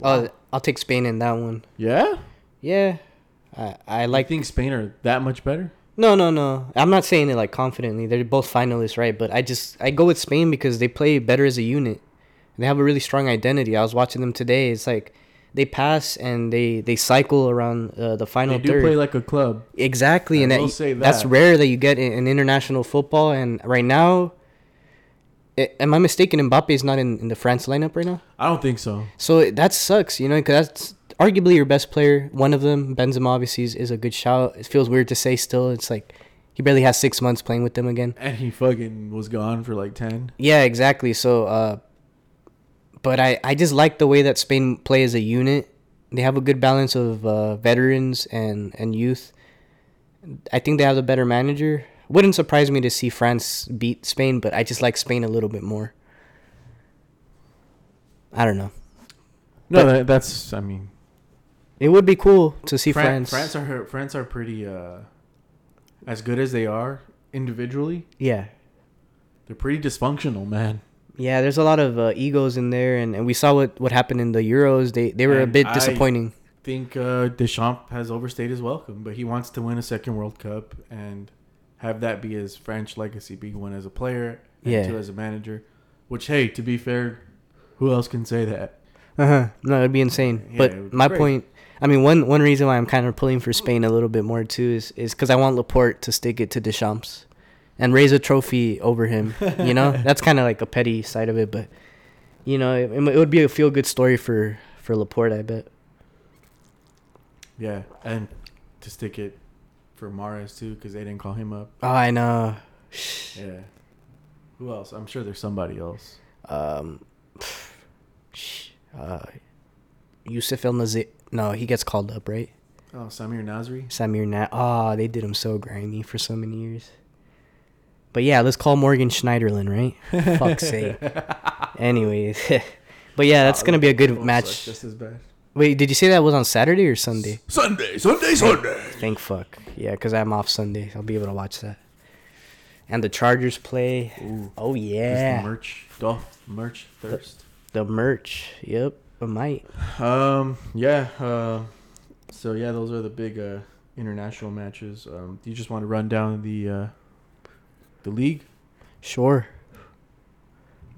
[SPEAKER 2] Oh, I'll take Spain in that one.
[SPEAKER 1] Yeah,
[SPEAKER 2] Yeah. I I
[SPEAKER 1] like
[SPEAKER 2] like
[SPEAKER 1] think Spain are that much better.
[SPEAKER 2] No, no, no. I'm not saying it like confidently. They're both finalists, right? But I just I go with Spain because they play better as a unit. They have a really strong identity. I was watching them today. It's like they pass and they they cycle around uh, the final
[SPEAKER 1] They do
[SPEAKER 2] third.
[SPEAKER 1] play like a club.
[SPEAKER 2] exactly,
[SPEAKER 1] I
[SPEAKER 2] and that,
[SPEAKER 1] say
[SPEAKER 2] that's rare that you get in, in international football. And right now, i am I mistaken? Mbappe is not in, in the France lineup right now.
[SPEAKER 1] I don't think so.
[SPEAKER 2] So that sucks, you know, because that's arguably your best player. One of them, Benzema, obviously is, is a good shout. It feels weird to say still. It's like he barely has six months playing with them again.
[SPEAKER 1] And he fucking was gone for like ten.
[SPEAKER 2] Yeah, exactly. So, uh, but I, I just like the way that Spain play as a unit. They have a good balance of uh, veterans and, and youth. I think they have a better manager. Wouldn't surprise me to see France beat Spain, but I just like Spain a little bit more. I don't know.
[SPEAKER 1] No, that, that's. I mean,
[SPEAKER 2] It would be cool to see
[SPEAKER 1] Fran-
[SPEAKER 2] France.
[SPEAKER 1] France are France are pretty uh, as good as they are individually.
[SPEAKER 2] Yeah.
[SPEAKER 1] They're pretty dysfunctional, man.
[SPEAKER 2] Yeah, there's a lot of uh, egos in there, and, and we saw what, what happened in the Euros. They they were a bit disappointing.
[SPEAKER 1] I- think uh, Deschamps has overstayed his welcome, but he wants to win a second World Cup and have that be his French legacy, be one as a player and
[SPEAKER 2] Yeah.
[SPEAKER 1] two as a manager. Which, hey, to be fair, who else can say that?
[SPEAKER 2] Uh huh. No, it'd be insane.
[SPEAKER 1] Yeah,
[SPEAKER 2] but
[SPEAKER 1] be
[SPEAKER 2] my
[SPEAKER 1] great.
[SPEAKER 2] point, I mean, one one reason why I'm kind of pulling for Spain a little bit more too is is because I want Laporte to stick it to Deschamps, and raise a trophy over him. You know, *laughs* that's kind of like a petty side of it, but you know, it, it would be a feel good story for for Laporte. I bet.
[SPEAKER 1] Yeah, and to stick it for Mares too, because they didn't call him up.
[SPEAKER 2] Oh, I know.
[SPEAKER 1] Yeah. Who else? I'm sure there's somebody else.
[SPEAKER 2] Um, Shh uh, Yusuf El Nazir. No, he gets called up, right?
[SPEAKER 1] Oh, Samir Nasri.
[SPEAKER 2] Samir Nat. Oh, they did him so grimy for so many years. But yeah, let's call Morgan Schneiderlin, right? *laughs* Fuck's sake. *laughs* Anyways, *laughs* but yeah, that's gonna be a good match.
[SPEAKER 1] Just as bad.
[SPEAKER 2] Wait, did you say that was on Saturday or Sunday?
[SPEAKER 1] Sunday, Sunday, Sunday.
[SPEAKER 2] Thank fuck. Yeah, because I'm off Sunday. I'll be able to watch that. And the Chargers play.
[SPEAKER 1] Ooh.
[SPEAKER 2] Oh yeah,
[SPEAKER 1] the merch, Dolph merch thirst.
[SPEAKER 2] the merch. Yep, I might.
[SPEAKER 1] Um, yeah. Uh, so yeah, those are the big uh, international matches. Um, do you just want to run down the uh, the league,
[SPEAKER 2] Sure.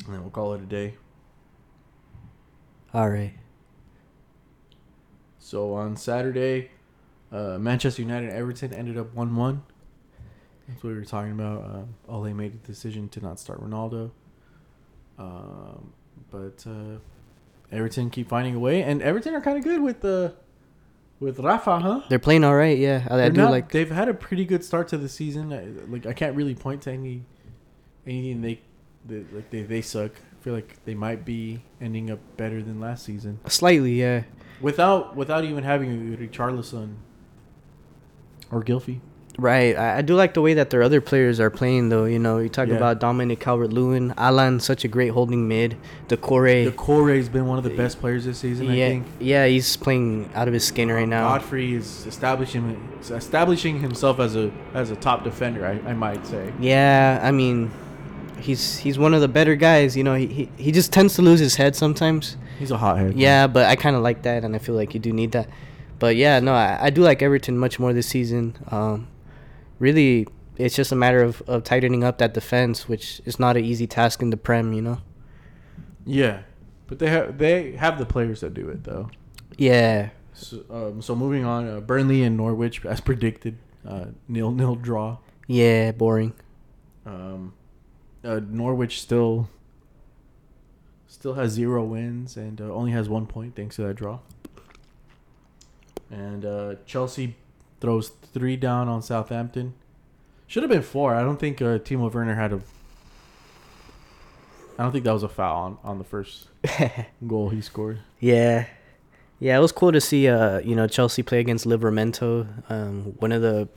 [SPEAKER 1] and then we'll call it a day.
[SPEAKER 2] All right.
[SPEAKER 1] So on Saturday, uh, Manchester United and Everton ended up one-one. That's what we were talking about. Um, Ole made the decision to not start Ronaldo. Um, but uh, Everton keep finding a way, and Everton are kind of good with the with Rafa, huh?
[SPEAKER 2] They're playing all right. Yeah, I, I do
[SPEAKER 1] not-
[SPEAKER 2] like.
[SPEAKER 1] they've had a pretty good start to the season. I, like I can't really point to any anything they, they like they they suck. I feel like they might be ending up better than last season
[SPEAKER 2] Slightly, yeah.
[SPEAKER 1] without without even having Richarlison or Gylfi.
[SPEAKER 2] Right. I, I do like the way that their other players are playing, though. You know, you talk
[SPEAKER 1] Yeah.
[SPEAKER 2] about Dominic Calvert Lewin, Allan, such a great holding mid. Doucouré.
[SPEAKER 1] The Corey's been one of the best players this season. I
[SPEAKER 2] yeah,
[SPEAKER 1] think.
[SPEAKER 2] yeah, he's playing out of his skin right now.
[SPEAKER 1] Godfrey is establishing establishing himself as a as a top defender. I, I might say.
[SPEAKER 2] Yeah, I mean, he's he's one of the better guys. You know, he he, he just tends to lose his head sometimes.
[SPEAKER 1] He's a hothead.
[SPEAKER 2] Yeah, but I kind of like that, and I feel like you do need that. But yeah, no, I, I do like Everton much more this season. Um, really, it's just a matter of, of tightening up that defense, which is not an easy task in the Prem. You know.
[SPEAKER 1] Yeah, but they have they have the players that do it though.
[SPEAKER 2] Yeah.
[SPEAKER 1] So, um, so moving on, uh, Burnley and Norwich, as predicted, uh, nil nil draw.
[SPEAKER 2] Yeah, boring.
[SPEAKER 1] Um, uh, Norwich still still has zero wins and uh, only has one point thanks to that draw. And uh, Chelsea throws three down on Southampton. Should have been four. I don't think uh, Timo Werner had a. I don't think that was a foul on, on the first *laughs* goal he scored.
[SPEAKER 2] Yeah. Yeah, it was cool to see uh, you know, Chelsea play against Livramento, um, one of the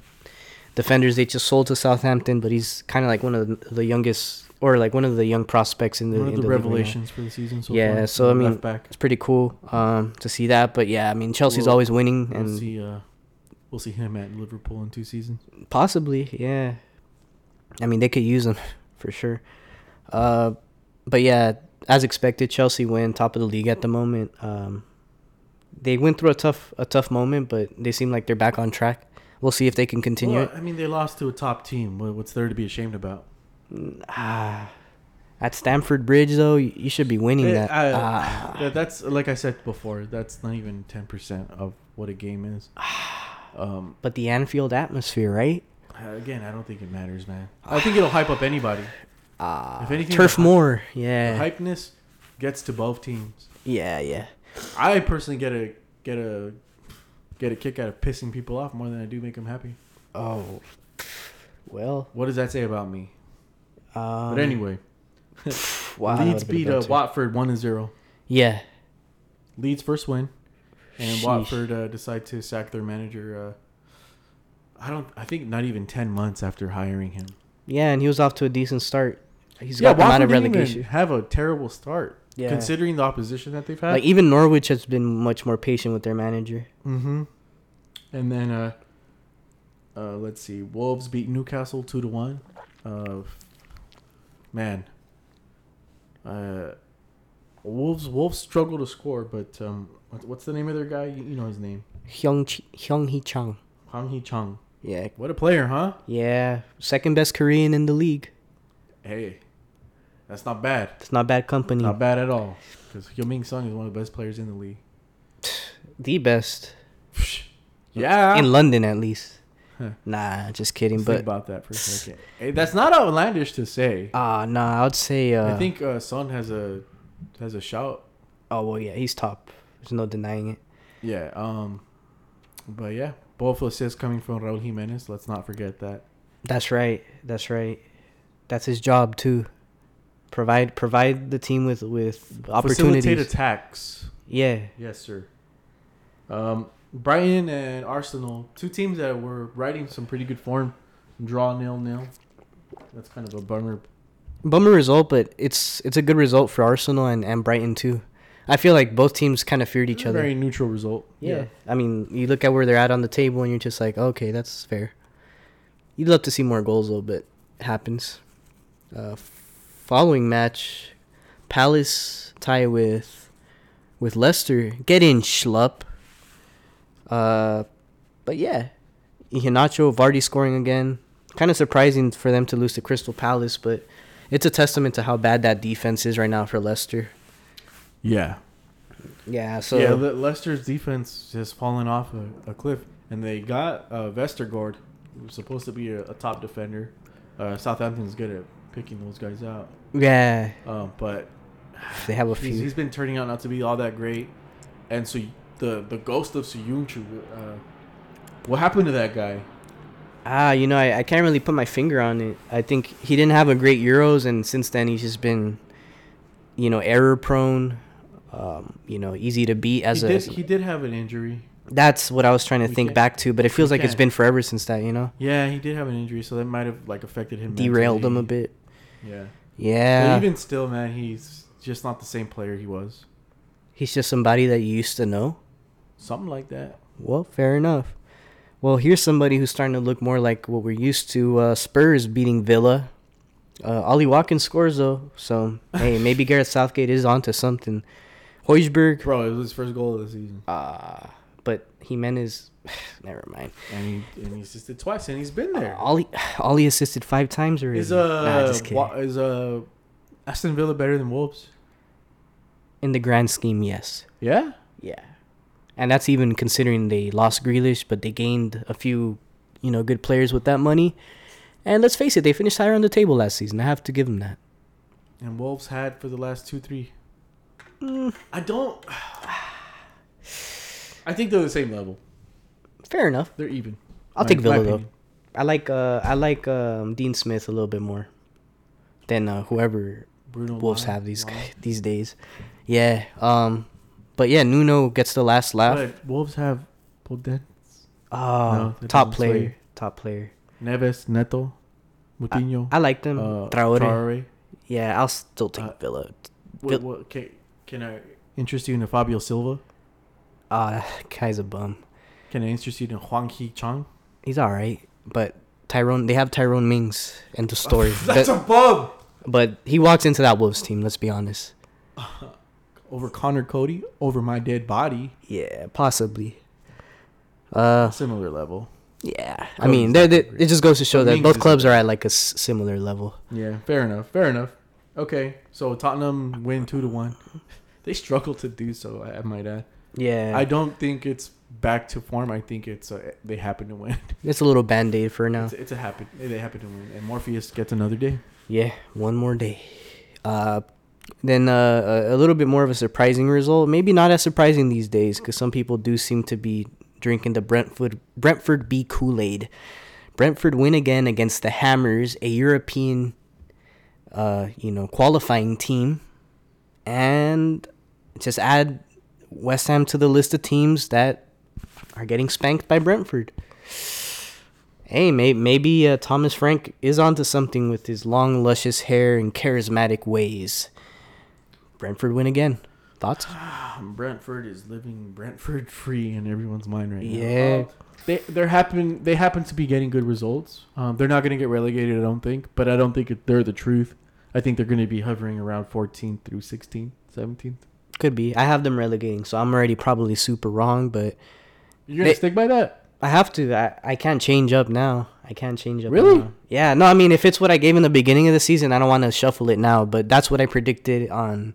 [SPEAKER 2] defenders they just sold to Southampton, but he's kind of like one of the, the youngest or like one of the young prospects in the,
[SPEAKER 1] One of
[SPEAKER 2] in
[SPEAKER 1] the
[SPEAKER 2] now.
[SPEAKER 1] revelations for the season so
[SPEAKER 2] Yeah,
[SPEAKER 1] far.
[SPEAKER 2] so, I mean. It's pretty cool um, to see that, but yeah, I mean Chelsea's
[SPEAKER 1] We'll-
[SPEAKER 2] always winning
[SPEAKER 1] We'll
[SPEAKER 2] and
[SPEAKER 1] see. Uh, we'll see him at Liverpool in two seasons.
[SPEAKER 2] possibly, yeah. I mean, they could use him *laughs* for sure. Uh, but yeah, as expected, Chelsea win top of the league at the moment. Um, they went through a tough a tough moment, but they seem like they're back on track. We'll see if they can continue
[SPEAKER 1] Well. I mean, they lost to a top team. What's there to be ashamed about?
[SPEAKER 2] Ah, at Stamford Bridge though, you should be winning
[SPEAKER 1] Eh,
[SPEAKER 2] that.
[SPEAKER 1] I-
[SPEAKER 2] ah.
[SPEAKER 1] That's like I said before. That's not even ten percent of what a game is. Um,
[SPEAKER 2] But the Anfield atmosphere, right?
[SPEAKER 1] again, I don't think it matters, man. I think it'll hype up anybody. *sighs*
[SPEAKER 2] Ah,
[SPEAKER 1] If anything,
[SPEAKER 2] turf
[SPEAKER 1] the
[SPEAKER 2] more.
[SPEAKER 1] The
[SPEAKER 2] Yeah,
[SPEAKER 1] hypeness gets to both teams.
[SPEAKER 2] yeah, yeah.
[SPEAKER 1] I personally get a get a get a kick out of pissing people off more than I do make them happy.
[SPEAKER 2] Oh, well.
[SPEAKER 1] What does that say about me?
[SPEAKER 2] Um,
[SPEAKER 1] but anyway, *laughs*
[SPEAKER 2] wow,
[SPEAKER 1] Leeds beat uh, Watford one 0
[SPEAKER 2] Yeah,
[SPEAKER 1] Leeds first win, and
[SPEAKER 2] Sheesh.
[SPEAKER 1] Watford uh, decide to sack their manager. Uh, I don't. I think not even ten months after hiring him.
[SPEAKER 2] yeah, and he was off to a decent start. He's
[SPEAKER 1] yeah,
[SPEAKER 2] got them out
[SPEAKER 1] Watford
[SPEAKER 2] of
[SPEAKER 1] didn't even
[SPEAKER 2] relegation.
[SPEAKER 1] have a terrible start,
[SPEAKER 2] Yeah.
[SPEAKER 1] considering the opposition that they've had.
[SPEAKER 2] Like even Norwich has been much more patient with their manager.
[SPEAKER 1] mm-hmm. And then, uh, uh, let's see, Wolves beat Newcastle two to one. Uh, man, uh, Wolves Wolves struggle to score, but um, what's the name of their guy? You, you know his name,
[SPEAKER 2] Hyung Chi- Hyung Hee Chang.
[SPEAKER 1] Hang Hee Chung.
[SPEAKER 2] Yeah,
[SPEAKER 1] What a player, huh?
[SPEAKER 2] yeah, second best Korean in the league.
[SPEAKER 1] Hey, that's not bad.
[SPEAKER 2] It's not bad company.
[SPEAKER 1] Not bad at all. Because Ming Sung is one of the best players in the league. *sighs*
[SPEAKER 2] The best *laughs*
[SPEAKER 1] Yeah.
[SPEAKER 2] in London, at least.
[SPEAKER 1] Huh.
[SPEAKER 2] Nah, just kidding.
[SPEAKER 1] Let's think
[SPEAKER 2] But
[SPEAKER 1] about that for a second. Hey, that's not outlandish to say.
[SPEAKER 2] ah, nah, I would say. Uh,
[SPEAKER 1] I think uh, Son has a has a shout.
[SPEAKER 2] Oh well, yeah, he's top. There's no denying it.
[SPEAKER 1] Yeah. Um. But yeah, both assists coming from Raul Jimenez. Let's not forget that.
[SPEAKER 2] That's right. That's right. That's his job too. Provide provide the team with with
[SPEAKER 1] Facilitate
[SPEAKER 2] opportunities.
[SPEAKER 1] attacks.
[SPEAKER 2] Yeah.
[SPEAKER 1] Yes, sir. Um, Brighton and Arsenal, two teams that were riding some pretty good form, draw nil nil. That's kind of a bummer.
[SPEAKER 2] Bummer result, but it's it's a good result for Arsenal and, and Brighton too. I feel like both teams kind of feared each other.
[SPEAKER 1] Very neutral result.
[SPEAKER 2] yeah. I mean, you look at where they're at on the table and you're just like, okay, that's fair. You'd love to see more goals though, but it happens. Uh, following match, Palace tie with with Leicester. Get in, schlup. Uh, but yeah, Iheanacho, Vardy scoring again. Kind of surprising for them to lose to Crystal Palace, but it's a testament to how bad that defense is right now for Leicester.
[SPEAKER 1] Yeah.
[SPEAKER 2] Yeah, so
[SPEAKER 1] yeah, Le- Leicester's defense has fallen off a, a cliff, and they got uh, Vestergaard, who's supposed to be a, a top defender. Uh, Southampton's good at picking those guys out,
[SPEAKER 2] yeah,
[SPEAKER 1] um, but
[SPEAKER 2] they have a
[SPEAKER 1] he's,
[SPEAKER 2] few.
[SPEAKER 1] he's been turning out not to be all that great. And so the the ghost of Soyuncu, uh, what happened to that guy?
[SPEAKER 2] Ah, you know, I, I can't really put my finger on it. I think he didn't have a great Euros, and since then he's just been, you know, error prone. Um, you know, easy to beat as
[SPEAKER 1] he
[SPEAKER 2] a.
[SPEAKER 1] did he did have an injury.
[SPEAKER 2] that's what I was trying to
[SPEAKER 1] We
[SPEAKER 2] think back to, but it feels like it's
[SPEAKER 1] can't.
[SPEAKER 2] been forever since that. You know,
[SPEAKER 1] Yeah, he did have an injury, so that might have like affected him.
[SPEAKER 2] derailed him a bit.
[SPEAKER 1] Yeah.
[SPEAKER 2] Yeah,
[SPEAKER 1] But even still, man, he's just not the same player he was.
[SPEAKER 2] he's just somebody that you used to know.
[SPEAKER 1] Something like that.
[SPEAKER 2] Well, fair enough. Well, here's somebody who's starting to look more like what we're used to. Uh, Spurs beating Villa. Uh, Ollie Watkins scores though, so hey, *laughs* maybe Gareth Southgate is onto something. Hoiberg,
[SPEAKER 1] Bro, it was his first goal of the season.
[SPEAKER 2] uh, but Jimenez, *sighs* never mind.
[SPEAKER 1] And he and he assisted twice and he's been there.
[SPEAKER 2] Uh, Ollie, *sighs* Ollie assisted five times already.
[SPEAKER 1] Is
[SPEAKER 2] Nah,
[SPEAKER 1] uh wa- is uh Aston Villa better than Wolves?
[SPEAKER 2] In the grand scheme, yes.
[SPEAKER 1] Yeah.
[SPEAKER 2] Yeah. And that's even considering they lost Grealish, but they gained a few, you know, good players with that money. And let's face it, they finished higher on the table last season. I have to give them that.
[SPEAKER 1] And Wolves had for the last two, three.
[SPEAKER 2] Mm.
[SPEAKER 1] I don't. I think they're the same level.
[SPEAKER 2] Fair enough.
[SPEAKER 1] They're even.
[SPEAKER 2] I'll
[SPEAKER 1] My-
[SPEAKER 2] take Villa though. I like uh I like um, Dean Smith a little bit more than uh, whoever
[SPEAKER 1] Bruno
[SPEAKER 2] Wolves have these *laughs* these days. Yeah. Um. But yeah, Nuno gets the last laugh.
[SPEAKER 1] But Wolves have Podence,
[SPEAKER 2] Oh,
[SPEAKER 1] No,
[SPEAKER 2] top player. Top player.
[SPEAKER 1] Neves, Neto, Moutinho,
[SPEAKER 2] I like them.
[SPEAKER 1] uh,
[SPEAKER 2] Traore.
[SPEAKER 1] Traore.
[SPEAKER 2] Yeah, I'll still take
[SPEAKER 1] Uh,
[SPEAKER 2] Villa.
[SPEAKER 1] What, what, can, can I interest you in Fabio Silva?
[SPEAKER 2] Ah, *laughs* guy's a bum.
[SPEAKER 1] Can I interest you in Hwang Hee Chan?
[SPEAKER 2] He's all right, but Tyrone. They have Tyrone Mings in the story, *laughs*
[SPEAKER 1] That's a bum.
[SPEAKER 2] but he walks into that Wolves team. Let's be honest. *laughs*
[SPEAKER 1] Over Conor Coady, over my dead body.
[SPEAKER 2] Yeah, possibly. Uh,
[SPEAKER 1] Similar level.
[SPEAKER 2] yeah. I
[SPEAKER 1] Coady's
[SPEAKER 2] mean, they're, they
[SPEAKER 1] different.
[SPEAKER 2] it just goes to show that both clubs are at like a s- similar level.
[SPEAKER 1] Yeah, fair enough. Fair enough. Okay, so Tottenham win two to one. *laughs* They struggle to do so. I might add.
[SPEAKER 2] Yeah,
[SPEAKER 1] I don't think it's back to form. I think it's uh, they happen to win. *laughs*
[SPEAKER 2] it's a little band aid for now.
[SPEAKER 1] It's, it's a happen. They happen to win, and Morpheus gets another day.
[SPEAKER 2] Yeah, one more day. Uh, then uh, a little bit more of a surprising result. Maybe not as surprising these days because some people do seem to be drinking the Brentford Brentford B Kool Aid. Brentford win again against the Hammers, a European, uh, you know, qualifying team, and just add West Ham to the list of teams that are getting spanked by Brentford hey, may- maybe uh, Thomas Frank is onto something with his long, luscious hair and charismatic ways. Brentford win again. Thoughts? *sighs*
[SPEAKER 1] Brentford is living Brentford *laughs* free in everyone's mind right now.
[SPEAKER 2] Yeah.
[SPEAKER 1] Uh, they they're happen they happen to be getting good results. Um, they're not going to get relegated, I don't think, but I don't think it, they're the truth. I think they're going to be hovering around 14th through 16th, 17th.
[SPEAKER 2] Could be. I have them relegating, so I'm already probably super wrong, but
[SPEAKER 1] You're going
[SPEAKER 2] They-
[SPEAKER 1] to stick by that?
[SPEAKER 2] I have to. I, I can't change up now. I can't change up.
[SPEAKER 1] Really?
[SPEAKER 2] now. Yeah. No, I mean, if it's what I gave in the beginning of the season, I don't want to shuffle it now, but that's what I predicted on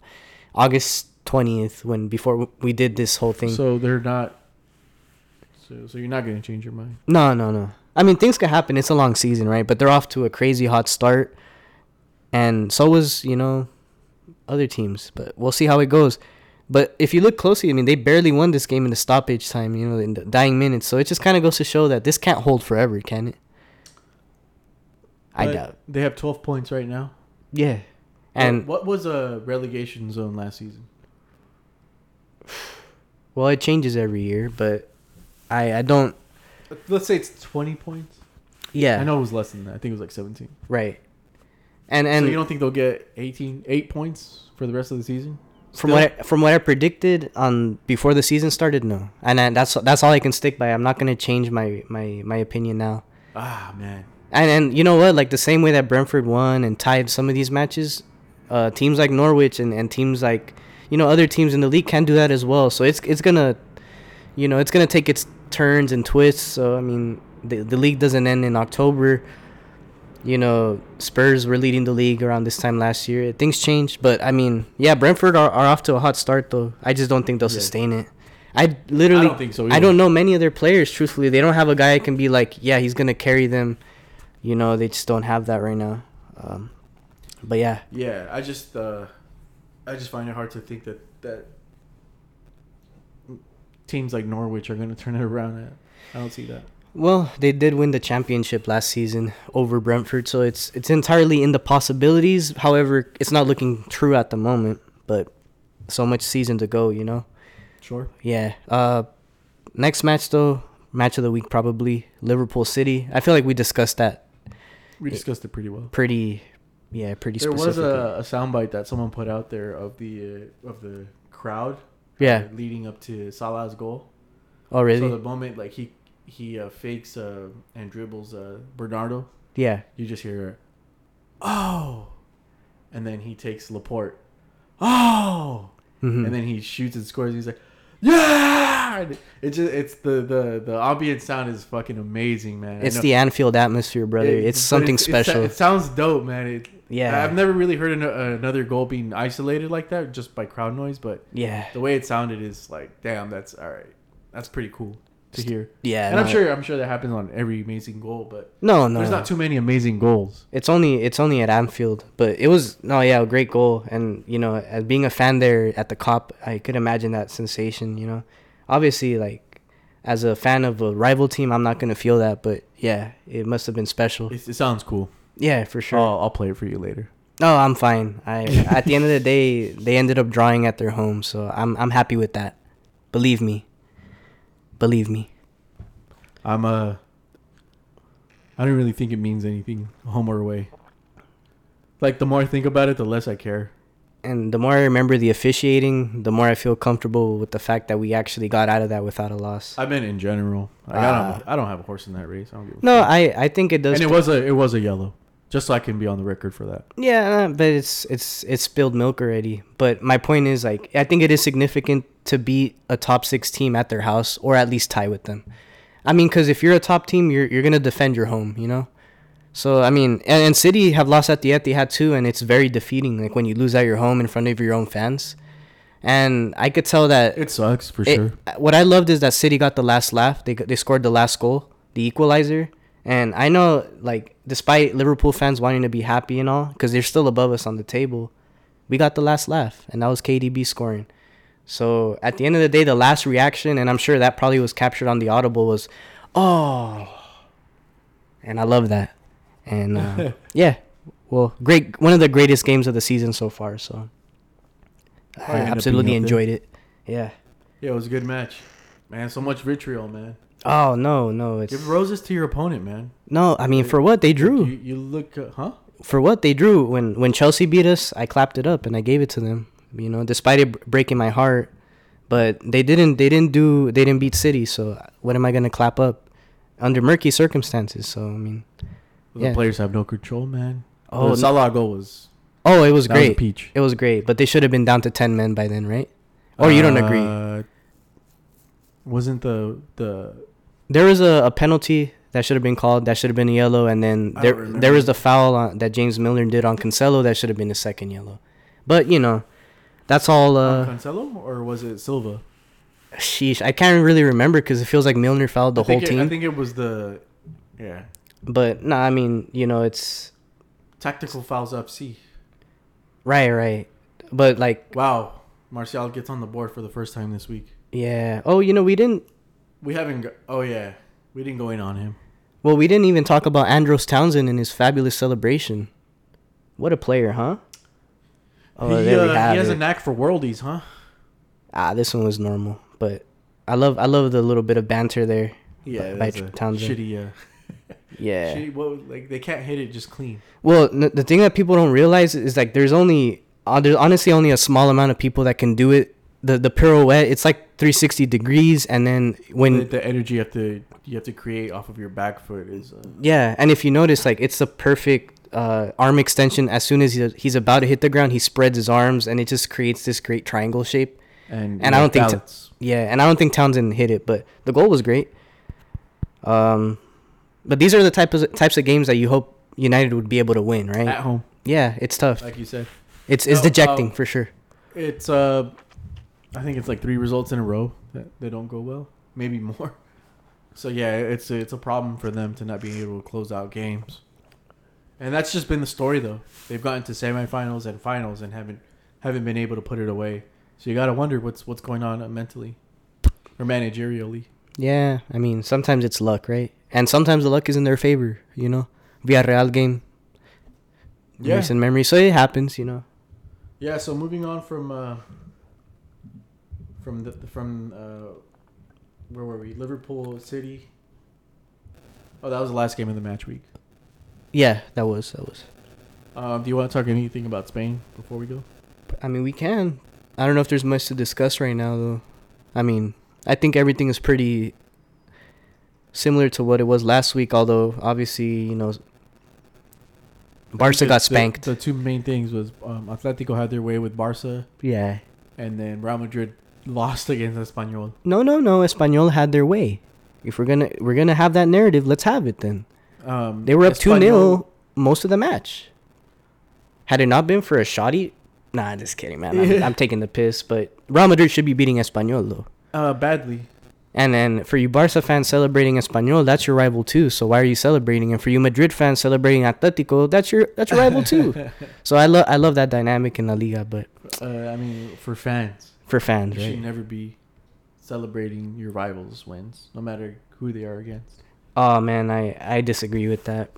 [SPEAKER 2] August 20th when before we did this whole thing.
[SPEAKER 1] So they're not so so you're not going to change your mind.
[SPEAKER 2] No, no, no. I mean, things could happen. It's a long season, right? But they're off to a crazy hot start, and so was you know other teams. But we'll see how it goes. But if you look closely, I mean, they barely won this game in the stoppage time, you know, in the dying minutes. So it just kind of goes to show that this can't hold forever, can it? I
[SPEAKER 1] But
[SPEAKER 2] doubt.
[SPEAKER 1] They have 12 points right now.
[SPEAKER 2] Yeah, and
[SPEAKER 1] what was a relegation zone last season? *sighs*
[SPEAKER 2] well, it changes every year, but I I don't.
[SPEAKER 1] Let's say it's 20 points.
[SPEAKER 2] Yeah,
[SPEAKER 1] I know it was less than that. I think it was like 17.
[SPEAKER 2] right. And and
[SPEAKER 1] so you don't think they'll get 18, 8 points for the rest of the season?
[SPEAKER 2] From
[SPEAKER 1] Still?
[SPEAKER 2] what I, from what I predicted on before the season started, no, and I, that's that's all I can stick by. I'm not gonna change my my my opinion now.
[SPEAKER 1] Ah, man.
[SPEAKER 2] And and you know what? Like the same way that Brentford won and tied some of these matches, uh, teams like Norwich and, and teams like you know other teams in the league can do that as well. So it's it's gonna, you know, it's gonna take its turns and twists. So I mean, the the league doesn't end in October. You know, Spurs were leading the league around this time last year. Things changed, but I mean, yeah, Brentford are, are off to a hot start though. I just don't think they'll
[SPEAKER 1] Yeah.
[SPEAKER 2] sustain it. I literally
[SPEAKER 1] I don't think so
[SPEAKER 2] I don't know many of their players. Truthfully, they don't have a guy that can be like, yeah, he's gonna carry them. You know, they just don't have that right now. Um, but yeah,
[SPEAKER 1] Yeah, I just uh, I just find it hard to think that that teams like Norwich are going to turn it around. I don't see that.
[SPEAKER 2] well, they did win the championship last season over Brentford, so it's it's entirely in the possibilities. However, it's not looking true at the moment. But so much season to go, you know.
[SPEAKER 1] Sure.
[SPEAKER 2] Yeah. Uh, next match though, match of the week probably Liverpool City. I feel like we discussed that
[SPEAKER 1] We discussed it pretty well.
[SPEAKER 2] pretty, yeah, pretty.
[SPEAKER 1] There was a, a soundbite that someone put out there of the uh, of the crowd.
[SPEAKER 2] yeah.
[SPEAKER 1] uh, leading up to Salah's goal.
[SPEAKER 2] Oh really?
[SPEAKER 1] So the moment like he he uh, fakes uh, and dribbles uh, Bernardo,
[SPEAKER 2] yeah.
[SPEAKER 1] you just hear, "Oh," and then he takes Laporte, "Oh,"
[SPEAKER 2] hmm
[SPEAKER 1] and then he shoots and scores. And he's like, "Yeah!" And It just it's the the the ambient sound is fucking amazing, man.
[SPEAKER 2] It's the Anfield atmosphere, brother.
[SPEAKER 1] it-
[SPEAKER 2] it's something
[SPEAKER 1] it's-
[SPEAKER 2] special.
[SPEAKER 1] It, sounds dope, man. It,
[SPEAKER 2] Yeah.
[SPEAKER 1] I've never really heard an, another goal being isolated like that just by crowd noise, but
[SPEAKER 2] yeah.
[SPEAKER 1] the way it sounded is like, damn, that's all right. That's pretty cool to hear.
[SPEAKER 2] Yeah.
[SPEAKER 1] and I'm sure I'm sure that happens on every amazing goal, but
[SPEAKER 2] No, no.
[SPEAKER 1] there's not too many amazing goals.
[SPEAKER 2] it's only it's only at Anfield, but it was no, yeah, a great goal. And you know, as being a fan there at the Kop, I could imagine that sensation. You know, obviously, like as a fan of a rival team, I'm not gonna feel that, but yeah, it must have been special.
[SPEAKER 1] It, it sounds cool.
[SPEAKER 2] Yeah, for sure.
[SPEAKER 1] I'll, I'll play it for you later.
[SPEAKER 2] No, I'm fine. I *laughs* at the end of the day, they ended up drawing at their home, so I'm I'm happy with that. Believe me. Believe me.
[SPEAKER 1] I'm uh I don't really think it means anything, home or away. Like the more I think about it, the less I care.
[SPEAKER 2] And the more I remember the officiating, the more I feel comfortable with the fact that we actually got out of that without a loss.
[SPEAKER 1] I meant in general. Like, I don't. I don't have a horse in that race. I don't
[SPEAKER 2] No. I I think it does.
[SPEAKER 1] and it was a it was a yellow. Just so I can be on the record for that.
[SPEAKER 2] Yeah, uh, but it's it's it's spilled milk already. But my point is like I think it is significant to beat a top six team at their house or at least tie with them. I mean, because if you're a top team, you're you're gonna defend your home, you know. So I mean, and, and City have lost at the Etihad too, and it's very defeating. Like when you lose at your home in front of your own fans, and I could tell that
[SPEAKER 1] It sucks for
[SPEAKER 2] it-
[SPEAKER 1] sure.
[SPEAKER 2] What I loved is that City got the last laugh. They they scored the last goal, the equalizer. And I know, like, despite Liverpool fans wanting to be happy and all, because they're still above us on the table, we got the last laugh, and that was KDB scoring. So at the end of the day, the last reaction, and I'm sure that probably was captured on the audible, was, "Oh," and I love that. And uh, *laughs* yeah, well, great, one of the greatest games of the season so far. So I
[SPEAKER 1] Probably
[SPEAKER 2] absolutely
[SPEAKER 1] being up there.
[SPEAKER 2] enjoyed it. Yeah.
[SPEAKER 1] Yeah, it was a good match. Man, so much vitriol, man.
[SPEAKER 2] Oh no, no, it's
[SPEAKER 1] Give roses to your opponent, man.
[SPEAKER 2] no. I mean, for what they drew,
[SPEAKER 1] You, you look, uh, huh?
[SPEAKER 2] for what they drew. When when Chelsea beat us, I clapped it up and I gave it to them. You know, despite it breaking my heart, but they didn't. They didn't do. They didn't beat City. So what am I gonna clap up under murky circumstances? So I mean,
[SPEAKER 1] The
[SPEAKER 2] Yeah.
[SPEAKER 1] players have no control, man.
[SPEAKER 2] Oh,
[SPEAKER 1] the Salah goal was
[SPEAKER 2] oh, it was
[SPEAKER 1] that was
[SPEAKER 2] great.
[SPEAKER 1] peach.
[SPEAKER 2] it was great, but they should have been down to ten men by then, right? Or you don't agree?
[SPEAKER 1] Uh, Wasn't the the
[SPEAKER 2] There was a, a penalty that should have been called. That should have been a yellow, and then there there was the foul on, that James Milner did on Cancelo. That should have been a second yellow. But you know, that's all.
[SPEAKER 1] uh,
[SPEAKER 2] Uh,
[SPEAKER 1] Cancelo or was it Silva?
[SPEAKER 2] sheesh, I can't really remember because it feels like Milner fouled the whole
[SPEAKER 1] it-
[SPEAKER 2] team.
[SPEAKER 1] I think it was the yeah
[SPEAKER 2] but no, I mean, you know, it's
[SPEAKER 1] tactical fouls FC.
[SPEAKER 2] right, right. But like,
[SPEAKER 1] Wow, Martial gets on the board for the first time this week.
[SPEAKER 2] yeah. Oh, you know, we didn't.
[SPEAKER 1] We haven't. Go- oh yeah, we didn't go in on him.
[SPEAKER 2] Well, we didn't even talk about Andros Townsend and his fabulous celebration. What a player, huh? Oh,
[SPEAKER 1] he,
[SPEAKER 2] there we
[SPEAKER 1] uh,
[SPEAKER 2] have
[SPEAKER 1] he has
[SPEAKER 2] it.
[SPEAKER 1] a knack for worldies, huh?
[SPEAKER 2] ah, this one was normal, but I love I love the little bit of banter there.
[SPEAKER 1] Yeah,
[SPEAKER 2] by
[SPEAKER 1] a
[SPEAKER 2] Townsend.
[SPEAKER 1] shitty. Uh,
[SPEAKER 2] Yeah.
[SPEAKER 1] shitty, well, like they can't hit it just clean.
[SPEAKER 2] Well, n- the thing that people don't realize is like there's only uh, there's honestly only a small amount of people that can do it. The the pirouette, it's like 360 degrees, and then when
[SPEAKER 1] the, the energy you have to you have to create off of your back foot is. Uh,
[SPEAKER 2] yeah, and if you notice, like it's the perfect uh, arm extension. As soon as he's, he's about to hit the ground, he spreads his arms, and it just creates this great triangle shape.
[SPEAKER 1] and
[SPEAKER 2] And I don't think t- Yeah, and I don't think Townsend hit it, but the goal was great. Um, but these are the type of types of games that you hope United would be able to win, right?
[SPEAKER 1] at home,
[SPEAKER 2] Yeah, it's tough.
[SPEAKER 1] like you said.
[SPEAKER 2] It's it's
[SPEAKER 1] No,
[SPEAKER 2] dejecting
[SPEAKER 1] um,
[SPEAKER 2] for sure.
[SPEAKER 1] It's uh, I think it's like three results in a row that they don't go well, maybe more. *laughs* So yeah, it's a, it's a problem for them to not be able to close out games, and that's just been the story though. They've gotten to semifinals and finals and haven't haven't been able to put it away. So you gotta wonder what's what's going on mentally or managerially.
[SPEAKER 2] Yeah, I mean sometimes it's luck, right? And sometimes the luck is in their favor, you know. Villarreal game,
[SPEAKER 1] Yeah.
[SPEAKER 2] recent memory, so it happens, you know.
[SPEAKER 1] Yeah. So moving on from uh, from the from uh, where were we? Liverpool City. Oh, that was the last game of the match week.
[SPEAKER 2] Yeah, that was that was.
[SPEAKER 1] Um, do you want to talk anything about Spain before we go?
[SPEAKER 2] I mean, we can. I don't know if there's much to discuss right now, though. I mean, I think everything is pretty similar to what it was last week. Although, obviously, you know, Barca
[SPEAKER 1] The-
[SPEAKER 2] got spanked.
[SPEAKER 1] The, two main things was um, Atletico had their way with Barca,
[SPEAKER 2] yeah.
[SPEAKER 1] and then Real Madrid lost against Espanyol.
[SPEAKER 2] No, no, no. Espanyol had their way. If we're gonna we're gonna have that narrative, let's have it then.
[SPEAKER 1] Um,
[SPEAKER 2] They were up two
[SPEAKER 1] Espanyol-
[SPEAKER 2] 0 most of the match. Had it not been for a shoddy, nah, just kidding, man. I'm, *laughs* I'm taking the piss, but Real Madrid should be beating Espanyol though.
[SPEAKER 1] Uh, badly.
[SPEAKER 2] And then for you Barca fans celebrating Espanyol, that's your rival too. So why are you celebrating? And for you Madrid fans celebrating Atletico, that's your that's your rival too. *laughs* So I love I love that dynamic in La Liga, but
[SPEAKER 1] Uh, I mean, for fans,
[SPEAKER 2] for fans, right?
[SPEAKER 1] you should never be celebrating your rivals' wins, no matter who they are against.
[SPEAKER 2] Oh man, I I disagree with that.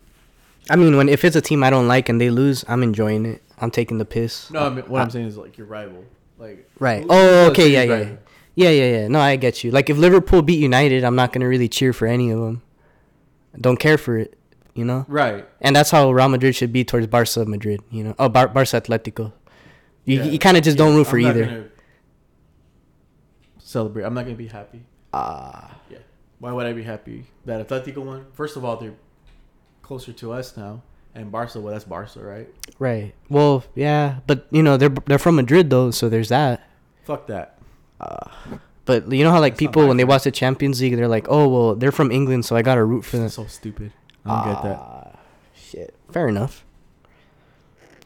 [SPEAKER 2] I mean, when if it's a team I don't like and they lose, I'm enjoying it. I'm taking the piss.
[SPEAKER 1] No, I mean, what
[SPEAKER 2] I-
[SPEAKER 1] I'm saying is like your rival, like
[SPEAKER 2] Right. Oh, okay, yeah, yeah,
[SPEAKER 1] rival?
[SPEAKER 2] Yeah, yeah, yeah. No, I get you. Like if Liverpool beat United, I'm not gonna really cheer for any of them. Don't care for it, you know.
[SPEAKER 1] Right.
[SPEAKER 2] And that's how Real Madrid should be towards Barca Madrid, you know. Oh, Bar- Barca Atletico. You,
[SPEAKER 1] Yeah.
[SPEAKER 2] you kind of just don't root for
[SPEAKER 1] I'm
[SPEAKER 2] either.
[SPEAKER 1] Celebrate. I'm not gonna be happy.
[SPEAKER 2] Ah,
[SPEAKER 1] Yeah. Why would I be happy that Atletico won? First of all, they're closer to us now, and Barca. Well, that's Barca, right?
[SPEAKER 2] right. Well, yeah, but you know they're they're from Madrid though, so there's that.
[SPEAKER 1] Fuck that.
[SPEAKER 2] But you know how like
[SPEAKER 1] That's
[SPEAKER 2] people when they watch the Champions League, they're like, oh well, they're from England, so I gotta root for them.
[SPEAKER 1] That's so stupid. I don't get that.
[SPEAKER 2] Ah, Shit. Fair enough.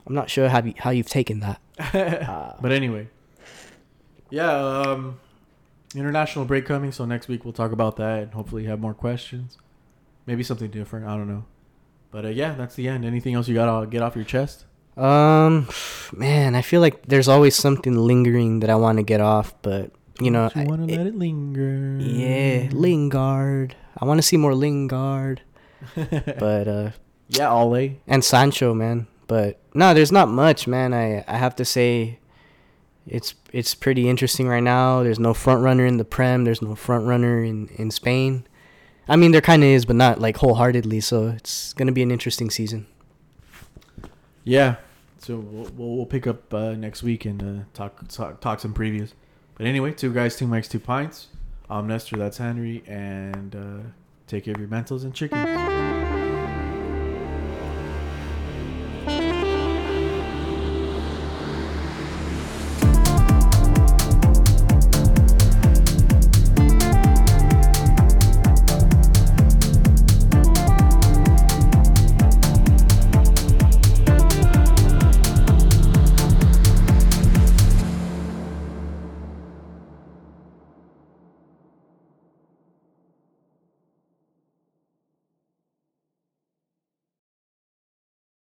[SPEAKER 2] I'm not sure how you, how you've taken that. *laughs* Ah.
[SPEAKER 1] But anyway, yeah. Um, international break coming, so next week we'll talk about that and hopefully have more questions. Maybe something different. I don't know. But uh, yeah, that's the end. Anything else you gotta get off your chest?
[SPEAKER 2] Um, man, I feel like there's always something lingering that I want to get off, but you know,
[SPEAKER 1] you want to let it linger.
[SPEAKER 2] yeah, Lingard. I want to see more Lingard, *laughs* but uh,
[SPEAKER 1] yeah, Ole.
[SPEAKER 2] and Sancho, man. But no, there's not much, man. I I have to say, it's it's pretty interesting right now. There's no front runner in the Prem. There's no front runner in in Spain. I mean, there kind of is, but not like wholeheartedly. So it's gonna be an interesting season.
[SPEAKER 1] Yeah. So we'll, we'll, we'll pick up uh, next week and uh, talk, talk talk some previews. But anyway, two guys, two mics, two pints. I'm Nestor. That's Henry, and uh, take care of your mentals and chickens.